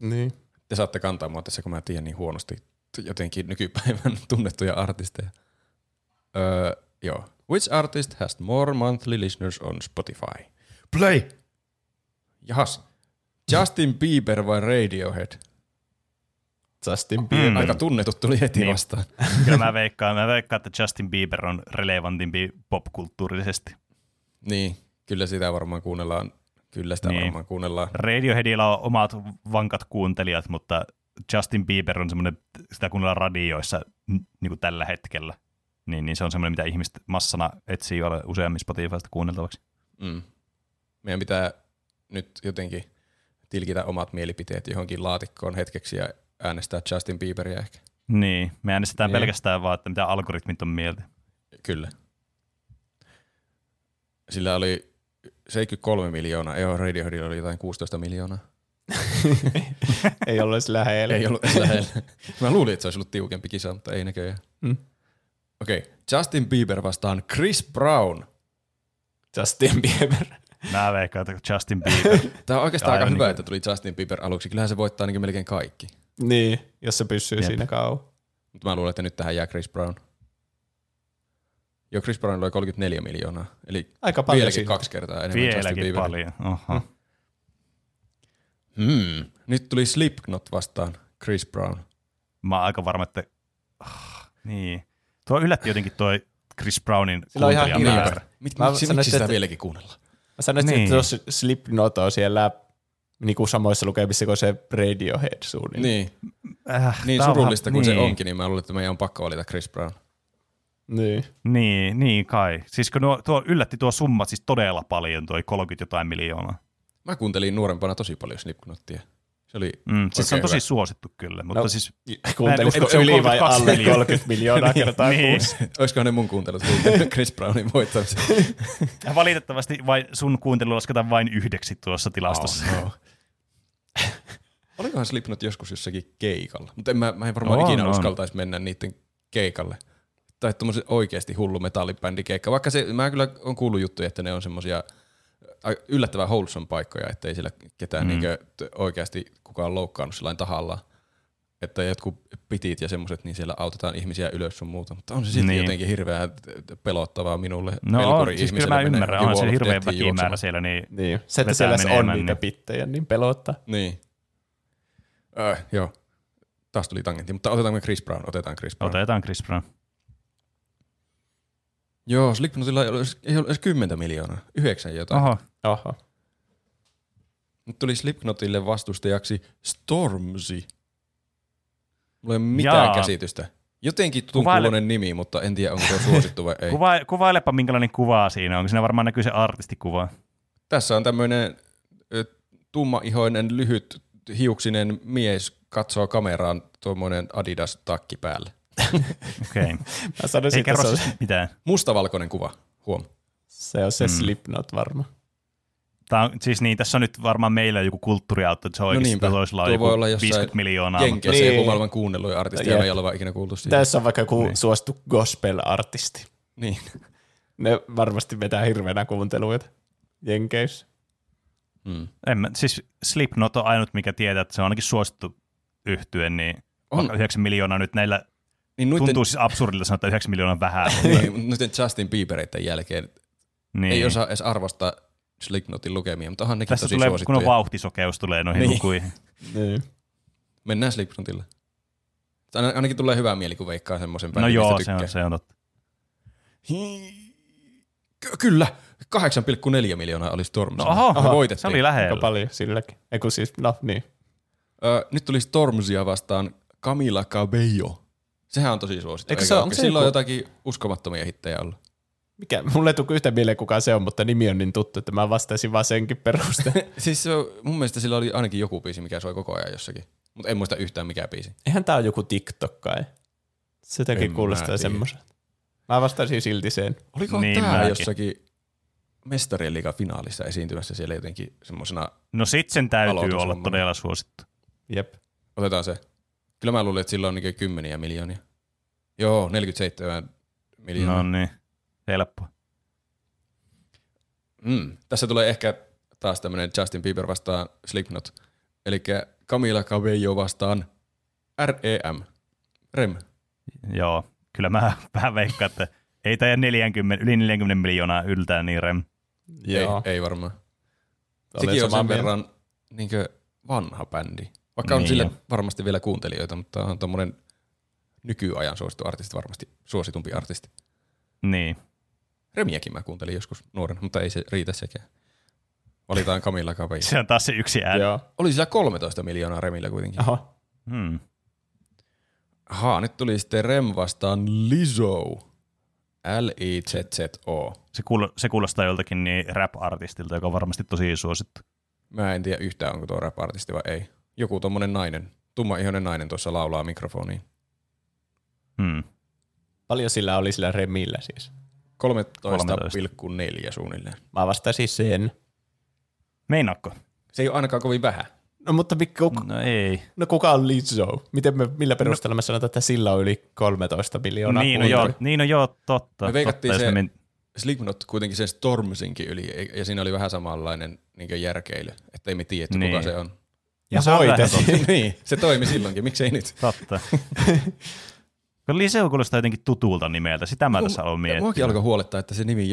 Niin. Te saatte kantaa mua tässä, kun mä tiedän niin huonosti jotenkin nykypäivän tunnettuja artisteja. Öö, joo. Which artist has more monthly listeners on Spotify? Play! Jahas. Justin Bieber vai Radiohead? Justin Bieber. Mm. Aika tunnetut tuli heti Niin. vastaan. Kyllä mä veikkaan, mä veikkaan, että Justin Bieber on relevantimpi popkulttuurisesti. Niin, kyllä sitä varmaan kuunnellaan. Kyllä sitä Niin. varmaan kuunnellaan. Radioheadilla on omat vankat kuuntelijat, mutta Justin Bieber on semmoinen, sitä kuunnellaan radioissa niin kuin tällä hetkellä. Niin, niin se on semmoinen, mitä ihmiset massana etsii ole useammin Spotifysta kuunneltavaksi. Mm. Meidän pitää nyt jotenkin tilkitä omat mielipiteet johonkin laatikkoon hetkeksi ja äänestää Justin Bieberia ehkä. Niin, me äänestetään Niin. pelkästään vaan, että mitä algoritmit on mieltä. Kyllä. Sillä oli 73 miljoonaa, ei Radioheadilla oli jotain 16 miljoonaa. Ei ollut edes lähellä. Ei ollut edes lähellä. Mä luulin, että se olisi ollut tiukempi kisa, mutta ei näköjään. Mm. Okei, okay. Justin Bieber vastaan Chris Brown. Justin Bieber. Mä veikkaan, että Justin Bieber. Tämä on oikeastaan Aivan aika hyvä, niin että tuli Justin Bieber aluksi. Kyllähän se voittaa ainakin melkein kaikki. niin, jos se pysyy Jep. siinä kauan. Mutta mä luulen, että nyt tähän jää Chris Brown. Joo, Chris Brown oli 34 miljoonaa. Eli Aika paljon vieläkin siinä. kaksi kertaa enemmän Justin Vieläkin Bieberia. paljon. Oho. Hmm. Nyt tuli Slipknot vastaan Chris Brown. Mä oon aika varma, että... Ah, niin. Tuo yllätti jotenkin tuo Chris Brownin Sillä on ihan kuuntelijamäärä. hirveä. Mik, Mä miksi, sanoisin, miksi sitä että- vieläkin kuunnellaan? Mä sanoisin, Niin. että jos Slipknot on siellä niin kuin samoissa lukemissa kuin se Radiohead suunnilleen. Niin, Äh, niin on surullista kuin se niin. onkin, niin mä luulen, että meidän on pakko valita Chris Brown. Niin. Niin, niin kai. Siis kun nuo, tuo yllätti tuo summa siis todella paljon, tuo 30 jotain miljoonaa. Mä kuuntelin nuorempana tosi paljon Slipknottia. Se oli Mm, siis se on tosi hyvä. suosittu kyllä, mutta No, siis Kuuntelisiko yli vai 32 alle miljoonaa. 30 miljoonaa kertaa Niin. kuussa? Olisikohan ne mun kuuntelut Chris Brownin voittamisen? valitettavasti vain sun kuuntelu lasketaan vain yhdeksi tuossa tilastossa. Oh, no. Olikohan Slipknot joskus jossakin keikalla? Mutta en, mä, mä en varmaan On, ikinä on. uskaltaisi mennä niiden keikalle. Tai tommosen oikeasti hullu metallibändikeikka. Vaikka se, mä kyllä on kuullut juttuja, että ne on semmosia yllättävän wholesome paikkoja, ettei siellä ketään Mm. niinkö oikeasti kukaan loukkaannut sellainen tahallaan. että jotkut pitit ja semmoiset, niin siellä autetaan ihmisiä ylös sun muuta. Mutta on se silti Niin. jotenkin hirveän pelottavaa minulle. No on, siis kyllä mä ymmärrän, on se hirveän väkimäärä siellä, niin Niin. Se, että siellä on niitä niin- pittejä, niin pelottaa. Niin. Äh, joo. Taas tuli tangentti, mutta otetaanko me Chris Brown? Otetaan Chris Brown. otetaan Chris Brown. Joo, Slipknotilla ei ole, edes- ei ole edes 10 miljoonaa. Yhdeksän jotain. Oho, Oho. Nyt tuli Slipknotille vastustajaksi Stormzy. Mulla ei ole mitään Jaa. käsitystä. Jotenkin tutun Kuvaile- nimi, mutta en tiedä onko tuo suosittu vai ei. Kuva, kuvailepa minkälainen kuva siinä on, onko siinä varmaan näkyy se artistikuva. Tässä on tämmöinen tummaihoinen, lyhyt, hiuksinen mies katsoo kameraan tuommoinen Adidas-takki päälle. Okei. Okay. Mä sanoisin, Ei että kerro se on, siis mitään. Mustavalkoinen kuva, huom. se, on se Mm. Slipknot varma. Tää on, siis niin, tässä on nyt varmaan meillä joku kulttuuriautto, että se on No oikeasti niinpä. toisella on joku voi olla jossain 50 miljoonaa. mutta- Jenkeissä Niin. joku maailman kuunnelluin artisti, me ei ole vaan ikinä kuultu siitä. Tässä on vaikka joku Niin. suosittu gospel-artisti. Niin. Ne varmasti vetää hirveänä kuunteluita Jenkeissä. Mm. En mä, siis Slipknot on ainut, mikä tietää, että se on ainakin suosittu yhtye, niin On. vaikka 9 miljoonaa nyt näillä Niin noiden, tuntuu siis absurdilta sanoa, että 9 miljoonaa on vähän. niin, noiden Justin Biebereiden jälkeen niin. ei osaa edes arvostaa Slipknotin lukemia, mutta onhan nekin Tässä tosi tulee, kun suosittuja. on vauhtisokeus tulee noihin Niin. lukuihin. Niin. Mennään Slipknotille. Aina- Ainakin tulee hyvä mieli, kun veikkaa semmoisen No bändin, joo, mistä se on, se on totta. Ky- Kyllä, 8,4 miljoonaa oli Stormzy. No oho, voitettiin. se oli Aika lähellä. paljon silläkin. Eiku siis, no niin. Ö, nyt tuli Stormzya vastaan Camila Cabello. Sehän on tosi suosittu. Eikö se- se, onko on joku- jotakin uskomattomia hittejä ollut. Mikä, mulle ei tule yhtä mieleen kuka se on, mutta nimi on niin tuttu, että mä vastaisin vaan senkin perusteella. siis se, on- mun mielestä sillä oli ainakin joku biisi, mikä soi koko ajan jossakin. Mutta en muista yhtään mikä biisi. Eihän tää ole joku TikTok kai. Se En mä kuulostaa semmoisen. Mä vastaisin silti sen. Oliko Niin, tää mäkin. jossakin mestarien liigan finaalissa esiintymässä siellä jotenkin semmoisena, No sit sen täytyy olla todella suosittu. Jep. otetaan se. Kyllä mä luulin, että sillä on niin kymmeniä miljoonia. Joo, 47 miljoonaa. No niin, helppo. Mm. Tässä tulee ehkä taas tämmönen Justin Bieber vastaan Slipknot. Eli Camila Cabello vastaan REM. Rem. Joo, kyllä mä vähän veikkaan, että ei tämä 40, yli 40 miljoonaa yltää niin rem. Joo. Ei, ei varmaan. Olen Sekin on sen verran niinkö vanha bändi. Vaikka on Niin sille jo. varmasti vielä kuuntelijoita, mutta on tommonen nykyajan suosittu artisti varmasti suositumpi artisti. Niin. Remiäkin mä kuuntelin joskus nuorena, mutta ei se riitä sekään. Valitaan Camilla Cabello. Se on taas se yksi ääni. Joo. Oli sillä 13 miljoonaa Remillä kuitenkin. Aha. Hmm. Ahaa, nyt tuli sitten Rem vastaan Lizzo. L-I-Z-Z-O. Se, kuul- se kuulostaa joltakin niin rap-artistilta, joka on varmasti tosi suosittu. Mä en tiedä yhtään, onko tuo rap-artisti vai ei. Joku tommonen nainen, tummaihoinen nainen tuossa laulaa mikrofoniin. Hmm. Paljon sillä oli sillä remillä siis. 13,4 suunnilleen. Mä vastaisin sen. Meinaatko? Se ei ole ainakaan kovin vähän. No mutta mikä, No ei. no kuka on Lizzo? Miten me, millä perusteella me sanotaan, että sillä on yli 13 miljoonaa Niin no, joo, niin no joo, totta. Me veikattiin totta, se- me men- Slipknot kuitenkin sen Stormzinkin yli, ja siinä oli vähän samanlainen niin järkeily, että ei me tiedetty Niin. kuka se on. Ja se on niin, se toimi silloinkin, miksei nyt? Totta. Kun Liseo kuulostaa jotenkin tutulta nimeltä, sitä mä tässä aloin miettiä. Muakin alkoi huolettaa, että se nimi,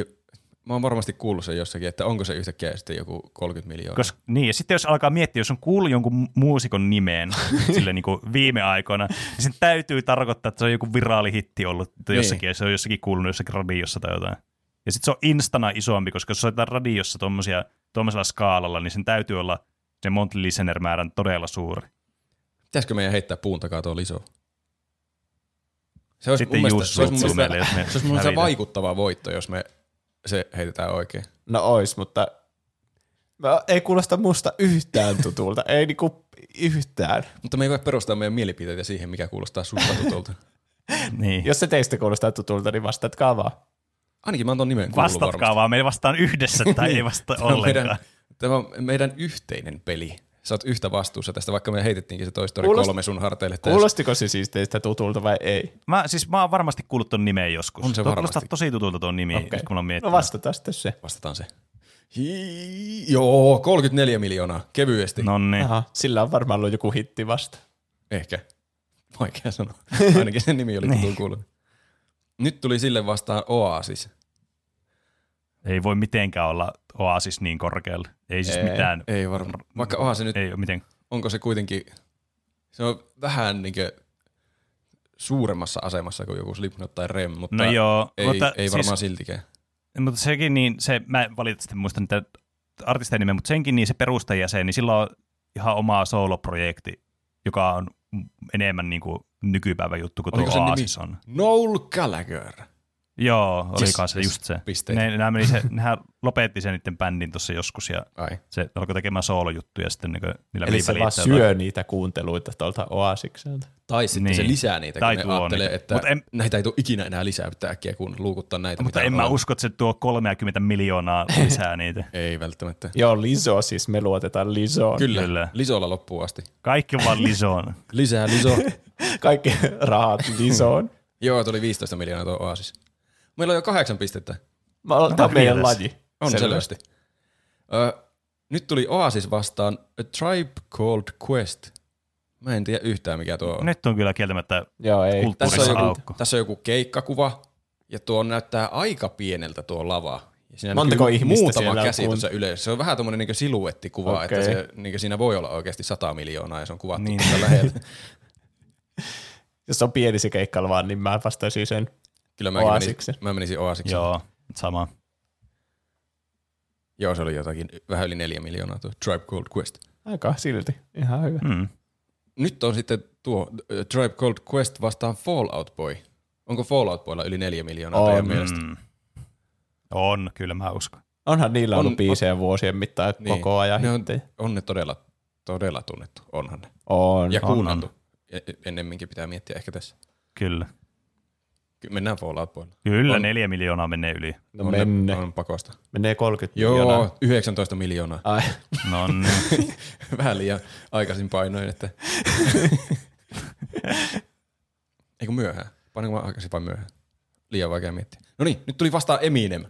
mä oon varmasti kuullut sen jossakin, että onko se yhtäkkiä sitten joku 30 miljoonaa. Kos, niin, ja sitten jos alkaa miettiä, jos on kuullut jonkun mu- muusikon nimeen sille niin kuin viime aikoina, niin sen täytyy tarkoittaa, että se on joku viraalihitti ollut Niin. jossakin, ja se on jossakin kuulunut jossakin radiossa tai jotain. Ja sitten se on instana isompi, koska jos soitetaan radiossa tuommoisella skaalalla, niin sen täytyy olla se monthly listener määrän todella suuri. Pitäisikö meidän heittää puun takaa tuo liso? Se olisi Sitten mun mielestä, se olisi mun mielestä, meille, jos me se olisi mun mielestä vaikuttava voitto, jos me se heitetään oikein. No ois, mutta mä, ei kuulosta musta yhtään tutulta. ei niinku yhtään. Mutta me ei voi perustaa meidän mielipiteitä siihen, mikä kuulostaa susta tutulta. Niin. Jos se teistä kuulostaa tutulta, niin vastatkaa vaan. Ainakin mä oon ton nimen kuullut Vastatkaa varmasti. vaan, me vastaan yhdessä tai ei vasta Tämä on ollenkaan. meidän, tämä on meidän yhteinen peli. Sä oot yhtä vastuussa tästä, vaikka me heitettiinkin se Toy Story Kuulost- 3 sun harteille. täys- Kuulostiko se siis teistä tutulta vai ei? Mä, siis mä oon varmasti kuullut ton nimen joskus. On se Tuo varmasti. kuulostaa tosi tutulta tuon nimi, okay. kun mä oon No miettinyt. vastataan sitten se. Vastataan se. Hi- Joo, 34 miljoonaa, kevyesti. No. No niin. Aha, sillä on varmaan ollut joku hitti vasta. Ehkä. Vaikea sanoa. Ainakin sen nimi oli tutun kuulunut. Nyt tuli sille vastaan Oasis. Ei voi mitenkään olla Oasis niin korkealla. Ei siis Ei, mitään. Ei varmaan. Vaikka onhan se nyt, Ei miten. onko se kuitenkin, se on vähän niin suuremmassa asemassa kuin joku Slipknot tai Rem, mutta No joo, ei, mutta ei varmaan siis, siltikään. mutta sekin niin, se, mä valitettavasti muista niitä artistien nimeä, mutta senkin niin se perustajäsen, niin sillä on ihan oma soloprojekti, joka on enemmän niin kuin nykypäivän juttu kuin Oliko tuo nimi? Oasis on. Noel Gallagher. Joo, oli Yes, se yes, just se. pisteitä. Ne, nämä meni se, nehän lopetti sen niiden bändin tuossa joskus ja Ai. se alkoi tekemään soolojuttuja sitten niin niillä Eli se vaan syö niitä kuunteluita tuolta Oasikselta. Tai sitten Niin. se lisää niitä, Tai kun tuo ne ajattelee, niitä. että Mut en- näitä ei tule ikinä enää lisää, pitää äkkiä kun luukuttaa näitä. Mutta en mä on. usko, että se tuo 30 miljoonaa lisää niitä. Ei välttämättä. Joo, Liso siis, me luotetaan Lisoon. Kyllä, Kyllä. Lisolla loppuun asti. Kaikki vaan lisoon. Lisää Liso. Kaikki rahat Lisoon. Joo, tuli 15 miljoonaa tuo Oasis. Meillä on jo kahdeksan pistettä. Mä olen, tämä on meidän laji. On selvästi. Ö, nyt tuli Oasis vastaan A Tribe Called Quest. Mä en tiedä yhtään mikä tuo on. Nyt on kyllä kieltämättä Joo, ei. Tässä on, joku, aukko. tässä on joku keikkakuva, ja tuo näyttää aika pieneltä tuo lava. Ja siinä Montako ihmistä muutama siellä on käsi kun- tuossa yleensä. Se on vähän tuommoinen niin siluettikuva, Okei. että se, niin siinä voi olla oikeasti 100 miljoonaa, ja se on kuvattu Niin. läheltä. Jos on pieni se keikka vaan, niin mä vastaisin sen. Kyllä mäkin menisin, Oasiksen. mä menisin Oasiksen. Joo. Sama. Joo, se oli jotakin vähän yli neljä miljoonaa tuo Tribe Called Quest. Aika silti. Ihan hyvä. Mm. Nyt on sitten tuo äh, Tribe Called Quest vastaan Fallout Boy. Onko Fallout Boylla yli neljä miljoonaa On. teidän mielestä? Mm. On, kyllä mä uskon. Onhan niillä On- ollut biisejä vuosien mittaan Niin. koko ajan Ne on, on ne todella, todella tunnettu, onhan ne. On. Ja on, kuunneltu. E- Ennemminkin pitää miettiä ehkä tässä. Kyllä. Mennään Fallout Boylla. Kyllä On. neljä miljoonaa menee yli. No on, menne. Ne, on pakosta. Menee 30 Joo, miljoonaa. 19 miljoonaa. Ai, No niin. Vähän liian aikaisin painoin, että... Eikö myöhään? Painanko mä aikaisin vai myöhään? Liian vaikea miettiä. No niin, nyt tuli vastaan Eminem.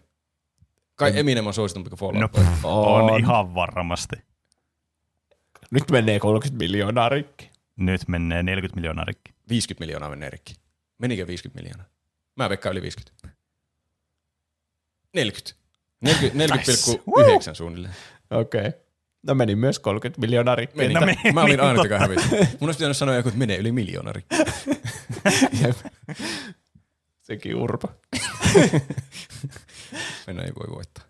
Kai Eminem on suositumpi kuin Fallout No, Boy. on On. ihan varmasti. Nyt menee 30 miljoonaa rikki. Nyt menee 40 miljoonaa rikki. 50 miljoonaa menee rikki. Menikö 50 miljoonaa? Mä veikkaan yli 50. 40. 40 40,9 suunnilleen. Okei. Okay. No meni myös 30 miljoonaa rikki. Meni. No meni, mä olin niin, ainut, joka hävisi. Mun olisi pitänyt sanoa joku, että menee yli miljoona rikki. Jep. Sekin urpa. Mennään ei voi voittaa.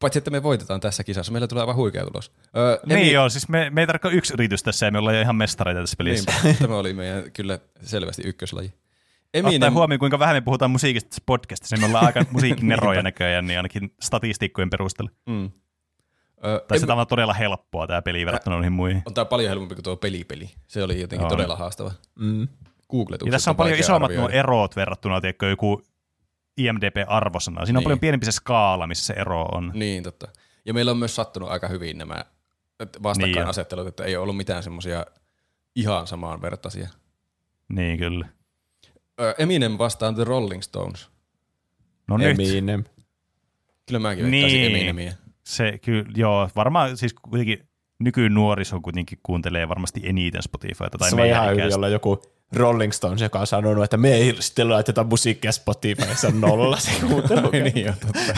Paitsi, että me voitetaan tässä kisassa. Meillä tulee aivan huikea tulos. Öö, Niin joo, siis me, me ei tarvitse yksi yritys tässä ja me ollaan jo ihan mestareita tässä pelissä. Niinpä. Tämä oli meidän kyllä selvästi ykköslaji. Ottaen Eminem, huomioon, kuinka vähän me puhutaan musiikista podcastissa, niin me ollaan aika musiikkineroja näköjään, niin ainakin statistiikkojen perusteella. mm. Tai em, se on todella helppoa tämä peli verrattuna noihin muihin. on tää paljon helpompi kuin tuo pelipeli. Se oli jotenkin On. todella haastava. Mm. Ja tässä on paljon vaikea isommat nuo erot verrattuna tiedätkö, joku IMDB-arvosana. Siinä on Niin. paljon pienempi se skaala, missä se ero on. Niin, totta. Ja meillä on myös sattunut aika hyvin nämä vastakkainasettelut, että ei ole ollut mitään semmoisia ihan samaan vertaisia. Niin kyllä. Eminem vastaan The Rolling Stones. No nyt. Eminem. Kyllä mäkin Niin. Eminemiä. Se kyllä, joo, varmaan siis kuitenkin nykynuoriso kuitenkin kuuntelee varmasti eniten Spotifyta tai Se on ihan ikäistä. olla joku Rolling Stones, joka on sanonut, että me ei sitten laiteta musiikkia Spotifyssa on nolla se kuuntelu. niin on totta.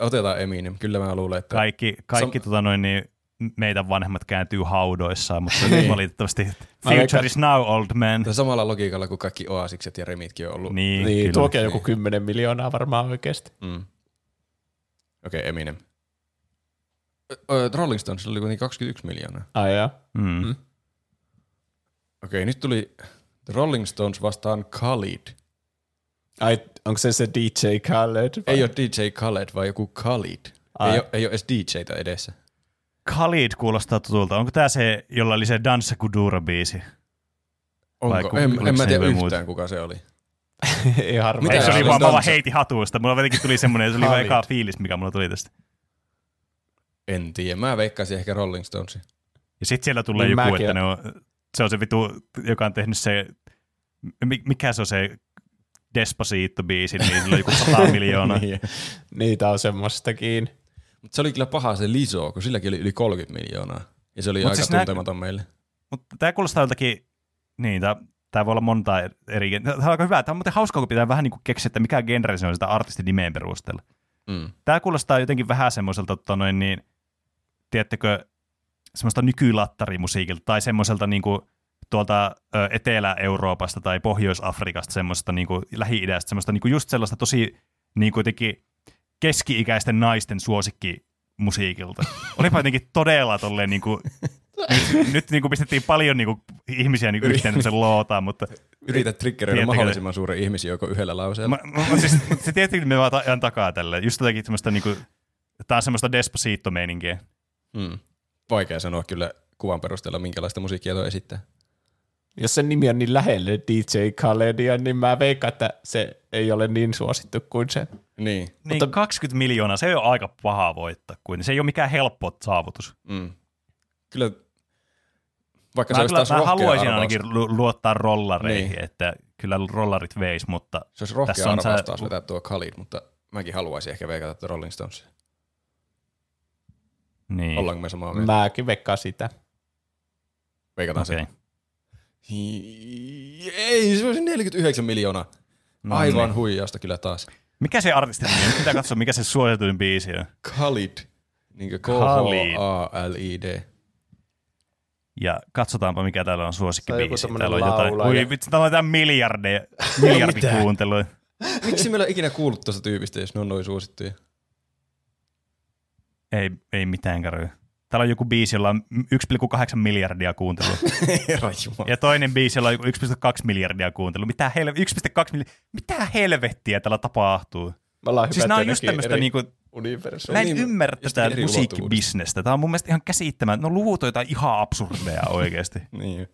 Otetaan Eminem. Kyllä mä luulen, että... Kaikki, kaikki Sam- tota noin, niin meidän vanhemmat kääntyy haudoissaan, mutta Niin. valitettavasti future is now old man. Tämä samalla logiikalla kuin kaikki Oasikset ja Remitkin on ollut. Niin, Niin, kyllä. tuokin on joku 10 miljoonaa varmaan oikeasti. Mm. Okei, okay, Eminem. Ö, Rolling Stones oli kuitenkin 21 miljoonaa. Ai joo. Mm. Mm. Okei, nyt tuli The Rolling Stones vastaan Khalid. Ai, onko se se DJ Khaled? vai? Ei ole DJ Khaled, vaan joku Khalid. Ai. Ei ole, ei ole edes DJtä edessä. Khalid kuulostaa tutulta. Onko tämä se, jolla oli se Dansa Kudura-biisi? Vai Onko? ku- En, en mä tiedä yhtään, muuta? kuka se oli. ei harmaa. Mitä Ei, se oli vaan, mä vaan Dansa? heitin hatusta. Mulla jotenkin tuli semmoinen, se oli vaan Khalid. eka fiilis, mikä mulla tuli tästä. En tiedä. Mä veikkaisin ehkä Rolling Stonesin. Ja sitten siellä tulee Niin joku, mäkin. että ne on, se on se vitu, joka on tehnyt se, mi- mikä se on se Despacito-biisi, niin sillä on joku 100 miljoonaa. niin. Niitä on semmoistakin. Mutta se oli kyllä paha se Liso, kun silläkin oli yli 30 miljoonaa. Ja se oli Mut aika siis nää- tuntematon meille. Mutta tämä kuulostaa joltakin Niin, tämä, voi olla monta eri... Tämä on aika hyvä. Tämä on muuten hauskaa, kun pitää vähän niin kuin keksiä, että mikä genre se on sitä artistin nimeen perusteella. Mm. Tämä kuulostaa jotenkin vähän semmoiselta, tota noin, niin, tiedättekö, semmoista nykylattarimusiikilta tai semmoiselta niin kuin, tuolta Etelä-Euroopasta tai Pohjois-Afrikasta semmoista niin kuin, Lähi-idästä, semmoista niin kuin just sellaista tosi niin kuin jotenkin keski-ikäisten naisten suosikki musiikilta. Olipa jotenkin todella tolleen niin kuin, nyt, nyt niin kuin pistettiin paljon niin kuin, ihmisiä niin kuin yhteen tämmöisen lootaan, mutta Yritä triggeröidä mahdollisimman suuren ihmisjoukon yhdellä lauseella. Mä, mä, siis, se tietenkin me vaan ajan takaa tälle. Just jotenkin semmoista niinku, tää on semmoista Despacito-meininkiä. Mm. Vaikea sanoa kyllä kuvan perusteella, minkälaista musiikkia tuo esittää. Jos sen nimi on niin lähelle DJ Khaledia, niin mä veikkaan, että se ei ole niin suosittu kuin se. Niin. Niin Mutta, 20 miljoonaa, se ei ole aika paha voittaa. Kuin. Se ei ole mikään helppo saavutus. Mm. Kyllä, vaikka se Mä, olisi kyllä, taas mä haluaisin arvaus, ainakin lu- luottaa rollareihin, Niin. että kyllä rollarit veis, mutta se olisi tässä rohkea on arvaus se- taas vetää tuo Khalid, mutta mäkin haluaisin ehkä veikata tuo Rolling Stones. niin. Ollaanko me samaa mieltä? Mäkin veikkaan sitä. Veikataan Okei. se. Hi- Ei, se olisi 49 miljoonaa. No Aivan niin. huijausta kyllä taas. Mikä se artistin nimi on? Pitää katsoa, mikä se suosituin biisi on. Khalid. Niin Khalid. Ja katsotaanpa, mikä täällä on Se on joku suosikkibiisi. Täällä on jotain, ui vitsi, täällä on jotain miljardeja, miljardikuuntelua. Miksi meillä on ikinä kuullut tuosta tyypistä, jos ne on noin suosittuja? Ei, ei mitään käy. Täällä on joku biisi, jolla on 1,8 miljardia kuuntelua. Ja toinen biisi, jolla on joku 1,2 miljardia kuuntelua. Mitä, hel- 1,2 miljardia? Mitä helvettiä täällä tapahtuu? Siis nämä on just tämmöistä niinku, mä en niin, ymmärrä tätä musiikkibisnestä. Tämä on mun mielestä ihan käsittämään. No luvut on jotain ihan absurdeja oikeasti. Niin.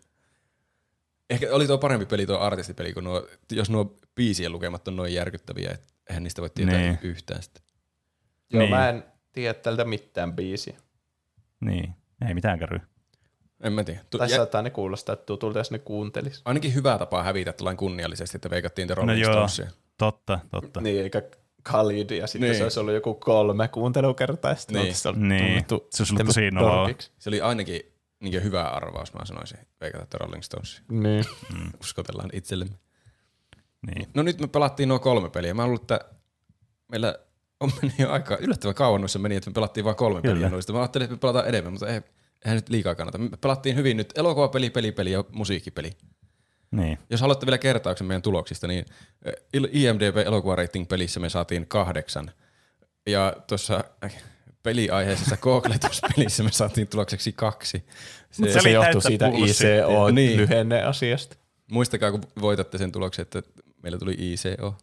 Ehkä oli tuo parempi peli tuo artistipeli, kun nuo, jos nuo biisien lukemat on noin järkyttäviä, että eihän niistä voi tietää Niin. yhtään sitten. Joo, Niin. mä en tiedä tältä mitään biisiä. Niin, ei mitään käy. En mä tiedä. Tu- Tai ja, saattaa ne kuulostaa tutulta, jos ne kuuntelis. ainakin hyvä tapa hävitä tällainen kunniallisesti, että veikattiin The No Rolling joo, Stonesia. totta, totta. Niin, eikä Khalid, ja sitten Niin. se olisi ollut joku kolme kuuntelukertaa, ja sitten Niin. ollut Niin. tunnettu Se olisi ollut tosi noloa. Se oli ainakin niin hyvä arvaus, mä sanoisin, veikata The Rolling Stonesia. Niin. Uskotellaan itsellemme. Niin. No nyt me pelattiin nuo kolme peliä. Mä luulen, että meillä on mennyt jo aika yllättävän kauan noissa meni, että me pelattiin vain kolme Kyllä. peliä noista. Mä ajattelin, että me pelataan enemmän, mutta ei, eihän nyt liikaa kannata. Me pelattiin hyvin nyt elokuvapeli, pelipeli ja musiikkipeli. Niin. Jos haluatte vielä kertauksen meidän tuloksista, niin eh, IMDB elokuva-rating pelissä me saatiin kahdeksan. Ja tuossa eh, peliaiheisessa Googletus-pelissä me saatiin tulokseksi kaksi. Se, Se Se, johtuu siitä bullshittia. ICO-lyhenne-asiasta. muistakaa, kun voitatte sen tuloksen, että meillä tuli ICO.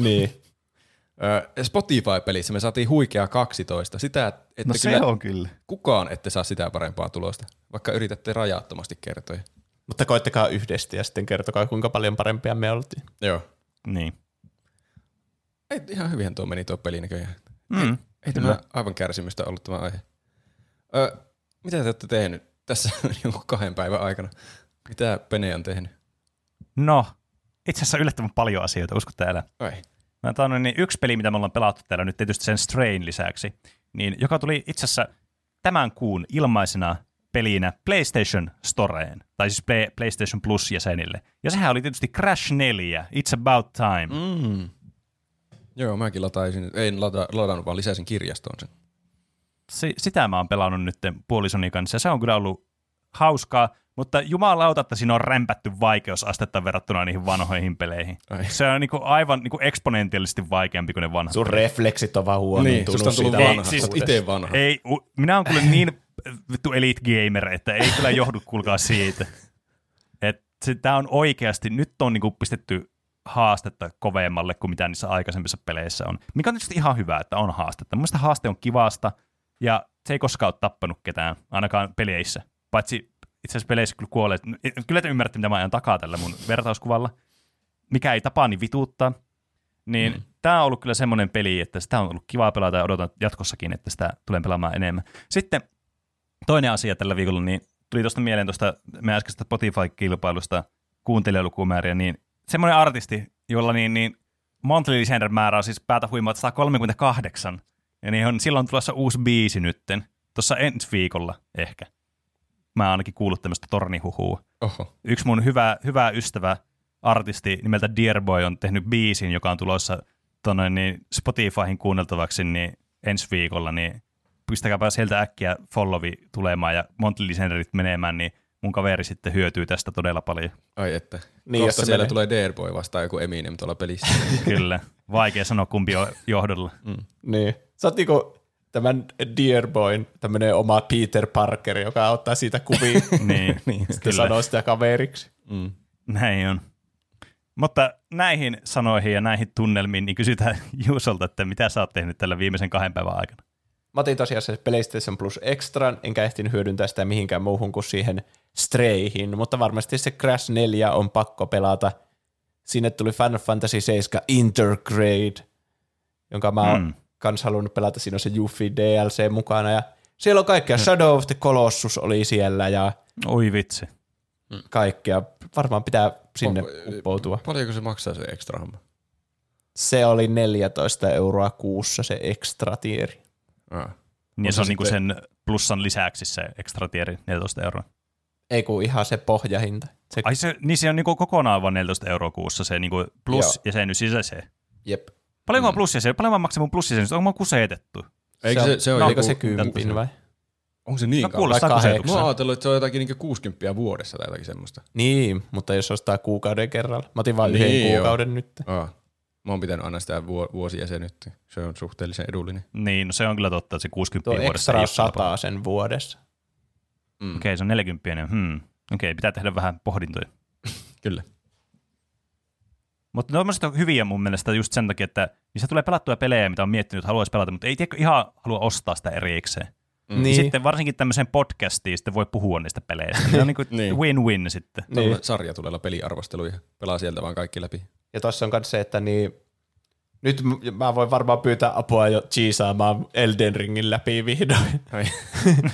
Niin. Ö, Spotify-pelissä me saatiin huikea 12. Sitä, että No se kyllä on kyllä. kukaan ette saa sitä parempaa tulosta, vaikka yritätte rajattomasti kertoa. Mutta koittakaa yhdesti ja sitten kertokaa, kuinka paljon parempia me oltiin. Joo. Niin. Ei, ihan hyvin tuo meni tuo peli näköjään. Mm. Ei tämä aivan kärsimystä ollut tämä aihe. Ö, mitä te olette tehnyt tässä jonkun kahden päivän aikana? Mitä Pene on tehnyt? No, itse asiassa yllättävän paljon asioita, usko täällä. Ai. Mä oon niin yksi peli, mitä me ollaan pelattu täällä nyt tietysti sen Strain lisäksi, niin joka tuli itse asiassa tämän kuun ilmaisena pelinä PlayStation Storeen, tai siis Play, PlayStation Plus-jäsenille. Ja sehän oli tietysti Crash 4, It's About Time. Mm. Joo, mäkin lataisin, ei lata, ladannut, vaan lisäsin kirjastoon sen. Si- sitä mä oon pelannut nyt puolisoni kanssa, ja se on kyllä ollut hauskaa, mutta jumalauta, että siinä on rämpätty vaikeusastetta verrattuna niihin vanhoihin peleihin. Ai. Se on niinku aivan niinku eksponentiaalisesti vaikeampi kuin ne vanhat. Sun refleksit on vaan Niin, huonontunut tullut siitä vanha. siis oot ite vanha. Ei, u, minä olen kyllä niin vittu elite gamer, että ei kyllä johdu kuulkaa siitä. Tämä on oikeasti, nyt on niinku pistetty haastetta kovemmalle kuin mitä niissä aikaisemmissa peleissä on. Mikä on tietysti ihan hyvä, että on haastetta. Mielestäni haaste on kivasta ja se ei koskaan ole tappanut ketään, ainakaan peleissä. Paitsi itse asiassa peleissä kyllä kuolee. Kyllä te ymmärrätte, mitä mä ajan takaa tällä mun vertauskuvalla. Mikä ei tapaa, niin vituuttaa. Niin mm. tämä on ollut kyllä semmoinen peli, että sitä on ollut kiva pelata ja odotan jatkossakin, että sitä tulen pelaamaan enemmän. Sitten toinen asia tällä viikolla, niin tuli tuosta mieleen tuosta meidän äskeisestä Spotify-kilpailusta kuuntelijalukumääriä, niin semmoinen artisti, jolla niin, niin monthly listener määrä on siis päätä huimaa 138, ja niin on silloin tulossa uusi biisi nytten, tuossa ensi viikolla ehkä. Mä oon ainakin kuullut tämmöistä tornihuhua. Oho. Yksi mun hyvä, hyvä ystävä, artisti nimeltä Dearboy on tehnyt biisin, joka on tulossa tonne, niin Spotifyhin kuunneltavaksi niin ensi viikolla, niin pistäkääpä sieltä äkkiä followi tulemaan ja monthly listenerit menemään, niin mun kaveri sitten hyötyy tästä todella paljon. Ai että. Niin, jos Kohta siellä menee. tulee Dearboy vastaan joku Eminem tuolla pelissä. Kyllä. Vaikea sanoa kumpi on johdolla. Niin. Sä oot niinku tämän Dearboyn tämmönen oma Peter Parker, joka ottaa siitä kuvia niin, niin. kyllä. sanoo sitä kaveriksi. Mm. Näin on. Mutta näihin sanoihin ja näihin tunnelmiin, niin kysytään Juusolta, että mitä sä oot tehnyt tällä viimeisen kahden päivän aikana. Mä otin tosiaan se PlayStation Plus Extran, enkä ehtinyt hyödyntää sitä mihinkään muuhun kuin siihen Strayhin, mutta varmasti se Crash 4 on pakko pelata. Sinne tuli Final Fantasy 7 Intergrade, jonka mä oon Mm. Kans halunnut pelata. Siinä on se Yuffie DLC mukana ja siellä on kaikkea. Shadow of the Colossus oli siellä ja Oi vitsi. kaikkea. Varmaan pitää sinne uppoutua. Paljonko se maksaa se extra homma? Se oli 14 euroa kuussa se extra tieri. Ah. Niin On se on se niinku sitten- sen plussan lisäksi se extra tieri 14 euroa. Ei kun ihan se pohjahinta. Se, Ai se, niin se on niinku kokonaan vain 14 euroa kuussa se niinku plus Joo. ja sen sisäiseen. jep. Paljonko on plus ja se? Paljon mä maksan mun plus ja sen? Onko mä kuseetettu? Eikö se, se, on no, joku, se kympin vai? Onko se niin No kauan? kuulostaa Vai Mä oon ajatellut, että se on jotakin niinku 60 vuodessa tai jotakin semmoista. Niin, mutta jos ostaa kuukauden kerralla. Mä otin vain Niin, yhden joo. kuukauden nyt. Aa. Mä oon pitänyt aina sitä vuo- vuosijäsenyyttä. Se on suhteellisen edullinen. Niin, no se on kyllä totta, että se 60 Tuo vuodessa ei on ole kyllä paha. 100 sen vuodessa. Mm. Okei, se on 40 niin hmm. Okei, pitää tehdä vähän pohdintoja. Kyllä. Mutta ne on mielestäni hyviä mun mielestä just sen takia, että niissä tulee pelattuja pelejä, mitä on miettinyt, että haluaisi pelata, mutta ei tiedä, ihan halua ostaa sitä erikseen. Mm. Niin. Sitten varsinkin tämmöiseen podcastiin sitten voi puhua niistä peleistä. Ne on niin Niin. win-win sitten. Niin. niin. sarjatulella peliarvosteluja. Pelaa sieltä vaan kaikki läpi. Ja tossa on myös se, että niin, nyt mä voin varmaan pyytää apua jo cheesaamaan Elden Ringin läpi vihdoin.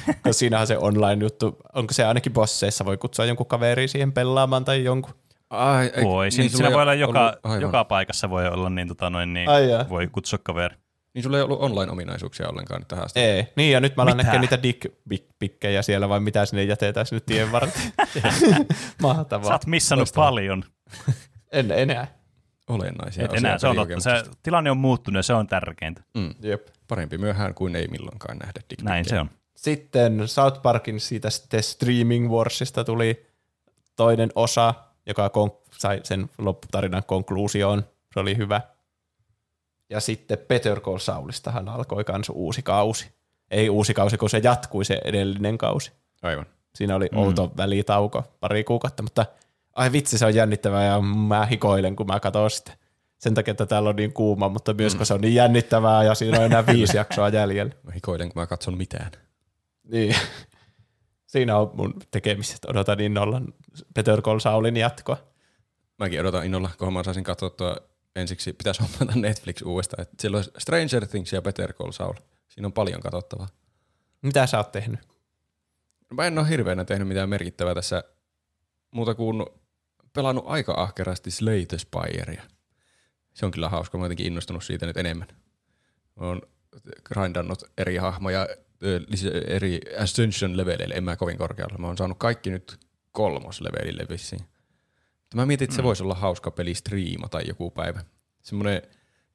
Koska siinähän se online-juttu, onko se ainakin bosseissa, voi kutsua jonkun kaveri siihen pelaamaan tai jonkun. Ai, ei, Voi. Niin, sulla siinä voi olla ollut- joka, aivan. joka paikassa voi olla niin, tota noin, niin Ai jaa. voi kutsua kaveri. Niin sulla ei ollut online-ominaisuuksia ollenkaan nyt tähän asti. Ei. Niin, ja nyt mä alan Mitä? näkee niitä dick-pikkejä siellä, vai mitä sinne jätetään sinne tien varteen. Mahtavaa. Sä oot missannut Loistavaa. paljon. En enää. Olennaisia Et enää, se on totta. Se, tilanne on muuttunut ja se on tärkeintä. Mm. Jep. Parempi myöhään kuin ei milloinkaan nähdä dick Näin se on. Sitten South Parkin siitä sitten Streaming Warsista tuli toinen osa, joka kon- sai sen lopputarinan konkluusioon. Se oli hyvä. Ja sitten Better Call Saulistahan alkoi kans uusi kausi. Ei uusi kausi, kun se jatkui se edellinen kausi. Aivan. Siinä oli mm. outo välitauko, pari kuukautta, mutta ai vitsi, se on jännittävää ja mä hikoilen, kun mä katson sitä. Sen takia, että täällä on niin kuuma, mutta myös kun se on niin jännittävää ja siinä on enää viisi jaksoa jäljellä. Mä hikoilen, kun mä katson mitään. Niin. Siinä on mun tekemiset. Odotan innolla Better Call Saulin jatkoa. Mäkin odotan innolla, kun mä saisin katsottua ensiksi, pitäisi hommata Netflix uudestaan. että Siellä on Stranger Things ja Better Call Saul. Siinä on paljon katsottavaa. Mitä sä oot tehnyt? Mä en ole hirveänä tehnyt mitään merkittävää tässä muuta kuin pelannut aika ahkerasti Slay the Spirea. Se on kyllä hauska, mä oon jotenkin innostunut siitä nyt enemmän. Mä oon grindannut eri hahmoja eri Ascension-leveleille, en mä kovin korkealla. Mä oon saanut kaikki nyt kolmoslevelille vissiin. Mä mietin, että se voisi olla hauska peli striimata joku päivä. Semmoinen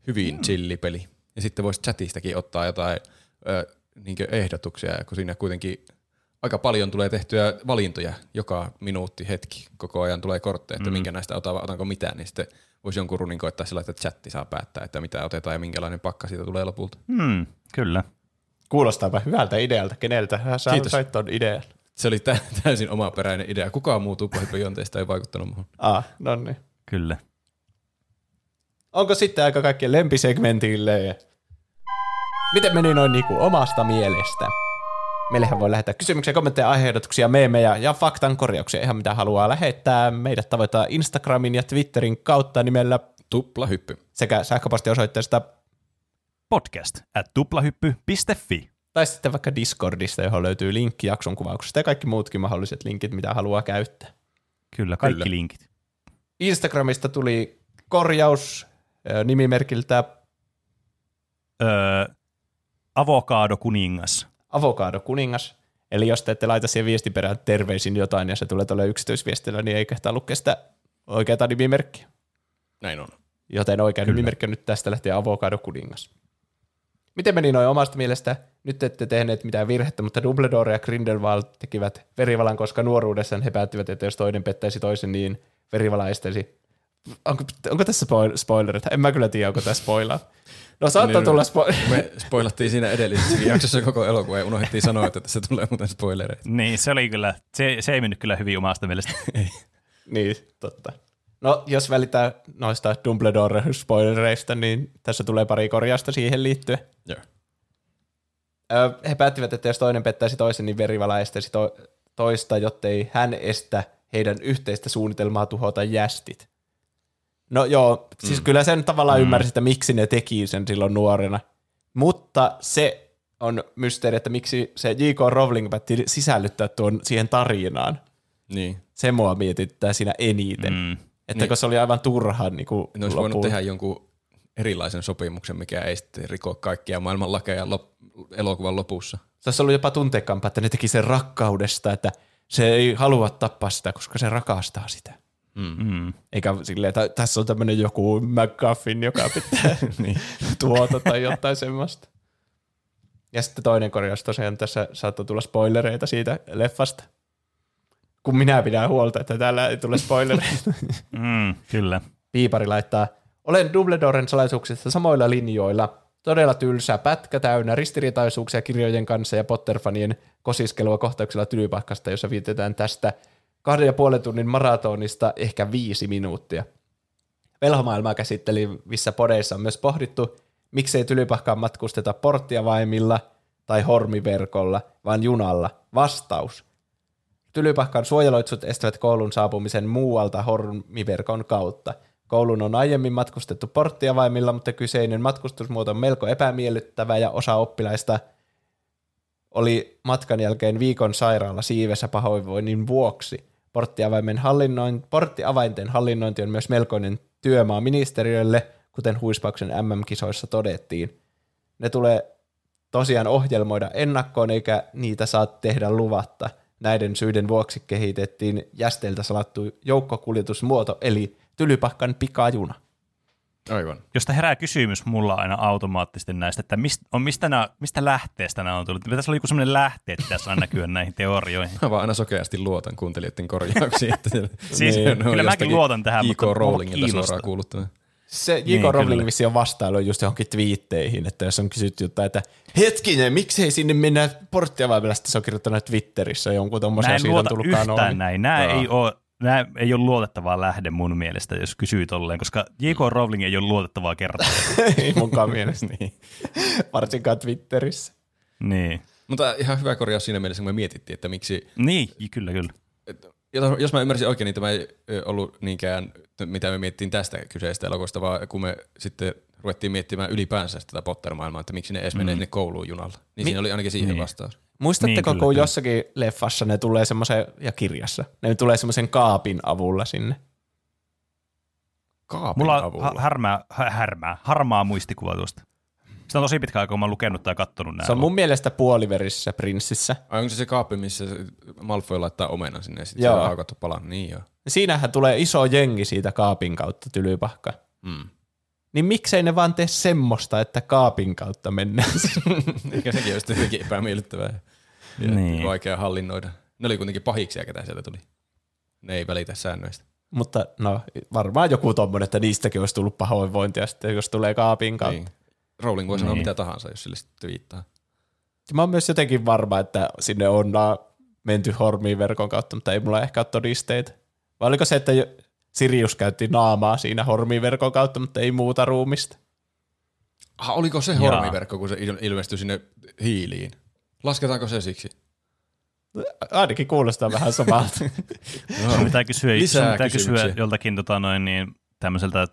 hyvin chilli peli. Ja sitten voisi chatistakin ottaa jotain ö, niinkö ehdotuksia, kun siinä kuitenkin aika paljon tulee tehtyä valintoja joka minuutti, hetki, koko ajan tulee kortteja, että mm. minkä näistä otan, otanko mitään, niin sitten voisi jonkun runin koittaa sillä, että chatti saa päättää, että mitä otetaan ja minkälainen pakka siitä tulee lopulta. Hmm, kyllä. Kuulostaapa hyvältä idealta. Keneltä sä Kiitos. sait ton idean? Se oli tä- täysin omaperäinen idea. Kukaan muu tuplahyppyjonteista ei vaikuttanut muuhun. Ah, no niin. Kyllä. Onko sitten aika kaikkien lempisegmentille? Ja... Miten meni noin niinku omasta mielestä? Meillähän voi lähettää kysymyksiä, kommentteja, aiheehdotuksia, meemejä ja faktan korjauksia, ihan mitä haluaa lähettää. Meidät tavoittaa Instagramin ja Twitterin kautta nimellä Tuplahyppy. sekä sähköpostiosoitteesta Podcast at tuplahyppy.fi. tai sitten vaikka Discordista, johon löytyy linkki jakson kuvauksesta ja kaikki muutkin mahdolliset linkit, mitä haluaa käyttää. Kyllä, kaikki Kyllä. linkit. Instagramista tuli korjaus nimimerkiltä Öö, avokado kuningas. Avokado kuningas. Eli jos te ette laita siihen viestin perään terveisin jotain ja se tulee tuolle yksityisviestillä, niin ei kehtaa lukea sitä oikeata nimimerkkiä. Näin on. Joten oikea nimimerkki on nyt tästä lähtien Avokado Kuningas. Miten meni noin omasta mielestä? Nyt ette tehneet mitään virhettä, mutta Dumbledore ja Grindelwald tekivät verivalan, koska nuoruudessaan he päättivät, että jos toinen pettäisi toisen, niin verivala estäisi. Onko, onko tässä spoil- spoilerit? En mä kyllä tiedä, onko tässä spoilaa. No saattaa Niin, tulla spo- Me spoilattiin siinä edellisessä jaksossa koko elokuva ja unohdettiin sanoa, että tässä tulee muuten spoilereita. Niin, se oli kyllä, se, se ei mennyt kyllä hyvin omasta mielestä. Niin, totta. No, jos välitään noista Dumbledore-spoilereista, niin tässä tulee pari korjausta siihen liittyen. Joo. Ö, he päättivät, että jos toinen pettäisi toisen, niin verivala estäisi to- toista, jottei hän estä heidän yhteistä suunnitelmaa tuhota jästit. No joo, siis mm. kyllä sen tavallaan mm. ymmärsi, että miksi ne teki sen silloin nuorena. Mutta se on mysteeri, että miksi se J.K. Rowling päätti sisällyttää tuon siihen tarinaan. Niin. Se mua mietittää siinä eniten. Mm. Että Niin. kun se oli aivan turha niin kuin Ne olisi voinut tehdä jonkun erilaisen sopimuksen, mikä ei sitten riko kaikkia maailman lakeja lop- elokuvan lopussa. Tässä oli jopa tunteekkaampaa, että ne teki sen rakkaudesta, että se ei halua tappaa sitä, koska se rakastaa sitä. Mm. Eikä silleen, että tässä on tämmöinen joku McGuffin, joka pitää niin. tuota tai jotain semmoista. Ja sitten toinen korjaus tosiaan tässä saattoi tulla spoilereita siitä leffasta. Kun minä pidän huolta, että täällä ei tule spoilereita. Mm, kyllä. Piipari laittaa, olen Dumbledoren salaisuuksista samoilla linjoilla. Todella tylsä pätkä täynnä ristiriitaisuuksia kirjojen kanssa ja Potter-fanien kosiskelua kohtauksella tylypahkasta, jossa viitetään tästä kahden ja puolen tunnin maratonista ehkä viisi minuuttia. Velhomaailmaa käsittelevissä podeissa on myös pohdittu, miksei tylypahkaan matkusteta porttiavaimilla tai hormiverkolla, vaan junalla. Vastaus. Tylypahkan suojaloitsut estävät koulun saapumisen muualta hormiverkon kautta. Koulun on aiemmin matkustettu porttiavaimilla, mutta kyseinen matkustusmuoto on melko epämiellyttävä ja osa oppilaista oli matkan jälkeen viikon sairaala siivessä pahoinvoinnin vuoksi. Porttiavaimen hallinnoin, porttiavainten hallinnointi on myös melkoinen työmaa ministeriölle, kuten huispauksen MM-kisoissa todettiin. Ne tulee tosiaan ohjelmoida ennakkoon, eikä niitä saa tehdä luvatta. Näiden syiden vuoksi kehitettiin jästeiltä salattu joukkokuljetusmuoto, eli tylypahkan pikajuna. Aivan. Josta herää kysymys mulla aina automaattisesti näistä, että mistä, on, mistä, nää, mistä lähteestä nämä on tullut. Tässä oli joku sellainen lähte, että tässä aina näkyä näihin teorioihin. Mä vaan aina sokeasti luotan kuuntelijoiden korjauksiin. Että siellä- Siis ne on kyllä mäkin luotan tähän, J.K. mutta Rowlingilta kiinnostaa. suoraan kuullut. Se J.K. Niin, Rowling vissi on vastailu just johonkin twiitteihin, että jos on kysytty jotain, että hetkinen, miksei sinne mennä porttiavaimella, sitten se on kirjoittanut Twitterissä jonkun Mä tommosen, en siitä on tullut yhtään näin. Nämä ei, ole, nämä ei ole luotettavaa lähde mun mielestä, jos kysyy tolleen, koska J.K. Rowling ei ole luotettavaa kertaa. ei munkaan mielestä. niin. Varsinkaan Twitterissä. niin. Mutta ihan hyvä korjaus siinä mielessä, kun me mietittiin, että miksi Niin, kyllä, kyllä. jos- jos mä ymmärsin oikein, niin tämä ei ollut niinkään, mitä me mietittiin tästä kyseisestä elokuvasta, vaan kun me sitten ruvettiin miettimään ylipäänsä tätä Potter-maailmaa, että miksi ne edes menee sinne kouluun junalla. Niin siinä oli ainakin siihen Niin. vastaus. Muistatteko, Niin, kun kyllä. jossakin leffassa ne tulee semmoisen, ja kirjassa, ne tulee semmoisen kaapin avulla sinne. Kaapin Mulla on avulla. ha- härmää, hä- härmää, harmaa muistikuva tuosta. Sitä on tosi pitkä aika, kun mä oon lukenut tai kattonut nämä. Se on mun mielestä puoliverissä prinssissä. Ai onko se se kaappi, missä Malfoy laittaa omenan sinne ja sitten Joo. se on haukattu palan? Niin joo. Siinähän tulee iso jengi siitä kaapin kautta tylypahka. Mm. Niin miksei ne vaan tee semmoista, että kaapin kautta mennään Eikä sekin olisi jotenkin epämiellyttävää ja Niin. vaikea hallinnoida. Ne oli kuitenkin pahiksia, ketä sieltä tuli. Ne ei välitä säännöistä. Mutta no, varmaan joku tommonen, että niistäkin olisi tullut pahoinvointia sitten, jos tulee kaapin kautta. Niin. Rowling voi sanoa Niin. mitä tahansa, jos sille sitten viittaa. Mä oon myös jotenkin varma, että sinne on menty hormiin verkon kautta, mutta ei mulla ehkä ole todisteita. Vai oliko se, että Sirius käytti naamaa siinä hormiin verkon kautta, mutta ei muuta ruumista? Ah, oliko se hormiverkko, kun se il- ilmestyi sinne hiiliin? Lasketaanko se siksi? Ainakin kuulostaa vähän samalta. Sun pitää kysyä, Lisää sun pitää kysyä joltakin tota noin, niin, tämmöiseltä,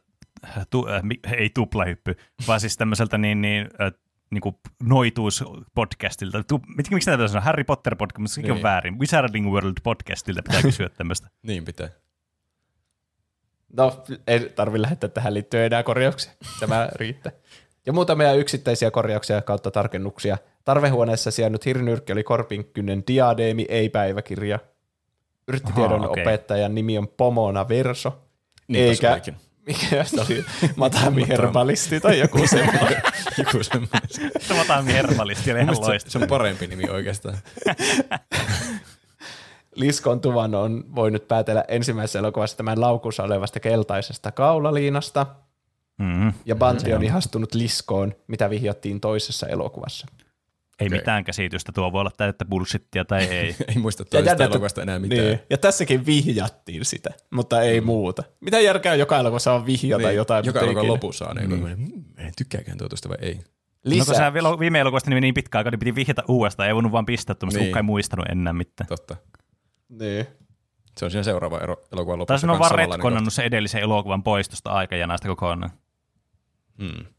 tu, äh, ei tuplahyppy, vaan siis tämmöiseltä niin, niin, äh, niin kuin noituus-podcastilta. Tu, mit- miksi tätä sanoa? Harry Potter podcast, mutta sekin on Niin. väärin. Wizarding World podcastilta pitää kysyä tämmöistä. Niin pitää. no, ei tarvi lähettää tähän liittyen enää korjauksia. Tämä riittää. Ja muutamia yksittäisiä korjauksia kautta tarkennuksia. Tarvehuoneessa sijainnut hirnyrkki oli korpinkkynen diadeemi, ei päiväkirja. Yrttitiedon Ahaa, okei. opettajan nimi on Pomona Verso. Niinpä se eikä. Mikä se oli, Matami Herbalisti tai joku semmoinen. Joku semmoinen. On herbalisti, oli ihan loistava. se on parempi nimi oikeastaan. Liskon tuvan on voinut päätellä ensimmäisessä elokuvassa tämän laukussa olevasta keltaisesta kaulaliinasta, Mm. ja Bantti on ihastunut Liskoon, mitä vihjattiin toisessa elokuvassa. Ei Okei. mitään käsitystä, tuo voi olla täyttä bullshittia tai ei. Ei muista jännä, että- elokuvasta enää mitään. Niin. Ja tässäkin vihjattiin sitä, mutta ei mm. muuta. Mitä järkeä on joka elokuvassa on vihjata Niin, jotain? joka ikinä. lopussa on niin. mm, en tykkääkään tuotosta vai ei. No Lisää. kun sehän vielä viime elokuvasta meni niin pitkä aika, niin piti vihjata uudestaan, ei voinut vaan pistää tuommoista, Niin. niin. kukaan ei muistanut enää mitään. Totta. Niin. Se on siinä seuraava ero, elokuvan lopussa. Se on vaan samanlainen retkonannut se edellisen elokuvan poistosta aikajanasta kokonaan. kohta.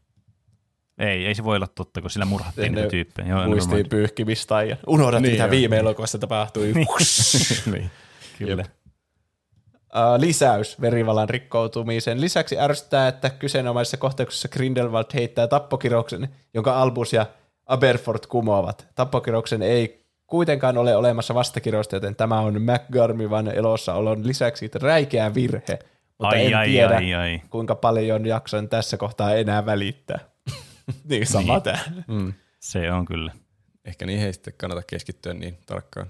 Ei, ei se voi olla totta, kun sillä murhattiin niitä tyyppejä. Joo, Muistiin pyyhkimistä ja unohdat, Niin mitä joo. viime elokuvassa tapahtui. niin. Kyllä. Uh, lisäys verivallan rikkoutumisen. Lisäksi ärsyttää, että kyseenomaisessa kohtauksessa Grindelwald heittää tappokirouksen, jonka Albus ja Aberford kumoavat. Tappokirouksen ei kuitenkaan ole olemassa vastakiroista, joten tämä on McGarmivan elossaolon lisäksi räikeä virhe. Mutta Ai, en ai, tiedä, ai, ai. kuinka paljon jaksan tässä kohtaa enää välittää. niin sama Niin. Mm. Se on kyllä. Ehkä niihin ei sitten kannata keskittyä niin tarkkaan.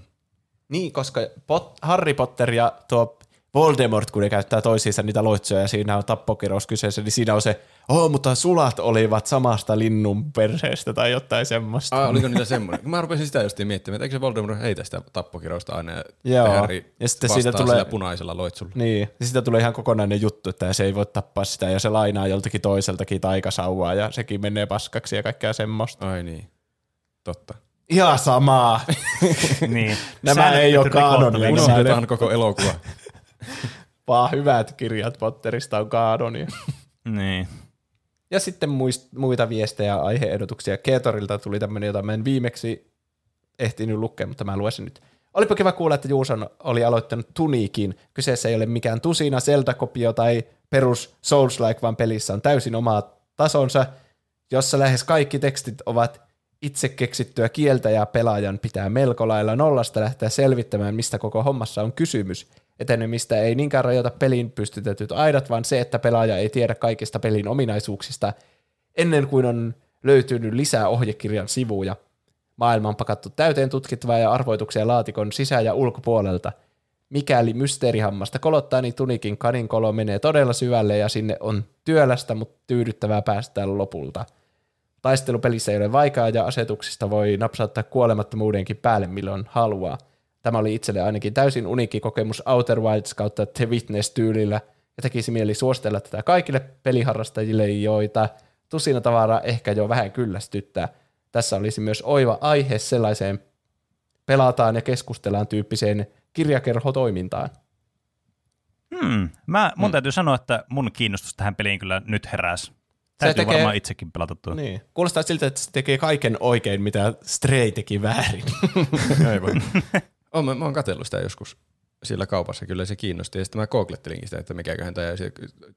Niin, koska Pot- Harry Potter ja tuo Voldemort, kun ne käyttää toisiinsa niitä loitsuja ja siinä on tappokirous kyseessä, niin siinä on se, oh, mutta sulat olivat samasta linnun perseestä tai jotain semmoista. Ah, oliko niillä semmoinen? Mä rupesin sitä just miettimään, että eikö se Voldemort heitä sitä tappokirausta aina ja, Joo. ja Harry Ja sitten vastaa siitä tulee- sillä punaisella loitsulla. Niin, ja siitä tulee ihan kokonainen juttu, että se ei voi tappaa sitä ja se lainaa joltakin toiseltakin taikasauvaa ja sekin menee paskaksi ja kaikkea semmoista. Ai niin, totta. Ihan samaa. niin. Nämä Säännöt ei kaanonia. vielä. Unohdetaan. Unohdetaan koko elokuva. Vaan hyvät kirjat Potterista on kaanonia. Niin. Ja sitten muist, muita viestejä ja aiheehdotuksia. Keetorilta tuli tämmöinen, jota mä en viimeksi ehtinyt lukea, mutta mä luen sen nyt. Olipa kiva kuulla, että Juuson oli aloittanut Tunikin. Kyseessä ei ole mikään tusina Zelda-kopio tai perus Souls-like, vaan pelissä on täysin oma tasonsa, jossa lähes kaikki tekstit ovat itse keksittyä kieltä ja pelaajan pitää melko lailla nollasta lähteä selvittämään, mistä koko hommassa on kysymys. Etenemistä ei niinkään rajoita peliin pystytetyt aidat, vaan se, että pelaaja ei tiedä kaikista pelin ominaisuuksista ennen kuin on löytynyt lisää ohjekirjan sivuja. Maailma on pakattu täyteen tutkittavaa ja arvoituksia laatikon sisä- ja ulkopuolelta. Mikäli mysteerihammasta kolottaa, niin Tunikin kaninkolo menee todella syvälle ja sinne on työlästä, mutta tyydyttävää päästään lopulta. Taistelupelissä ei ole vaikeaa ja asetuksista voi napsauttaa kuolemattomuudenkin päälle milloin haluaa. Tämä oli itselle ainakin täysin uniikki kokemus Outer Wilds kautta The Witness-tyylillä ja tekisi mieli suositella tätä kaikille peliharrastajille, joita tusina tavaraa ehkä jo vähän kyllästyttää. Tässä olisi myös oiva aihe sellaiseen pelataan ja keskustellaan tyyppiseen kirjakerhotoimintaan. Hmm. Mä, mun hmm. täytyy sanoa, että mun kiinnostus tähän peliin kyllä nyt heräsi. Täytyy tekee- varmaan itsekin pelata tuo. Niin. Kuulostaa siltä, että se tekee kaiken oikein, mitä Stray teki väärin. Aivan. Oon, mä, mä oon katsellut sitä joskus siellä kaupassa, kyllä se kiinnosti. Ja sitten mä googlettelinkin sitä, että mikäköhän tämä, ja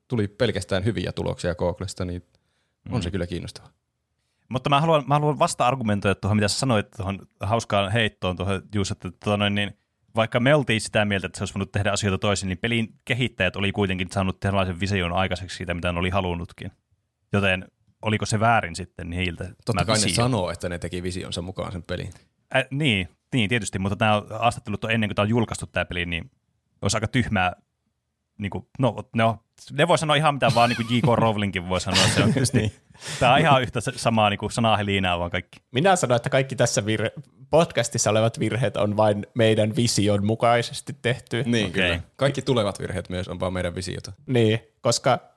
tuli pelkästään hyviä tuloksia Googlesta, niin on Mm. se kyllä kiinnostava. Mutta mä haluan, mä haluan vasta-argumentoida tuohon, mitä sä sanoit tuohon hauskaan heittoon tuohon Juus, että tuota noin, niin, vaikka me oltiin sitä mieltä, että se olisi voinut tehdä asioita toisin, niin pelin kehittäjät oli kuitenkin saanut sellaisen vision aikaiseksi siitä, mitä ne oli halunnutkin. Joten oliko se väärin sitten niiltä? Totta kai ne sanoo, että ne teki visionsa mukaan sen pelin. Äh, niin, niin, tietysti, mutta nämä haastattelut on ennen kuin tämä on julkaistu tämä peli, niin olisi aika tyhmää. Niin kuin, no, no, ne voi sanoa ihan mitä vaan, niin kuin J.K. Rowlingkin voi sanoa. Se on niin. Tämä on ihan yhtä samaa niin kuin sanaa helinää vaan kaikki. Minä sanoin, että kaikki tässä vir- podcastissa olevat virheet on vain meidän vision mukaisesti tehty. Niin Okei. kyllä. Kaikki tulevat virheet myös on vaan meidän visiota. Niin, koska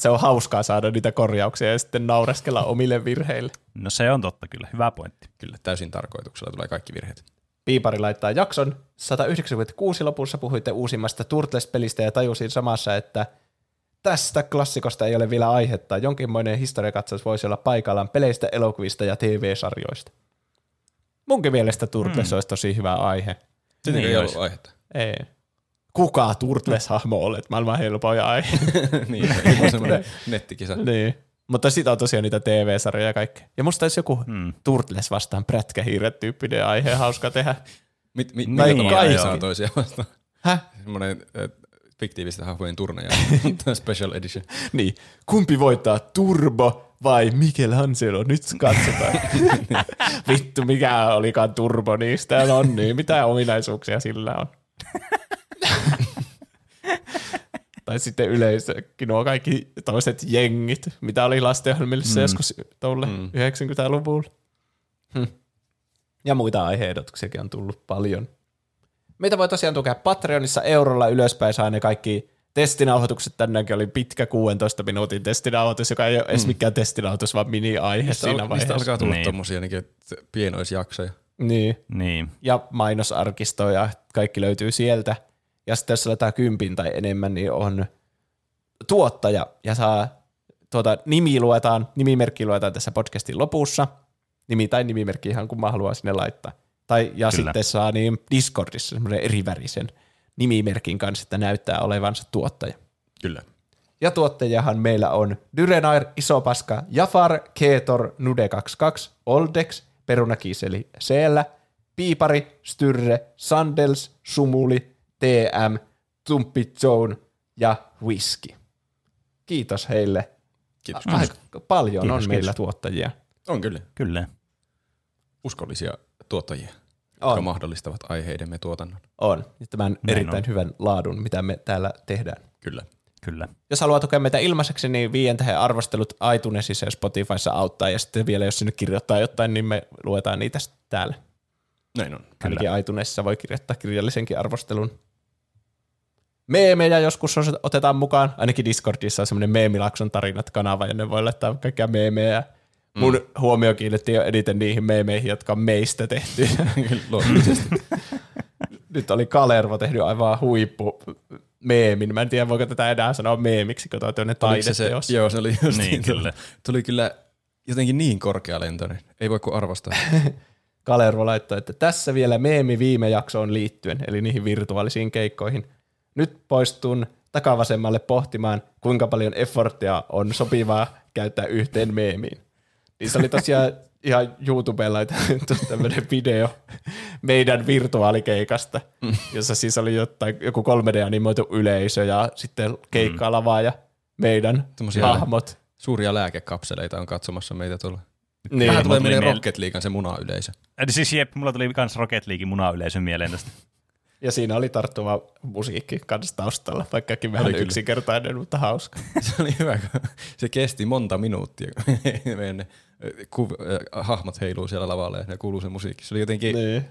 se on hauskaa saada niitä korjauksia ja sitten naureskella omille virheille. No se on totta kyllä, hyvä pointti. Kyllä, täysin tarkoituksella tulee kaikki virheet. Piipari laittaa jakson 196 lopussa puhuitte uusimmasta Turtles-pelistä ja tajusin samassa, että tästä klassikosta ei ole vielä aihetta. Jonkinmoinen historiakatsaus voisi olla paikallaan peleistä, elokuvista ja TV-sarjoista. Munkin mielestä Turtles mm. olisi tosi hyvä aihe. Sitten Niin ei olisi. ollut aihetta. Ei. Kuka Turtles-hahmo olet? Maailman helpoin aihe. niin, se on semmoinen nettikisa. niin. Mutta sitä on tosiaan niitä TV-sarjoja ja kaikkea. Ja musta olisi joku Hmm. Turtles vastaan prätkähiiret tyyppinen aihe hauska tehdä. Mit, mit, Niin, millä tavalla kaikki. ne saa toisiaan vastaan? Häh? Semmoinen äh, fiktiivistä hahmojen turneja. Special edition. Niin. Kumpi voittaa, Turbo vai Michelangelo? Nyt katsotaan. Vittu, mikä olikaan Turbo niistä on, niin mitä ominaisuuksia sillä on? tai sitten yleisökin nuo kaikki toiset jengit, mitä oli lastenohjelmissa mm. joskus tuolle mm. 90-luvulla. Hm. Ja muita aiheehdotuksiakin on tullut paljon. Meitä voi tosiaan tukea Patreonissa eurolla ylöspäin, saa ne kaikki testinauhoitukset. Tänäänkin oli pitkä 16 minuutin testinauhoitus, joka ei ole edes mikään testinauhoitus, vaan mini-aihe Mistä, siinä al- mistä vaiheessa. alkaa tulla Niin. tommosia niin pienoisjaksoja. Niin. Niin. Ja mainosarkisto ja kaikki löytyy sieltä. Ja sitten jos laitetaan kympin tai enemmän, niin on tuottaja ja saa tuota, nimi luetaan, nimimerkki luetaan tässä podcastin lopussa. Nimi tai nimimerkki ihan kumman haluaa sinne laittaa. Tai, ja Kyllä. sitten saa niin Discordissa semmoisen erivärisen nimimerkin kanssa, että näyttää olevansa tuottaja. Kyllä. Ja tuottajahan meillä on Dyrenair, Isopaska, Jafar, Keetor, Nude22, Oldex, Perunakiseli, Seellä, Piipari, Styrre, Sandels, Sumuli, TM, Tumppi Zone ja Whisky. Kiitos heille. Kiitos. Aika paljon Kiitos, on meillä kiitos. tuottajia. On kyllä. Kyllä. Uskollisia tuottajia, jotka On, mahdollistavat aiheidemme tuotannon. on. Ja Tämän Näin erittäin on. hyvän laadun, mitä me täällä tehdään. Kyllä. Kyllä. Jos haluaa tukea meitä ilmaiseksi, niin viien tähän arvostelut iTunesissa ja Spotifyssa auttaa. Ja sitten vielä, jos sinne kirjoittaa jotain, niin me luetaan niitä täällä. Näin on. Ainakin iTunesissa voi kirjoittaa kirjallisenkin arvostelun. Meemejä joskus os- otetaan mukaan. Ainakin Discordissa on semmoinen meemilakson tarinat kanava, ja ne voi laittaa kaikkia meemejä. Mun mm. huomio kiinnitti jo eniten niihin meemeihin, jotka on meistä tehty. Nyt oli Kalervo tehnyt aivan huippu meemin. Mä en tiedä, voiko tätä enää sanoa meemiksi, kun toi on Oliko se se, taideteos. joo, se oli just Niin, kyllä. Tuli kyllä jotenkin niin korkealentoinen. Ei voi kuin arvostaa. Kalervo laittoi, että tässä vielä meemi viime jaksoon liittyen, eli niihin virtuaalisiin keikkoihin. Nyt poistun takavasemmalle pohtimaan, kuinka paljon efforttia on sopivaa käyttää yhteen meemiin. Niin se oli tosiaan ihan YouTubella laitettu tämmöinen video meidän virtuaalikeikasta, jossa siis oli jotain, joku 3D-animoitu yleisö ja sitten keikkalava ja meidän Tommosia- hahmot. Suuria lääkekapseleita on katsomassa meitä tuolla. Niin. Vähän tulee Mulla tuli mieleen miele- Rocket Leaguean se munayleisö. Eli siis jep, mulla tuli kans Rocket Leaguein munayleisön mieleen tästä. Ja siinä oli tarttuva musiikki kanssa taustalla, vaikkakin vähän Oli kyllä. yksinkertainen, mutta hauska. Se oli hyvä, kun se kesti monta minuuttia. kun Meidän ne kuv- äh, hahmot heiluu siellä lavalla ja ne kuuluu se musiikki. Se oli jotenkin, Niin.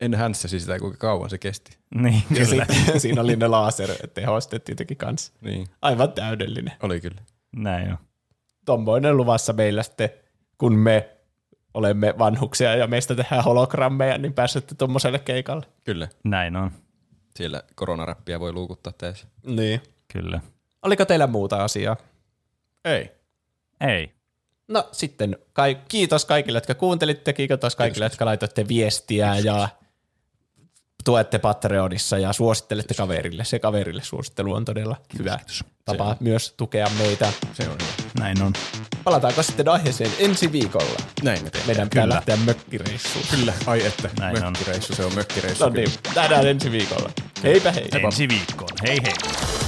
en hänsäsi sitä, kuinka kauan se kesti. Niin, Ja kyllä. siinä oli ne lasertehostet tietenkin kanssa. Niin, Aivan täydellinen. oli kyllä. Näin on. Tommoinen luvassa meillä sitten, kun me olemme vanhuksia ja meistä tehdään hologrammeja, niin pääsette tuommoiselle keikalle. Kyllä. Näin on. Siellä koronaräppiä voi luukuttaa täysin. Niin. Kyllä. Oliko teillä muuta asiaa? Ei. Ei. No sitten kai, kiitos kaikille, jotka kuuntelitte, kiitos kaikille, jotka laitoitte viestiä ja tuette Patreonissa ja suosittelette kaverille. Se kaverille suosittelu on todella hyvä tapa on. myös tukea meitä. Se on hyvä. Näin on. Palataanko sitten aiheeseen ensi viikolla? Näin me teemme. Meidän pitää Kyllä. lähteä mökkireissuun. Kyllä, ai että. Näin on. mökkireissu, se on mökkireissu. No niin, nähdään ensi viikolla. Heipä hei. Ensi viikkoon. Hei hei.